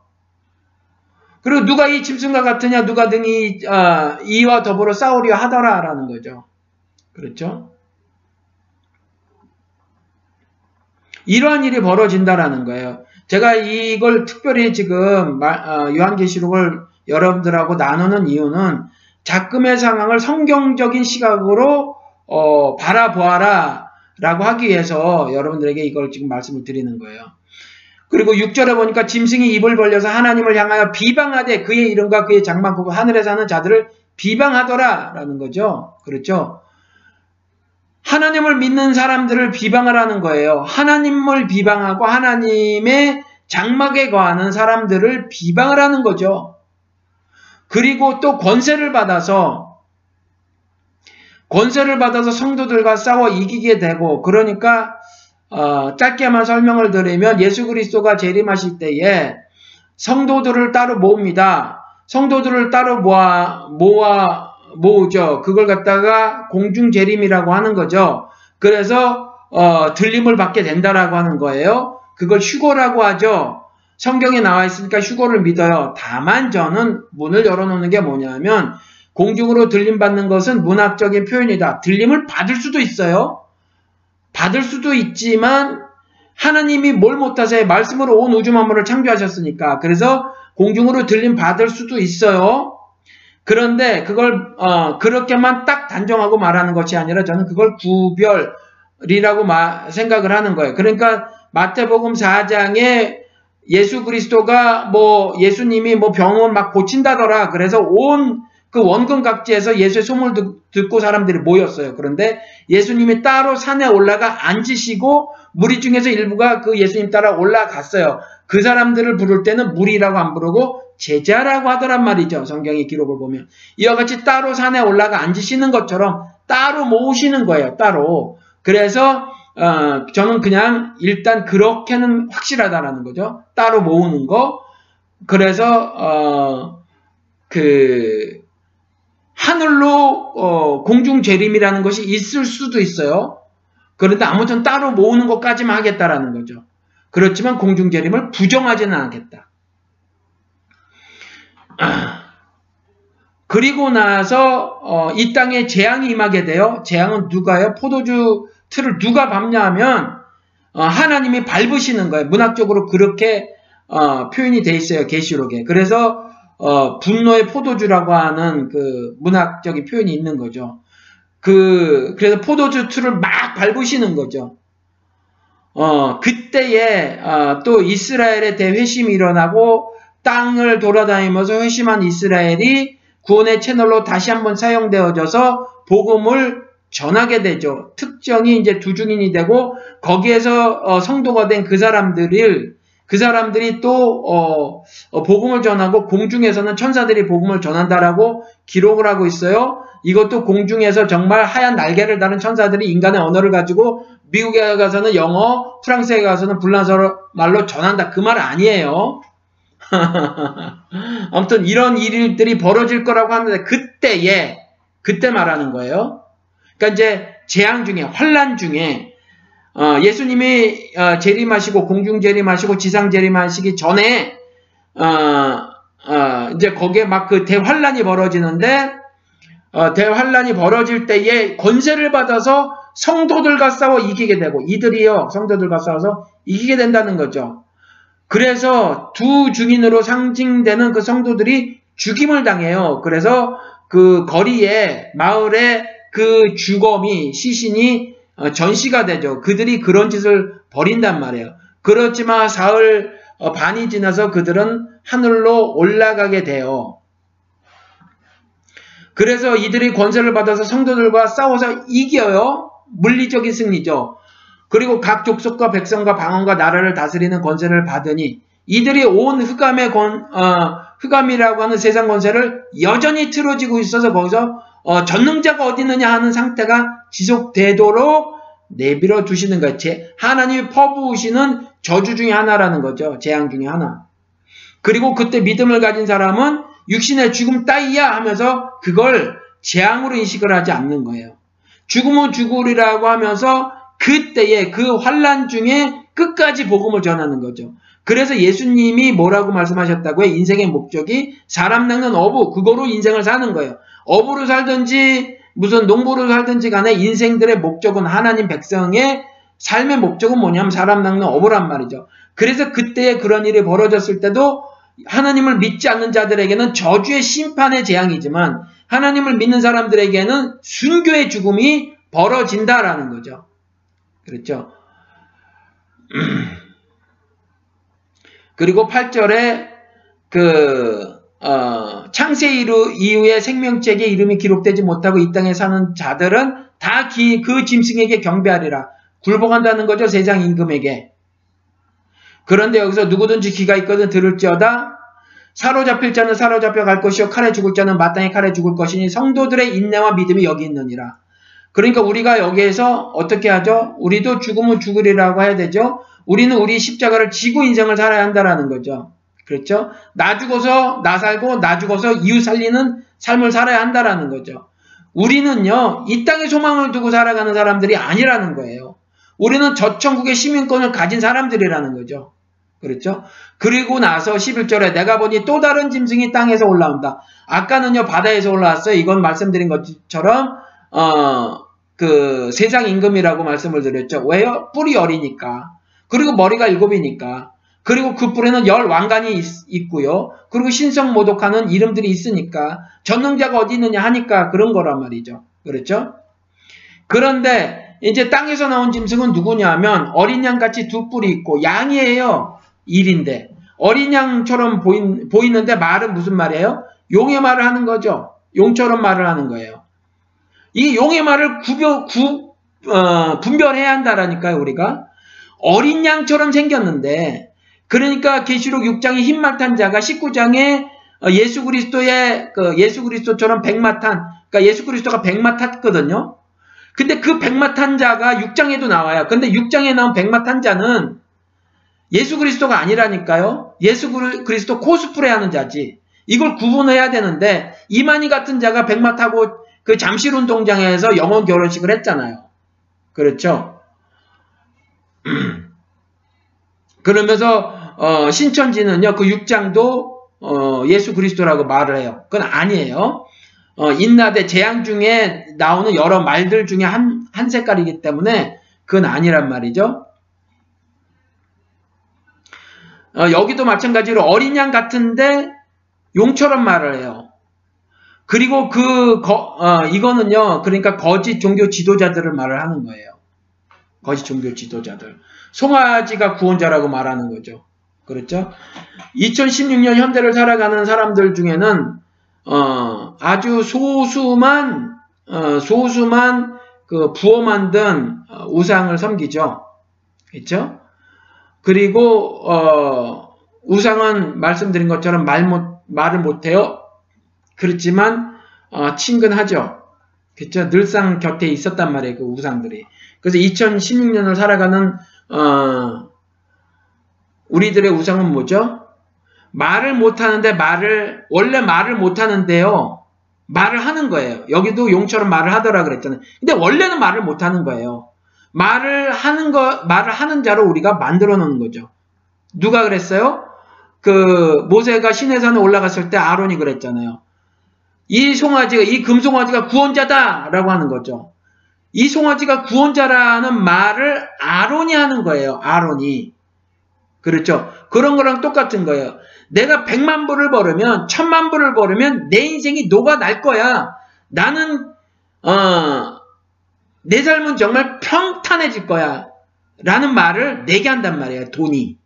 그리고 누가 이 짐승과 같으냐, 누가 등이 어, 이와 더불어 싸우려 하더라라는 거죠. 그렇죠? 이러한 일이 벌어진다라는 거예요. 제가 이걸 특별히 지금 어, 요한계시록을 여러분들하고 나누는 이유는 작금의 상황을 성경적인 시각으로 어, 바라보아라 라고 하기 위해서 여러분들에게 이걸 지금 말씀을 드리는 거예요. 그리고 6절에 보니까 짐승이 입을 벌려서 하나님을 향하여 비방하되 그의 이름과 그의 장막 보고 하늘에 사는 자들을 비방하더라 라는 거죠. 그렇죠? 하나님을 믿는 사람들을 비방하라는 거예요. 하나님을 비방하고 하나님의 장막에 거하는 사람들을 비방을 하는 거죠. 그리고 또 권세를 받아서 권세를 받아서 성도들과 싸워 이기게 되고 그러니까 어, 짧게만 설명을 드리면 예수 그리스도가 재림하실 때에 성도들을 따로 모읍니다. 성도들을 따로 모아 모아 모으죠. 그걸 갖다가 공중 재림이라고 하는 거죠. 그래서 어, 들림을 받게 된다라고 하는 거예요. 그걸 휴거라고 하죠. 성경에 나와 있으니까 휴거를 믿어요. 다만 저는 문을 열어놓는 게 뭐냐면 공중으로 들림 받는 것은 문학적인 표현이다. 들림을 받을 수도 있어요. 받을 수도 있지만 하나님이 뭘 못하세요? 말씀으로 온 우주 만물을 창조하셨으니까. 그래서 공중으로 들림 받을 수도 있어요. 그런데 그걸 어, 그렇게만 딱 단정하고 말하는 것이 아니라 저는 그걸 구별이라고 마, 생각을 하는 거예요. 그러니까 마태복음 4장에 예수 그리스도가 뭐 예수님이 뭐 병원 막 고친다더라. 그래서 온 그 원근 각지에서 예수의 소문을 듣고 사람들이 모였어요. 그런데 예수님이 따로 산에 올라가 앉으시고 무리 중에서 일부가 그 예수님 따라 올라갔어요. 그 사람들을 부를 때는 무리라고 안 부르고 제자라고 하더란 말이죠. 성경의 기록을 보면. 이와 같이 따로 산에 올라가 앉으시는 것처럼 따로 모으시는 거예요. 따로. 그래서 어, 저는 그냥 일단 그렇게는 확실하다라는 거죠. 따로 모으는 거. 그래서 어, 그 하늘로 어, 공중 재림이라는 것이 있을 수도 있어요. 그런데 아무튼 따로 모으는 것까지만 하겠다라는 거죠. 그렇지만 공중 재림을 부정하지는 않겠다. 그리고 나서 어, 이 땅에 재앙이 임하게 돼요. 재앙은 누가요? 포도주 틀을 누가 밟냐면 어, 하나님이 밟으시는 거예요. 문학적으로 그렇게 어, 표현이 돼 있어요. 계시록에. 그래서 어, 분노의 포도주라고 하는 그 문학적인 표현이 있는 거죠. 그 그래서 포도주 틀을 막 밟으시는 거죠. 어, 그때에 어, 또 이스라엘의 대회심이 일어나고 땅을 돌아다니면서 회심한 이스라엘이 구원의 채널로 다시 한번 사용되어져서 복음을 전하게 되죠. 특정이 이제 두중인이 되고 거기에서 어, 성도가 된 그 사람들을 그 사람들이 또 어, 어, 복음을 전하고 공중에서는 천사들이 복음을 전한다라고 기록을 하고 있어요. 이것도 공중에서 정말 하얀 날개를 다는 천사들이 인간의 언어를 가지고 미국에 가서는 영어, 프랑스에 가서는 불란서 말로 전한다. 그 말 아니에요. 아무튼 이런 일들이 벌어질 거라고 하는데 그때에 그때 말하는 거예요. 그러니까 이제 재앙 중에 환란 중에 어, 예수님이 어, 재림하시고 공중 재림하시고 지상 재림하시기 전에 어, 어 이제 거기에 막 그 대환란이 벌어지는데 어, 대환란이 벌어질 때에 권세를 받아서 성도들과 싸워 이기게 되고 이들이요 성도들과 싸워서 이기게 된다는 거죠. 그래서 두 중인으로 상징되는 그 성도들이 죽임을 당해요. 그래서 그 거리에 마을에 그 주검이 시신이 어, 전시가 되죠. 그들이 그런 짓을 벌인단 말이에요. 그렇지만 사흘 어, 반이 지나서 그들은 하늘로 올라가게 돼요. 그래서 이들이 권세를 받아서 성도들과 싸워서 이겨요. 물리적인 승리죠. 그리고 각 족속과 백성과 방언과 나라를 다스리는 권세를 받으니 이들이 온 흑암의 권, 어, 흑암이라고 하는 세상 권세를 여전히 틀어지고 있어서 거기서 어, 전능자가 어디 있느냐 하는 상태가 지속되도록 내밀어 두시는 거예요. 하나님이 퍼부으시는 저주 중의 하나라는 거죠. 재앙 중의 하나. 그리고 그때 믿음을 가진 사람은 육신의 죽음 따위야 하면서 그걸 재앙으로 인식을 하지 않는 거예요. 죽음은 죽으리라고 하면서 그때의 그 환란 중에 끝까지 복음을 전하는 거죠. 그래서 예수님이 뭐라고 말씀하셨다고요? 인생의 목적이 사람 낚는 어부, 그거로 인생을 사는 거예요. 어부로 살든지 무슨 농부를 살든지 간에 인생들의 목적은 하나님 백성의 삶의 목적은 뭐냐면 사람 낚는 어부란 말이죠. 그래서 그때에 그런 일이 벌어졌을 때도 하나님을 믿지 않는 자들에게는 저주의 심판의 재앙이지만 하나님을 믿는 사람들에게는 순교의 죽음이 벌어진다라는 거죠. 그렇죠. 그리고 8절에 그 어, 창세 이후에 생명책에 이름이 기록되지 못하고 이 땅에 사는 자들은 다 그 짐승에게 경배하리라. 굴복한다는 거죠. 세상 임금에게. 그런데 여기서 누구든지 귀가 있거든 들을지어다 사로잡힐 자는 사로잡혀 갈 것이요 칼에 죽을 자는 마땅히 칼에 죽을 것이니 성도들의 인내와 믿음이 여기 있느니라. 그러니까 우리가 여기에서 어떻게 하죠? 우리도 죽으면 죽으리라고 해야 되죠. 우리는 우리 십자가를 지고 인생을 살아야 한다라는 거죠. 그렇죠? 나 죽어서 나 살고 나 죽어서 이웃 살리는 삶을 살아야 한다라는 거죠. 우리는요, 이 땅에 소망을 두고 살아가는 사람들이 아니라는 거예요. 우리는 저천국의 시민권을 가진 사람들이라는 거죠. 그렇죠? 그리고 나서 11절에 내가 보니 또 다른 짐승이 땅에서 올라온다. 아까는요, 바다에서 올라왔어요. 이건 말씀드린 것처럼, 어, 그 세상 임금이라고 말씀을 드렸죠. 왜요? 뿔이 어리니까. 그리고 머리가 일곱이니까. 그리고 그 뿔에는 열 왕관이 있, 고요 그리고 신성 모독하는 이름들이 있으니까 전능자가 어디 있느냐 하니까 그런 거란 말이죠. 그렇죠? 그런데 이제 땅에서 나온 짐승은 누구냐 하면 어린 양같이 두 뿔이 있고 양이에요. 일인데 어린 양처럼 보인, 보이는데 말은 무슨 말이에요? 용의 말을 하는 거죠. 용처럼 말을 하는 거예요. 이 용의 말을 구별, 구, 어, 분별해야 한다라니까요, 우리가. 어린 양처럼 생겼는데, 그러니까 계시록 6장의 흰말 탄 자가 19장에 어, 예수 그리스도의 그 예수 그리스도처럼 백마 탄, 그러니까 예수 그리스도가 백마 탔거든요. 근데 그 백마 탄 자가 6장에도 나와요. 근데 6장에 나온 백마 탄 자는 예수 그리스도가 아니라니까요. 예수 그리스도 코스프레 하는 자지. 이걸 구분해야 되는데 이만희 같은 자가 백마 타고 그 잠실 운동장에서 영혼 결혼식을 했잖아요. 그렇죠? 그러면서 어, 신천지는요 그 6장도 어, 예수 그리스도라고 말을 해요. 그건 아니에요. 어, 인나대 재앙 중에 나오는 여러 말들 중에 한, 한 색깔이기 때문에 그건 아니란 말이죠. 어, 여기도 마찬가지로 어린 양 같은데 용처럼 말을 해요. 그리고 그, 거, 어, 이거는요, 그러니까 거짓 종교 지도자들을 말을 하는 거예요. 거짓 종교 지도자들. 송아지가 구원자라고 말하는 거죠. 그렇죠? 2016년 현대를 살아가는 사람들 중에는 어, 아주 소수만 어, 소수만 그 부어 만든 어, 우상을 섬기죠. 그렇죠? 그리고 어, 우상은 말씀드린 것처럼 말 못, 말을 못해요. 그렇지만 어, 친근하죠. 그렇죠? 늘상 곁에 있었단 말이에요. 그 우상들이. 그래서 2016년을 살아가는 어, 우리들의 우상은 뭐죠? 말을 못하는데 말을 원래 말을 못하는데요. 말을 하는 거예요. 여기도 용처럼 말을 하더라 그랬잖아요. 근데 원래는 말을 못하는 거예요. 말을 하는 거 말을 하는 자로 우리가 만들어 놓는 거죠. 누가 그랬어요? 그 모세가 시내산에 올라갔을 때 아론이 그랬잖아요. 이 송아지가 이 금송아지가 구원자다라고 하는 거죠. 이 송아지가 구원자라는 말을 아론이 하는 거예요. 아론이. 그렇죠. 그런 거랑 똑같은 거예요. 내가 백만 불을 벌으면 천만 불을 벌으면 내 인생이 녹아날 거야. 나는 어, 내 삶은 정말 평탄해질 거야. 라는 말을 내게 한단 말이에요. 돈이.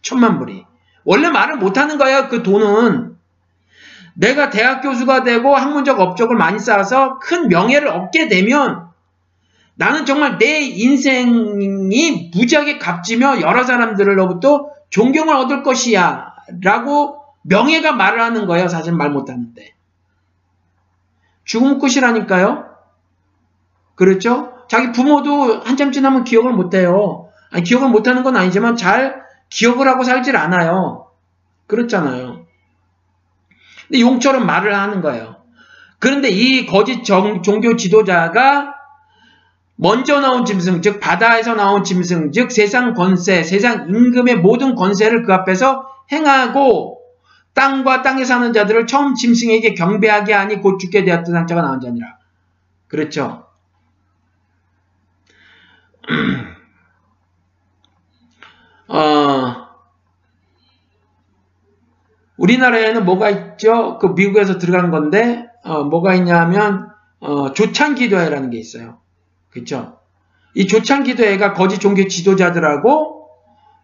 천만 불이. 원래 말을 못하는 거야. 그 돈은. 내가 대학 교수가 되고 학문적 업적을 많이 쌓아서 큰 명예를 얻게 되면 나는 정말 내 인생이 무지하게 값지며 여러 사람들로부터 존경을 얻을 것이야. 라고 명예가 말을 하는 거예요. 사실 말 못하는데. 죽음 끝이라니까요. 그렇죠? 자기 부모도 한참 지나면 기억을 못해요. 아니, 기억을 못하는 건 아니지만 잘 기억을 하고 살질 않아요. 그렇잖아요. 근데 용처럼 말을 하는 거예요. 그런데 이 거짓 정, 종교 지도자가 먼저 나온 짐승, 즉 바다에서 나온 짐승, 즉 세상 권세, 세상 임금의 모든 권세를 그 앞에서 행하고 땅과 땅에 사는 자들을 처음 짐승에게 경배하게 하니 곧 죽게 되었던 상자가 나온 자니라. 그렇죠? 어, 우리나라에는 뭐가 있죠? 그 미국에서 들어간 건데 어, 뭐가 있냐면 어, 조창기도회라는 게 있어요. 그렇죠? 이 조창기도회가 거짓 종교 지도자들하고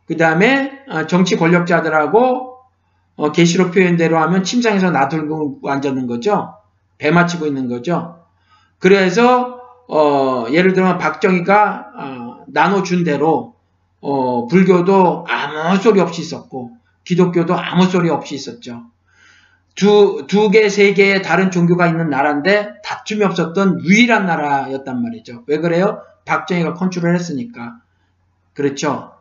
그 다음에 어, 정치 권력자들하고 어, 계시록 표현대로 하면 침상에서 나들고 앉았는 거죠. 배 맞추고 있는 거죠. 그래서 어, 예를 들면 박정희가 어, 나눠준 대로 어, 불교도 아무 소리 없이 있었고 기독교도 아무 소리 없이 있었죠. 두, 두 개, 세 개의 다른 종교가 있는 나라인데 다툼이 없었던 유일한 나라였단 말이죠. 왜 그래요? 박정희가 컨트롤 했으니까. 그렇죠.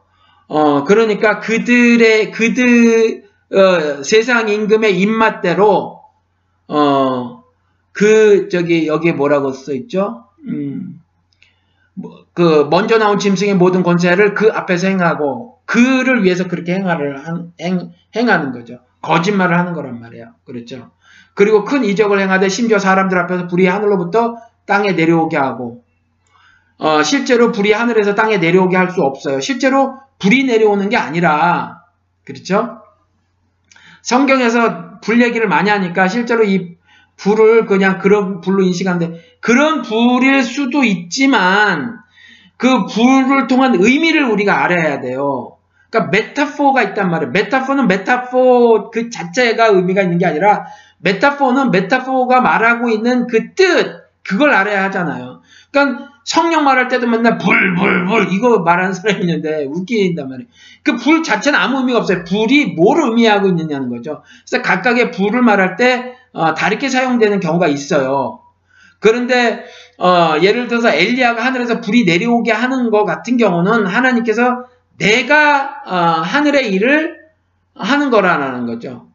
어, 그러니까 그들의, 그들, 어, 세상 임금의 입맛대로, 어, 그, 저기, 여기에 뭐라고 써있죠? 음, 뭐, 그, 먼저 나온 짐승의 모든 권세를 그 앞에서 행하고, 그를 위해서 그렇게 행하를, 행, 행하는 거죠. 거짓말을 하는 거란 말이에요. 그렇죠. 그리고 큰 이적을 행하되 심지어 사람들 앞에서 불이 하늘로부터 땅에 내려오게 하고 어, 실제로 불이 하늘에서 땅에 내려오게 할 수 없어요. 실제로 불이 내려오는 게 아니라 그렇죠? 성경에서 불 얘기를 많이 하니까 실제로 이 불을 그냥 그런 불로 인식하는데 그런 불일 수도 있지만 그 불을 통한 의미를 우리가 알아야 돼요. 그러니까 메타포가 있단 말이에요. 메타포는 메타포 그 자체가 의미가 있는 게 아니라 메타포는 메타포가 말하고 있는 그 뜻, 그걸 알아야 하잖아요. 그러니까 성령 말할 때도 맨날 불, 불, 불 이거 말하는 사람이 있는데 웃긴단 말이에요. 그 불 자체는 아무 의미가 없어요. 불이 뭘 의미하고 있느냐는 거죠. 그래서 각각의 불을 말할 때 어, 다르게 사용되는 경우가 있어요. 그런데 어, 예를 들어서 엘리야가 하늘에서 불이 내려오게 하는 것 같은 경우는 하나님께서 내가 어, 하늘의 일을 하는 거라는 거죠.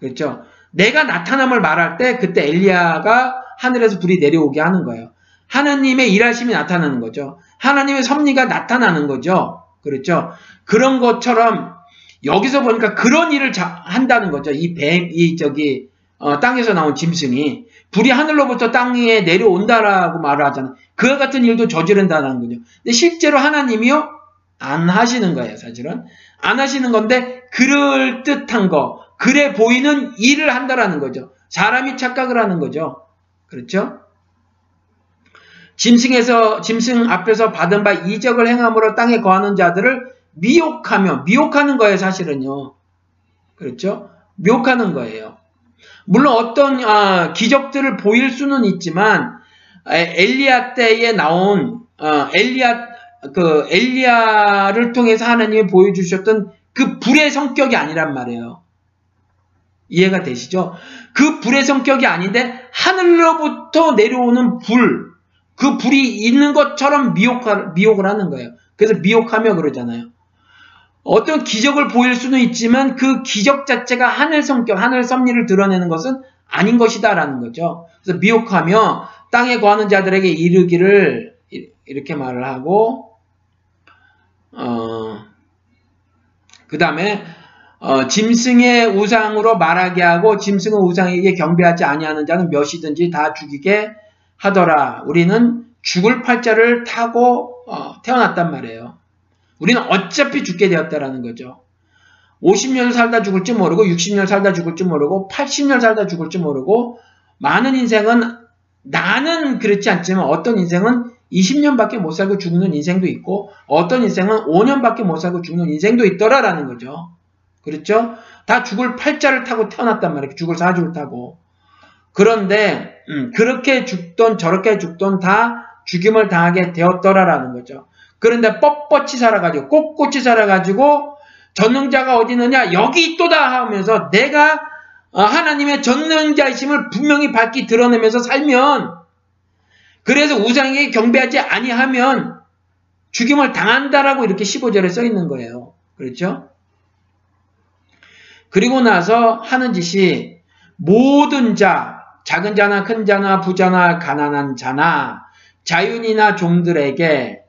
그렇죠? 내가 나타남을 말할 때 그때 엘리야가 하늘에서 불이 내려오게 하는 거예요. 하나님의 일하심이 나타나는 거죠. 하나님의 섭리가 나타나는 거죠. 그렇죠? 그런 것처럼 여기서 보니까 그런 일을 자, 한다는 거죠. 이 뱀, 이 저기 어, 땅에서 나온 짐승이 불이 하늘로부터 땅에 내려온다라고 말을 하잖아요. 그와 같은 일도 저지른다는 거죠. 근데 실제로 하나님이요 안 하시는 거예요, 사실은. 안 하시는 건데, 그럴 듯한 거, 그래 보이는 일을 한다라는 거죠. 사람이 착각을 하는 거죠. 그렇죠? 짐승에서, 짐승 앞에서 받은 바 이적을 행함으로 땅에 거하는 자들을 미혹하며, 미혹하는 거예요, 사실은요. 그렇죠? 미혹하는 거예요. 물론 어떤, 아, 기적들을 보일 수는 있지만, 엘리야 때에 나온, 어, 엘리야 그 엘리야를 통해서 하나님이 보여주셨던 그 불의 성격이 아니란 말이에요. 이해가 되시죠? 그 불의 성격이 아닌데 하늘로부터 내려오는 불, 그 불이 있는 것처럼 미혹을, 미혹을 하는 거예요. 그래서 미혹하며 그러잖아요. 어떤 기적을 보일 수는 있지만 그 기적 자체가 하늘 성격, 하늘 섭리를 드러내는 것은 아닌 것이다라는 거죠. 그래서 미혹하며 땅에 거하는 자들에게 이르기를 이렇게 말을 하고 어, 그 다음에 어, 짐승의 우상으로 말하게 하고 짐승의 우상에게 경배하지 아니하는 자는 몇이든지 다 죽이게 하더라. 우리는 죽을 팔자를 타고 어, 태어났단 말이에요. 우리는 어차피 죽게 되었다라는 거죠. 50년 살다 죽을지 모르고 60년 살다 죽을지 모르고 80년 살다 죽을지 모르고 많은 인생은 나는 그렇지 않지만 어떤 인생은 20년밖에 못 살고 죽는 인생도 있고 어떤 인생은 5년밖에 못 살고 죽는 인생도 있더라라는 거죠. 그렇죠? 다 죽을 팔자를 타고 태어났단 말이에요. 죽을 사주를 타고. 그런데 음, 그렇게 죽던 저렇게 죽던 다 죽임을 당하게 되었더라라는 거죠. 그런데 뻣뻣이 살아가지고 꼿꼿이 살아가지고 전능자가 어디 있느냐 여기 있도다 하면서 내가 어, 하나님의 전능자이심을 분명히 밝히 드러내면서 살면 그래서 우상에게 경배하지 아니하면 죽임을 당한다라고 이렇게 15절에 써 있는 거예요. 그렇죠? 그리고 나서 하는 짓이 모든 자, 작은 자나 큰 자나 부자나 가난한 자나 자윤이나 종들에게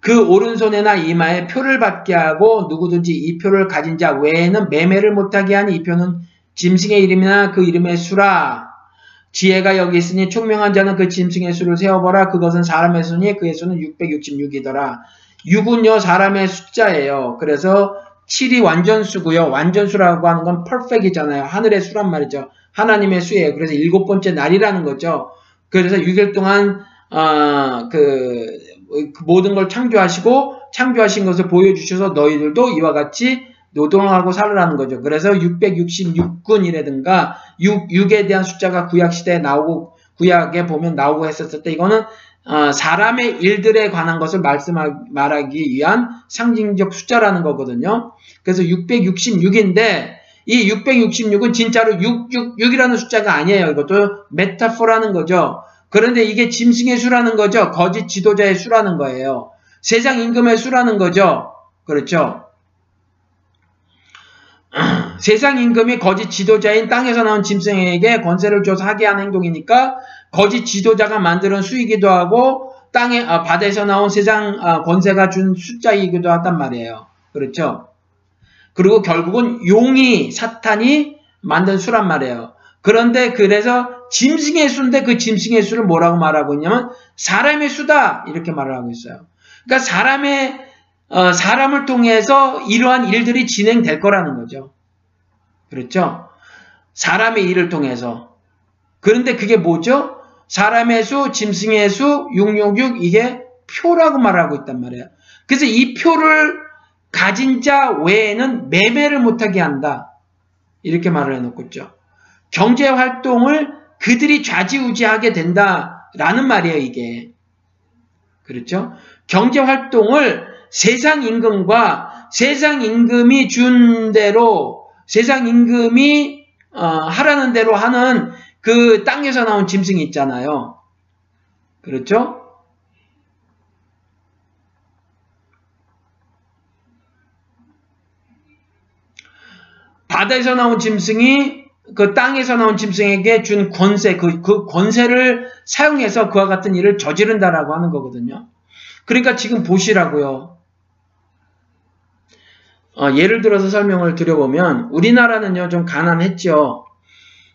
그 오른손에나 이마에 표를 받게 하고 누구든지 이 표를 가진 자 외에는 매매를 못하게 하니 이 표는 짐승의 이름이나 그 이름의 수라 지혜가 여기 있으니 총명한 자는 그 짐승의 수를 세어보라. 그것은 사람의 수니 그의 수는 666이더라. 6은요 사람의 숫자예요. 그래서 7이 완전수고요. 완전수라고 하는 건 퍼펙이잖아요. 하늘의 수란 말이죠. 하나님의 수예요. 그래서 일곱 번째 날이라는 거죠. 그래서 6일 동안 어, 그, 그 모든 걸 창조하시고 창조하신 것을 보여주셔서 너희들도 이와 같이 노동하고 살으라는 거죠. 그래서 666군이라든가 6, 6에 대한 숫자가 구약시대에 나오고 구약에 보면 나오고 했었을 때 이거는 어, 사람의 일들에 관한 것을 말씀하, 말하기 위한 상징적 숫자라는 거거든요. 그래서 666인데 이 666은 진짜로 666이라는 숫자가 아니에요. 이것도 메타포라는 거죠. 그런데 이게 짐승의 수라는 거죠. 거짓 지도자의 수라는 거예요. 세상 임금의 수라는 거죠. 그렇죠. 세상 임금이 거짓 지도자인 땅에서 나온 짐승에게 권세를 줘서 하게 한 행동이니까 거짓 지도자가 만드는 수이기도 하고 땅에 아, 바다에서 나온 세상 아, 권세가 준 숫자이기도 하단 말이에요. 그렇죠? 그리고 결국은 용이 사탄이 만든 수란 말이에요. 그런데 그래서 짐승의 수인데 그 짐승의 수를 뭐라고 말하고 있냐면 사람의 수다 이렇게 말을 하고 있어요. 그러니까 사람의 어, 사람을 통해서 이러한 일들이 진행될 거라는 거죠. 그렇죠? 사람의 일을 통해서. 그런데 그게 뭐죠? 사람의 수, 짐승의 수, 666 이게 표라고 말하고 있단 말이에요. 그래서 이 표를 가진 자 외에는 매매를 못하게 한다. 이렇게 말을 해놓고 있죠. 경제 활동을 그들이 좌지우지하게 된다라는 말이에요, 이게. 그렇죠? 경제 활동을 세상 임금과 세상 임금이 준 대로 세상 임금이 어, 하라는 대로 하는 그 땅에서 나온 짐승이 있잖아요. 그렇죠? 바다에서 나온 짐승이 그 땅에서 나온 짐승에게 준 권세, 그, 그 권세를 사용해서 그와 같은 일을 저지른다라고 하는 거거든요. 그러니까 지금 보시라고요. 어, 예를 들어서 설명을 드려보면 우리나라는요 좀 가난했죠.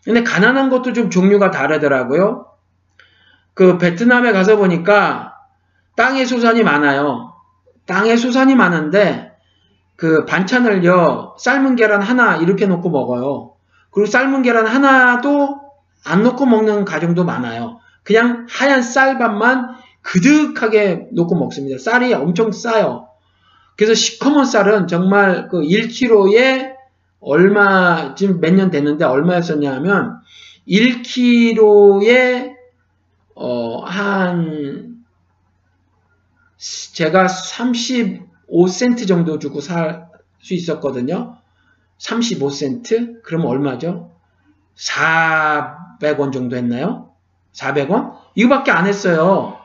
근데 가난한 것도 좀 종류가 다르더라고요. 그 베트남에 가서 보니까 땅에 소산이 많아요. 땅에 소산이 많은데 그 반찬을요 삶은 계란 하나 이렇게 놓고 먹어요. 그리고 삶은 계란 하나도 안 넣고 먹는 가정도 많아요. 그냥 하얀 쌀밥만 그득하게 놓고 먹습니다. 쌀이 엄청 싸요. 그래서 시커먼 쌀은 정말 그 1kg에 얼마, 지금 몇 년 됐는데 얼마였었냐 하면 1kg에 어, 한, 제가 35센트 정도 주고 살 수 있었거든요. 35센트? 그러면 얼마죠? 400원 정도 했나요? 400원? 이거밖에 안 했어요.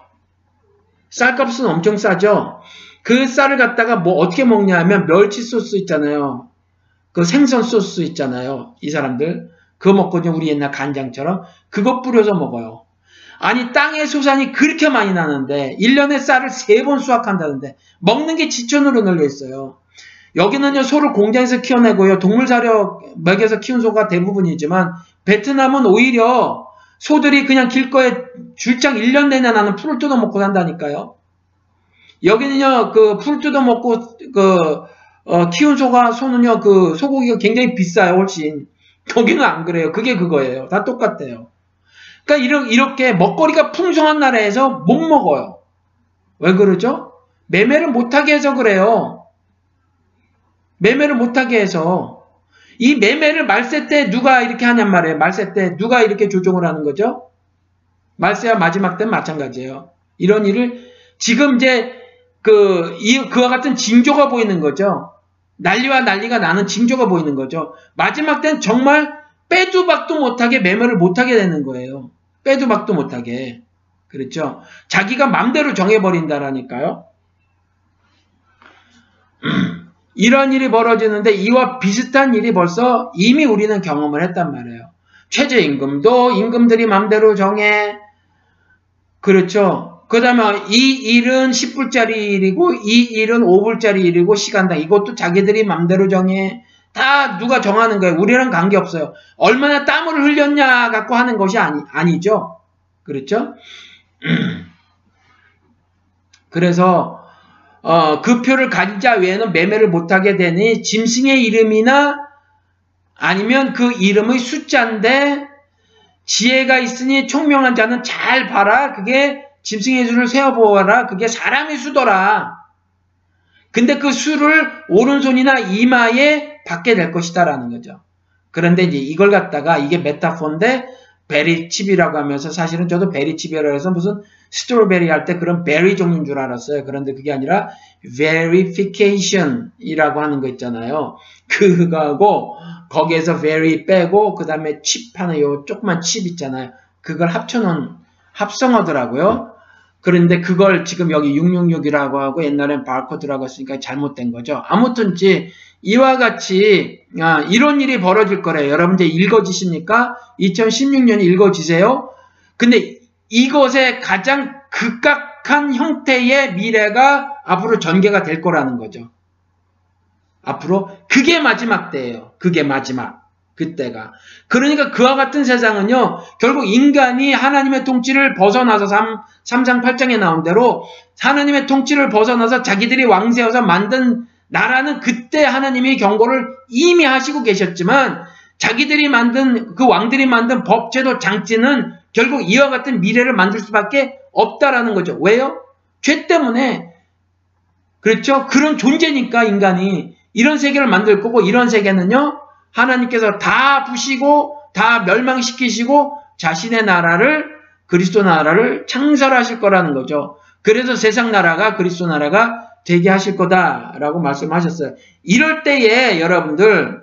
쌀값은 엄청 싸죠? 그 쌀을 갖다가 뭐 어떻게 먹냐 하면 멸치 소스 있잖아요. 그 생선 소스 있잖아요. 이 사람들. 그거 먹거든요. 우리 옛날 간장처럼. 그거 뿌려서 먹어요. 아니 땅의 소산이 그렇게 많이 나는데 1년에 쌀을 3번 수확한다는데 먹는 게 지천으로 널려 있어요. 여기는요 소를 공장에서 키워내고요 동물 사료 먹여서 키운 소가 대부분이지만 베트남은 오히려 소들이 그냥 길거에 줄장 1년 내내 나는 풀을 뜯어 먹고 산다니까요. 여기는요 그 풀 뜯어 먹고 그 어, 키운 소가 소는요 그 소고기가 굉장히 비싸요 훨씬. 거기는 안 그래요. 그게 그거예요. 다 똑같아요. 그러니까 이렇게 먹거리가 풍성한 나라에서 못 먹어요. 왜 그러죠? 매매를 못하게 해서 그래요. 매매를 못하게 해서 이 매매를 말세 때 누가 이렇게 하냔 말이에요. 말세 때 누가 이렇게 조종을 하는 거죠? 말세와 마지막 때는 마찬가지예요. 이런 일을 지금 이제 그, 이, 그와 같은 징조가 보이는 거죠. 난리와 난리가 나는 징조가 보이는 거죠. 마지막 때는 정말 빼도 박도 못하게 매매를 못하게 되는 거예요. 빼도 박도 못하게. 그렇죠. 자기가 맘대로 정해버린다라니까요. 이런 일이 벌어지는데 이와 비슷한 일이 벌써 이미 우리는 경험을 했단 말이에요. 최저임금도 임금들이 맘대로 정해. 그렇죠. 그 다음에 이 일은 10불짜리 일이고 이 일은 5불짜리 일이고 시간당 이것도 자기들이 맘대로 정해. 다 누가 정하는 거예요. 우리랑 관계없어요. 얼마나 땀을 흘렸냐 갖고 하는 것이 아니, 아니죠. 그렇죠? 그래서 어, 그 표를 가진 자 외에는 매매를 못하게 되니 짐승의 이름이나 아니면 그 이름의 숫자인데 지혜가 있으니 총명한 자는 잘 봐라. 그게 짐승의 수를 세어보아라. 그게 사람의 수더라. 근데 그 수를 오른손이나 이마에 받게 될 것이다라는 거죠. 그런데 이제 이걸 갖다가 이게 메타포인데 베리칩이라고 하면서 사실은 저도 베리칩이라고 해서 무슨 strawberry 할 때 그런 berry 종류인 줄 알았어요. 그런데 그게 아니라 verification이라고 하는 거 있잖아요. 그거하고 거기에서 very 빼고 그 다음에 칩 하나 요 조그만 칩 있잖아요. 그걸 합쳐놓은 합성어더라고요. 그런데 그걸 지금 여기 666이라고 하고 옛날엔 바코드라고 했으니까 잘못된 거죠. 아무튼 지 이와 같이 아, 이런 일이 벌어질 거래요. 여러분들 읽어지십니까? 2016년 읽어지세요? 근데 이것의 가장 극악한 형태의 미래가 앞으로 전개가 될 거라는 거죠. 앞으로 그게 마지막 때예요. 그게 마지막. 그때가. 그러니까 그와 같은 세상은요, 결국 인간이 하나님의 통치를 벗어나서 3, 3장 8장에 나온 대로 하나님의 통치를 벗어나서 자기들이 왕세여서 만든 나라는 그때 하나님이 경고를 이미 하시고 계셨지만 자기들이 만든 그 왕들이 만든 법, 제도, 장치는 결국 이와 같은 미래를 만들 수밖에 없다라는 거죠. 왜요? 죄 때문에 그렇죠? 그런 존재니까 인간이 이런 세계를 만들 거고 이런 세계는요. 하나님께서 다 부시고 다 멸망시키시고 자신의 나라를 그리스도 나라를 창설하실 거라는 거죠. 그래서 세상 나라가 그리스도 나라가 되게 하실 거다라고 말씀하셨어요. 이럴 때에 여러분들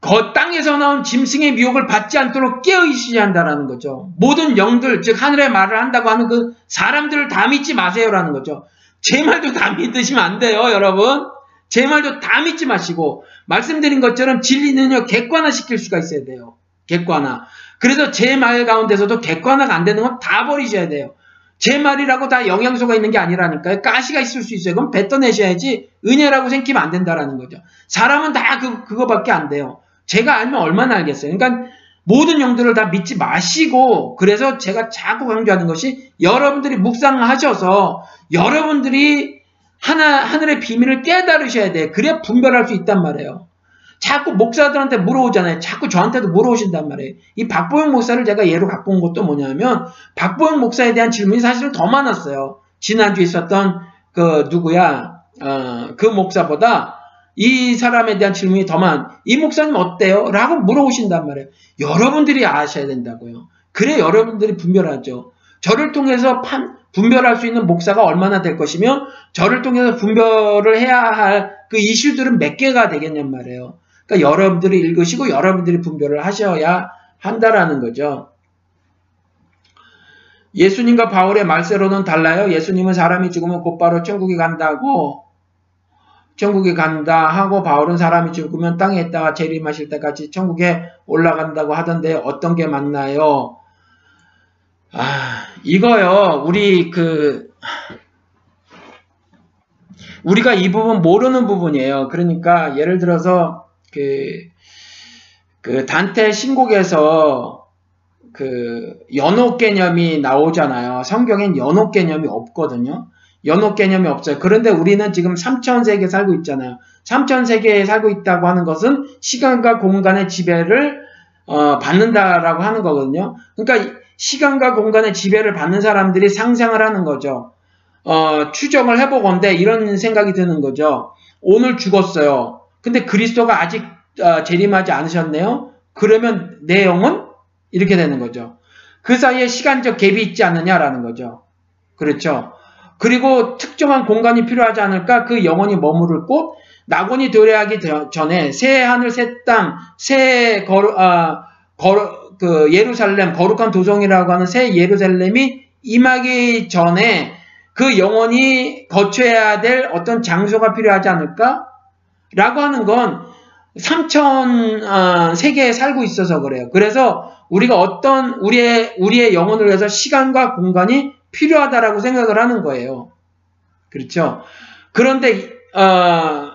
그 땅에서 나온 짐승의 미혹을 받지 않도록 깨어있어야 한다는 거죠. 모든 영들, 즉 하늘의 말을 한다고 하는 그 사람들을 다 믿지 마세요라는 거죠. 제 말도 다 믿으시면 안 돼요, 여러분. 제 말도 다 믿지 마시고 말씀드린 것처럼 진리는요 객관화 시킬 수가 있어야 돼요. 객관화. 그래서 제 말 가운데서도 객관화가 안 되는 건 다 버리셔야 돼요. 제 말이라고 다 영양소가 있는 게 아니라니까요. 가시가 있을 수 있어요. 그럼 뱉어내셔야지 은혜라고 생기면 안 된다라는 거죠. 사람은 다 그, 그거밖에 안 돼요. 제가 알면 얼마나 알겠어요. 그러니까 모든 영들을 다 믿지 마시고 그래서 제가 자꾸 강조하는 것이 여러분들이 묵상하셔서 여러분들이 하나 하늘의 비밀을 깨달으셔야 돼. 그래야 분별할 수 있단 말이에요. 자꾸 목사들한테 물어오잖아요. 자꾸 저한테도 물어오신단 말이에요. 이 박보영 목사를 제가 예로 갖고 온 것도 뭐냐면 박보영 목사에 대한 질문이 사실은 더 많았어요. 지난주에 있었던 그 누구야 어, 그 목사보다 이 사람에 대한 질문이 더 많. 이 목사님 어때요? 라고 물어오신단 말이에요. 여러분들이 아셔야 된다고요. 그래 여러분들이 분별하죠. 저를 통해서 판, 분별할 수 있는 목사가 얼마나 될 것이며 저를 통해서 분별을 해야 할 그 이슈들은 몇 개가 되겠냔 말이에요. 그러니까 여러분들이 읽으시고 여러분들이 분별을 하셔야 한다라는 거죠. 예수님과 바울의 말세로는 달라요. 예수님은 사람이 죽으면 곧바로 천국에 간다고 천국에 간다 하고 바울은 사람이 죽으면 땅에 있다가 재림하실 때까지 천국에 올라간다고 하던데 어떤 게 맞나요? 아, 이거요. 우리 그 우리가 이 부분 모르는 부분이에요. 그러니까 예를 들어서 그, 그 단테 신곡에서 그 연옥 개념이 나오잖아요. 성경엔 연옥 개념이 없거든요. 연옥 개념이 없어요. 그런데 우리는 지금 3천 세계에 살고 있잖아요. 3천 세계에 살고 있다고 하는 것은 시간과 공간의 지배를 어, 받는다라고 하는 거거든요. 그러니까 시간과 공간의 지배를 받는 사람들이 상상을 하는 거죠. 어, 추정을 해보건데 이런 생각이 드는 거죠. 오늘 죽었어요. 근데 그리스도가 아직 어, 재림하지 않으셨네요. 그러면 내용은 이렇게 되는 거죠. 그 사이에 시간적 갭이 있지 않느냐라는 거죠. 그렇죠. 그리고 특정한 공간이 필요하지 않을까? 그 영혼이 머무를 곳, 낙원이 도래하기 전에 새 하늘, 새 땅, 새 거룩, 아, 거룩, 그 예루살렘, 거룩한 도성이라고 하는 새 예루살렘이 임하기 전에 그 영혼이 거쳐야 될 어떤 장소가 필요하지 않을까? 라고 하는 건 3천 어, 세계에 살고 있어서 그래요. 그래서 우리가 어떤 우리의 우리의 영혼을 위해서 시간과 공간이 필요하다라고 생각을 하는 거예요. 그렇죠? 그런데 어,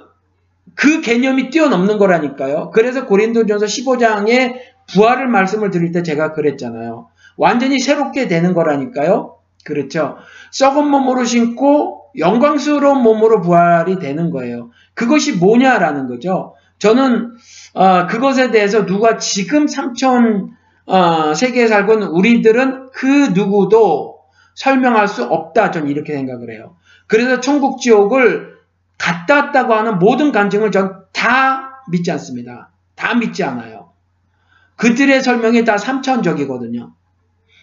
그 개념이 뛰어넘는 거라니까요. 그래서 고린도전서 15장에 부활을 말씀을 드릴 때 제가 그랬잖아요. 완전히 새롭게 되는 거라니까요. 그렇죠. 썩은 몸으로 신고 영광스러운 몸으로 부활이 되는 거예요. 그것이 뭐냐라는 거죠. 저는 어, 그것에 대해서 누가 지금 3천 어, 세계에 살고 있는 우리들은 그 누구도 설명할 수 없다. 저는 이렇게 생각을 해요. 그래서 천국 지옥을 갔다 왔다고 하는 모든 간증을 전 다 믿지 않습니다. 다 믿지 않아요. 그들의 설명이 다 삼천적이거든요.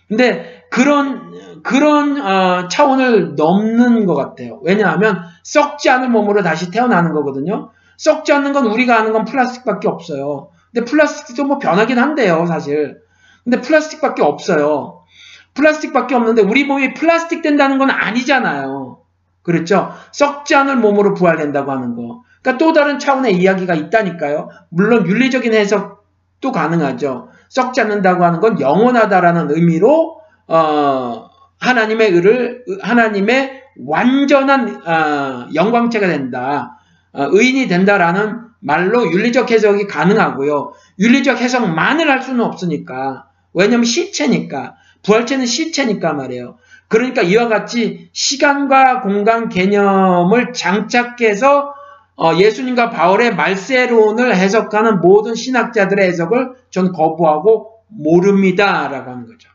근데 그런 그런 어, 차원을 넘는 것 같아요. 왜냐하면 썩지 않은 몸으로 다시 태어나는 거거든요. 썩지 않는 건 우리가 아는 건 플라스틱밖에 없어요. 근데 플라스틱도 뭐 변하긴 한데요, 사실. 근데 플라스틱밖에 없어요. 플라스틱밖에 없는데 우리 몸이 플라스틱 된다는 건 아니잖아요. 그렇죠? 썩지 않을 몸으로 부활된다고 하는 거. 그러니까 또 다른 차원의 이야기가 있다니까요. 물론 윤리적인 해석 도 가능하죠. 썩지 않는다고 하는 건 영원하다라는 의미로 어, 하나님의 의를 하나님의 완전한 어, 영광체가 된다. 어, 의인이 된다라는 말로 윤리적 해석이 가능하고요. 윤리적 해석만을 할 수는 없으니까. 왜냐면 시체니까. 부활체는 시체니까 말이에요. 그러니까 이와 같이 시간과 공간 개념을 장착해서 어, 예수님과 바울의 말세론을 해석하는 모든 신학자들의 해석을 전 거부하고 모릅니다 라고 하는 거죠.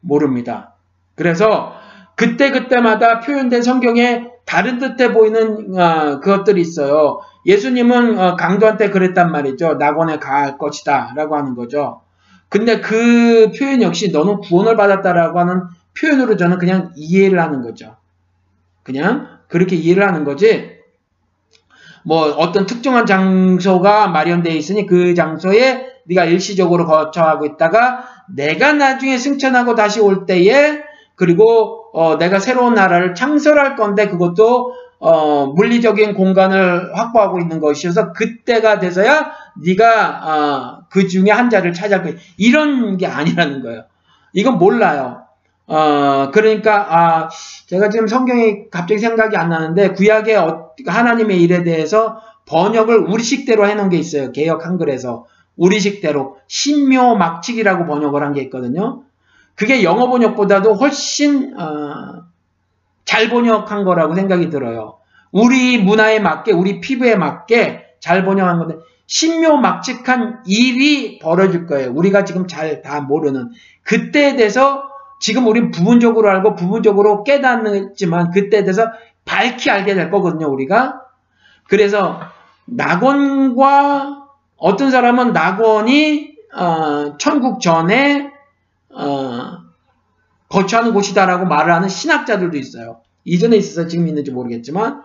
모릅니다. 그래서 그때그때마다 표현된 성경에 다른 듯해 보이는 어, 그것들이 있어요. 예수님은 어, 강도한테 그랬단 말이죠. 낙원에 갈 것이다 라고 하는 거죠. 근데 그 표현 역시 너는 구원을 받았다라고 하는 표현으로 저는 그냥 이해를 하는 거죠. 그냥 그렇게 이해를 하는 거지. 뭐 어떤 특정한 장소가 마련되어 있으니 그 장소에 네가 일시적으로 거처하고 있다가 내가 나중에 승천하고 다시 올 때에 그리고 어 내가 새로운 나라를 창설할 건데 그것도 어 물리적인 공간을 확보하고 있는 것이어서 그때가 돼서야 네가 어 그 중에 한 자를 거야. 이런 게 아니라는 거예요. 이건 몰라요. 어, 그러니까, 아, 제가 지금 성경이 갑자기 생각이 안 나는데, 구약의 어, 하나님의 일에 대해서 번역을 우리식대로 해놓은 게 있어요. 개혁 한글에서. 우리식대로. 신묘 막칙이라고 번역을 한 게 있거든요. 그게 영어 번역보다도 훨씬, 어, 잘 번역한 거라고 생각이 들어요. 우리 문화에 맞게, 우리 피부에 맞게 잘 번역한 건데, 신묘막측한 일이 벌어질 거예요. 우리가 지금 잘 다 모르는. 그때에 대해서 지금 우린 부분적으로 알고 부분적으로 깨닫지만 그때에 대해서 밝히 알게 될 거거든요, 우리가. 그래서 낙원과 어떤 사람은 낙원이 어, 천국 전에 어, 거처하는 곳이다라고 말을 하는 신학자들도 있어요. 이전에 있어서 지금 있는지 모르겠지만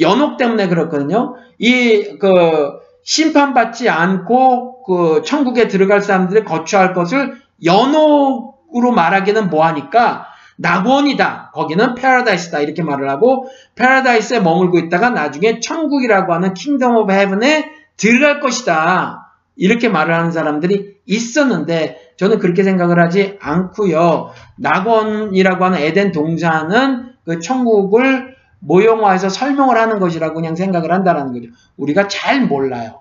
연옥 때문에 그렇거든요. 이 그 심판받지 않고 그 천국에 들어갈 사람들이 거처할 것을 연옥 으로 말하기는 뭐하니까 낙원이다. 거기는 paradise다. 이렇게 말을 하고 paradise에 머물고 있다가 나중에 천국이라고 하는 Kingdom of Heaven에 들어갈 것이다. 이렇게 말을 하는 사람들이 있었는데 저는 그렇게 생각을 하지 않고요. 낙원이라고 하는 에덴 동산은 그 천국을 모형화해서 설명을 하는 것이라고 그냥 생각을 한다는 거죠. 우리가 잘 몰라요.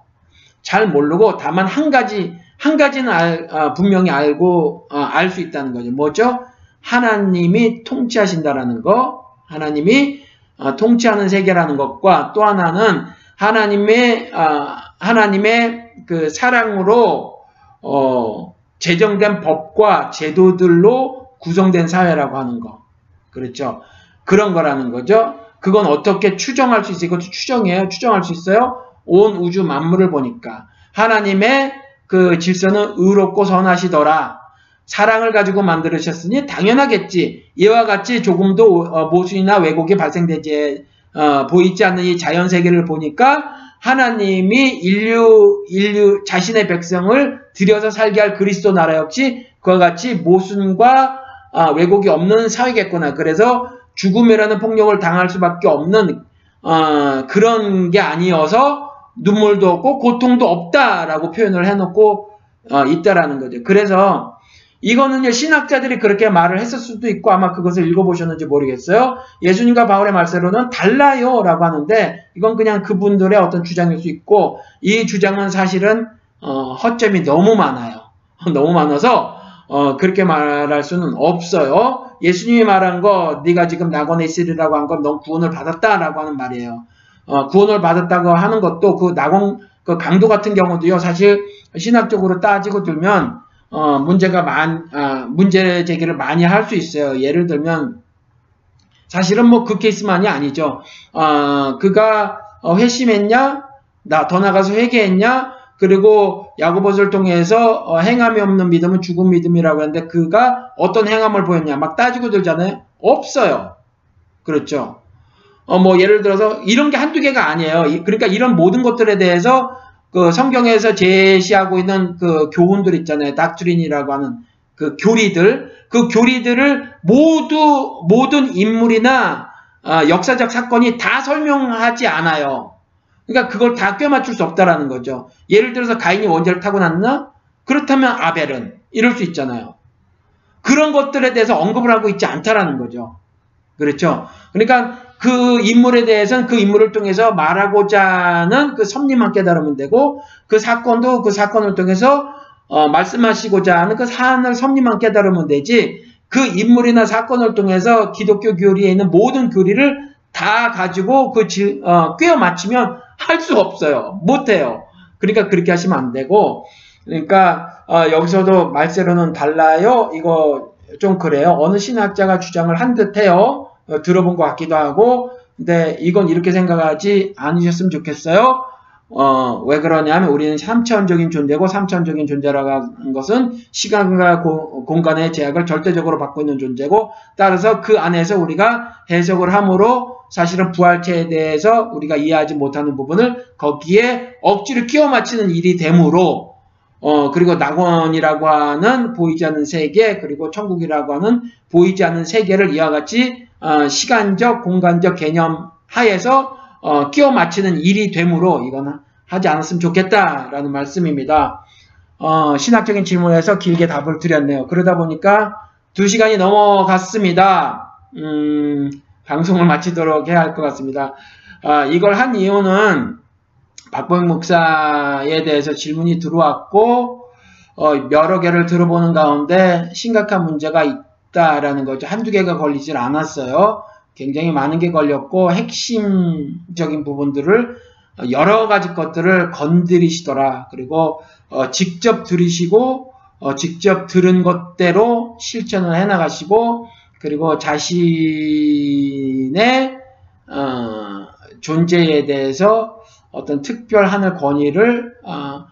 잘 모르고 다만 한 가지 한 가지는 알, 어, 분명히 알고 어, 알수 있다는 거죠. 뭐죠? 하나님이 통치하신다라는 거, 하나님이 어, 통치하는 세계라는 것과 또 하나는 하나님의 어, 하나님의 그 사랑으로 어, 제정된 법과 제도들로 구성된 사회라고 하는 거, 그렇죠? 그런 거라는 거죠. 그건 어떻게 추정할 수 있어요? 이것도 추정이에요. 추정할 수 있어요. 온 우주 만물을 보니까 하나님의 그 질서는 의롭고 선하시더라. 사랑을 가지고 만들으셨으니 당연하겠지. 이와 같이 조금도 어, 모순이나 왜곡이 발생되지 어, 보이지 않는 이 자연 세계를 보니까 하나님이 인류 인류 자신의 백성을 들여서 살게 할 그리스도 나라 역시 그와 같이 모순과 어, 왜곡이 없는 사회겠구나. 그래서 죽음이라는 폭력을 당할 수밖에 없는 어, 그런 게 아니어서 눈물도 없고 고통도 없다라고 표현을 해놓고 어, 있다라는 거죠. 그래서 이거는 신학자들이 그렇게 말을 했을 수도 있고 아마 그것을 읽어보셨는지 모르겠어요. 예수님과 바울의 말세로는 달라요 라고 하는데 이건 그냥 그분들의 어떤 주장일 수 있고 이 주장은 사실은 어, 허점이 너무 많아요. 너무 많아서 어, 그렇게 말할 수는 없어요. 예수님이 말한 거 네가 지금 낙원에 있으리라고 한 건 넌 구원을 받았다라고 하는 말이에요. 어, 구원을 받았다고 하는 것도 그 낙원 그 강도 같은 경우도요. 사실 신학적으로 따지고 들면 어, 문제가 많, 아, 문제 제기를 많이 할 수 있어요. 예를 들면, 사실은 뭐 그 케이스만이 아니죠. 어, 그가 어, 회심했냐? 나 더 나가서 회개했냐? 그리고 야고보서를 통해서 어, 행함이 없는 믿음은 죽은 믿음이라고 하는데 그가 어떤 행함을 보였냐? 막 따지고 들잖아요. 없어요. 그렇죠. 어, 뭐 예를 들어서 이런 게 한두 개가 아니에요. 그러니까 이런 모든 것들에 대해서 그 성경에서 제시하고 있는 그 교훈들 있잖아요. 닥트린이라고 하는 그 교리들, 그 교리들을 모두 모든 인물이나 어, 역사적 사건이 다 설명하지 않아요. 그러니까 그걸 다 꿰맞출 수 없다라는 거죠. 예를 들어서 가인이 원죄를 타고났나? 그렇다면 아벨은 이럴 수 있잖아요. 그런 것들에 대해서 언급을 하고 있지 않다라는 거죠. 그렇죠. 그러니까 그 인물에 대해서는 그 인물을 통해서 말하고자 하는 그 섭리만 깨달으면 되고 그 사건도 그 사건을 통해서 어, 말씀하시고자 하는 그 사안을 섭리만 깨달으면 되지 그 인물이나 사건을 통해서 기독교 교리에 있는 모든 교리를 다 가지고 그 지, 어, 꿰어 맞추면 할 수 없어요. 못해요. 그러니까 그렇게 하시면 안 되고 그러니까 어, 여기서도 말세로는 달라요. 이거 좀 그래요. 어느 신학자가 주장을 한 듯해요. 어, 들어본 것 같기도 하고 근데 이건 이렇게 생각하지 않으셨으면 좋겠어요. 어, 왜 그러냐면 우리는 3차원적인 존재고 3차원적인 존재라고 하는 것은 시간과 고, 공간의 제약을 절대적으로 받고 있는 존재고 따라서 그 안에서 우리가 해석을 함으로 사실은 부활체에 대해서 우리가 이해하지 못하는 부분을 거기에 억지로 끼워 맞추는 일이 되므로 어, 그리고 낙원이라고 하는 보이지 않는 세계, 그리고 천국이라고 하는 보이지 않는 세계를 이와 같이 어, 시간적, 공간적 개념 하에서 어, 끼워 맞추는 일이 되므로 이거는 하지 않았으면 좋겠다라는 말씀입니다. 어, 신학적인 질문에서 길게 답을 드렸네요. 그러다 보니까 두 시간이 넘어갔습니다. 음, 방송을 마치도록 해야 할 것 같습니다. 아, 이걸 한 이유는 박보영 목사에 대해서 질문이 들어왔고 어, 여러 개를 들어보는 가운데 심각한 문제가 있 다라는 거죠. 한두 개가 걸리질 않았어요. 굉장히 많은 게 걸렸고 핵심적인 부분들을 여러 가지 것들을 건드리시더라. 그리고 어, 직접 들으시고 어, 직접 들은 것대로 실천을 해나가시고 그리고 자신의 어, 존재에 대해서 어떤 특별 하늘 권위를 어,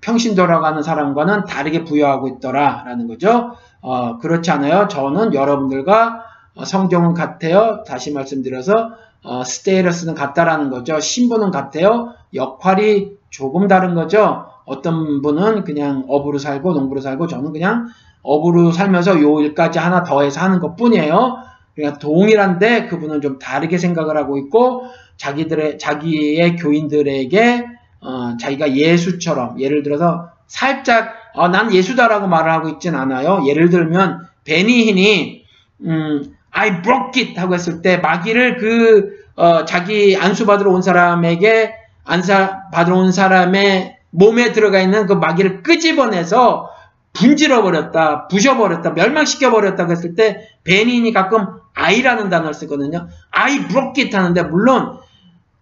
평신 돌아가는 사람과는 다르게 부여하고 있더라라는 거죠. 어, 그렇지 않아요. 저는 여러분들과 성경은 같아요. 다시 말씀드려서 어, 스테이러스는 같다라는 거죠. 신분은 같아요. 역할이 조금 다른 거죠. 어떤 분은 그냥 업으로 살고 농부로 살고 저는 그냥 업으로 살면서 요 일까지 하나 더해서 하는 것 뿐이에요. 그러니까 동일한데 그분은 좀 다르게 생각을 하고 있고 자기들의 자기의 교인들에게 어, 자기가 예수처럼 예를 들어서 살짝 어, 난 예수다라고 말을 하고 있진 않아요. 예를 들면 베니힌이 음, I broke it 하고 했을 때 마귀를 그 어, 자기 안수 받으러 온 사람에게 안사 받으러 온 사람의 몸에 들어가 있는 그 마귀를 끄집어내서 분질러 버렸다, 부셔 버렸다, 멸망시켜 버렸다 했을 때 베니인이 가끔 I라는 단어를 쓰거든요. I broke it 하는데 물론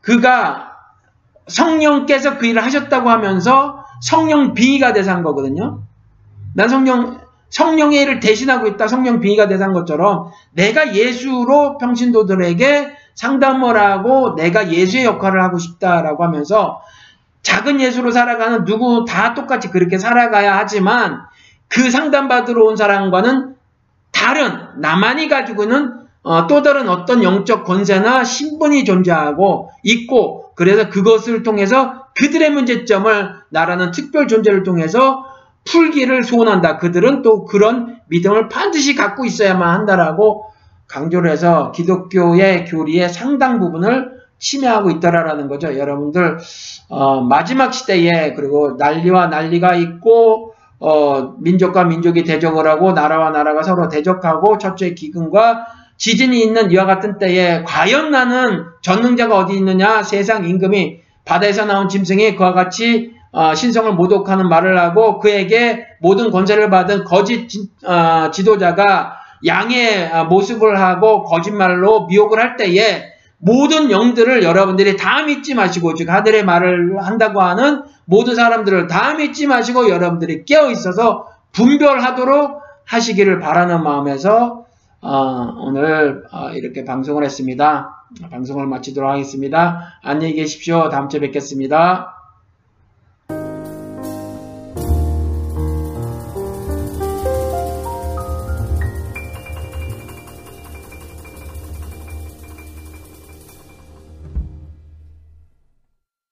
그가 성령께서 그 일을 하셨다고 하면서 성령 돼서 한 거거든요. 난 성령, 성령의 일을 대신하고 있다. 성령 돼서 한 것처럼 내가 예수로 평신도들에게 상담을 하고 내가 예수의 역할을 하고 싶다라고 하면서 작은 예수로 살아가는 누구 다 똑같이 그렇게 살아가야 하지만 그 상담받으러 온 사람과는 다른 나만이 가지고 있는 어, 또 다른 어떤 영적 권세나 신분이 존재하고 있고 그래서 그것을 통해서 그들의 문제점을 나라는 특별 존재를 통해서 풀기를 소원한다. 그들은 또 그런 믿음을 반드시 갖고 있어야만 한다라고 강조를 해서 기독교의 교리의 상당 부분을 침해하고 있더라라는 거죠. 여러분들 어, 마지막 시대에 그리고 난리와 난리가 있고 어, 민족과 민족이 대적을 하고 나라와 나라가 서로 대적하고 첫째 기근과 지진이 있는 이와 같은 때에 과연 나는 전능자가 어디 있느냐 세상 임금이 바다에서 나온 짐승이 그와 같이 어, 신성을 모독하는 말을 하고 그에게 모든 권세를 받은 거짓 지, 어, 지도자가 양의 어, 모습을 하고 거짓말로 미혹을 할 때에 모든 영들을 여러분들이 다 믿지 마시고 즉 하늘의 말을 한다고 하는 모든 사람들을 다 믿지 마시고 여러분들이 깨어 있어서 분별하도록 하시기를 바라는 마음에서 어, 오늘 어, 이렇게 방송을 했습니다. 방송을 마치도록 하겠습니다. 안녕히 계십시오. 다음 주에 뵙겠습니다.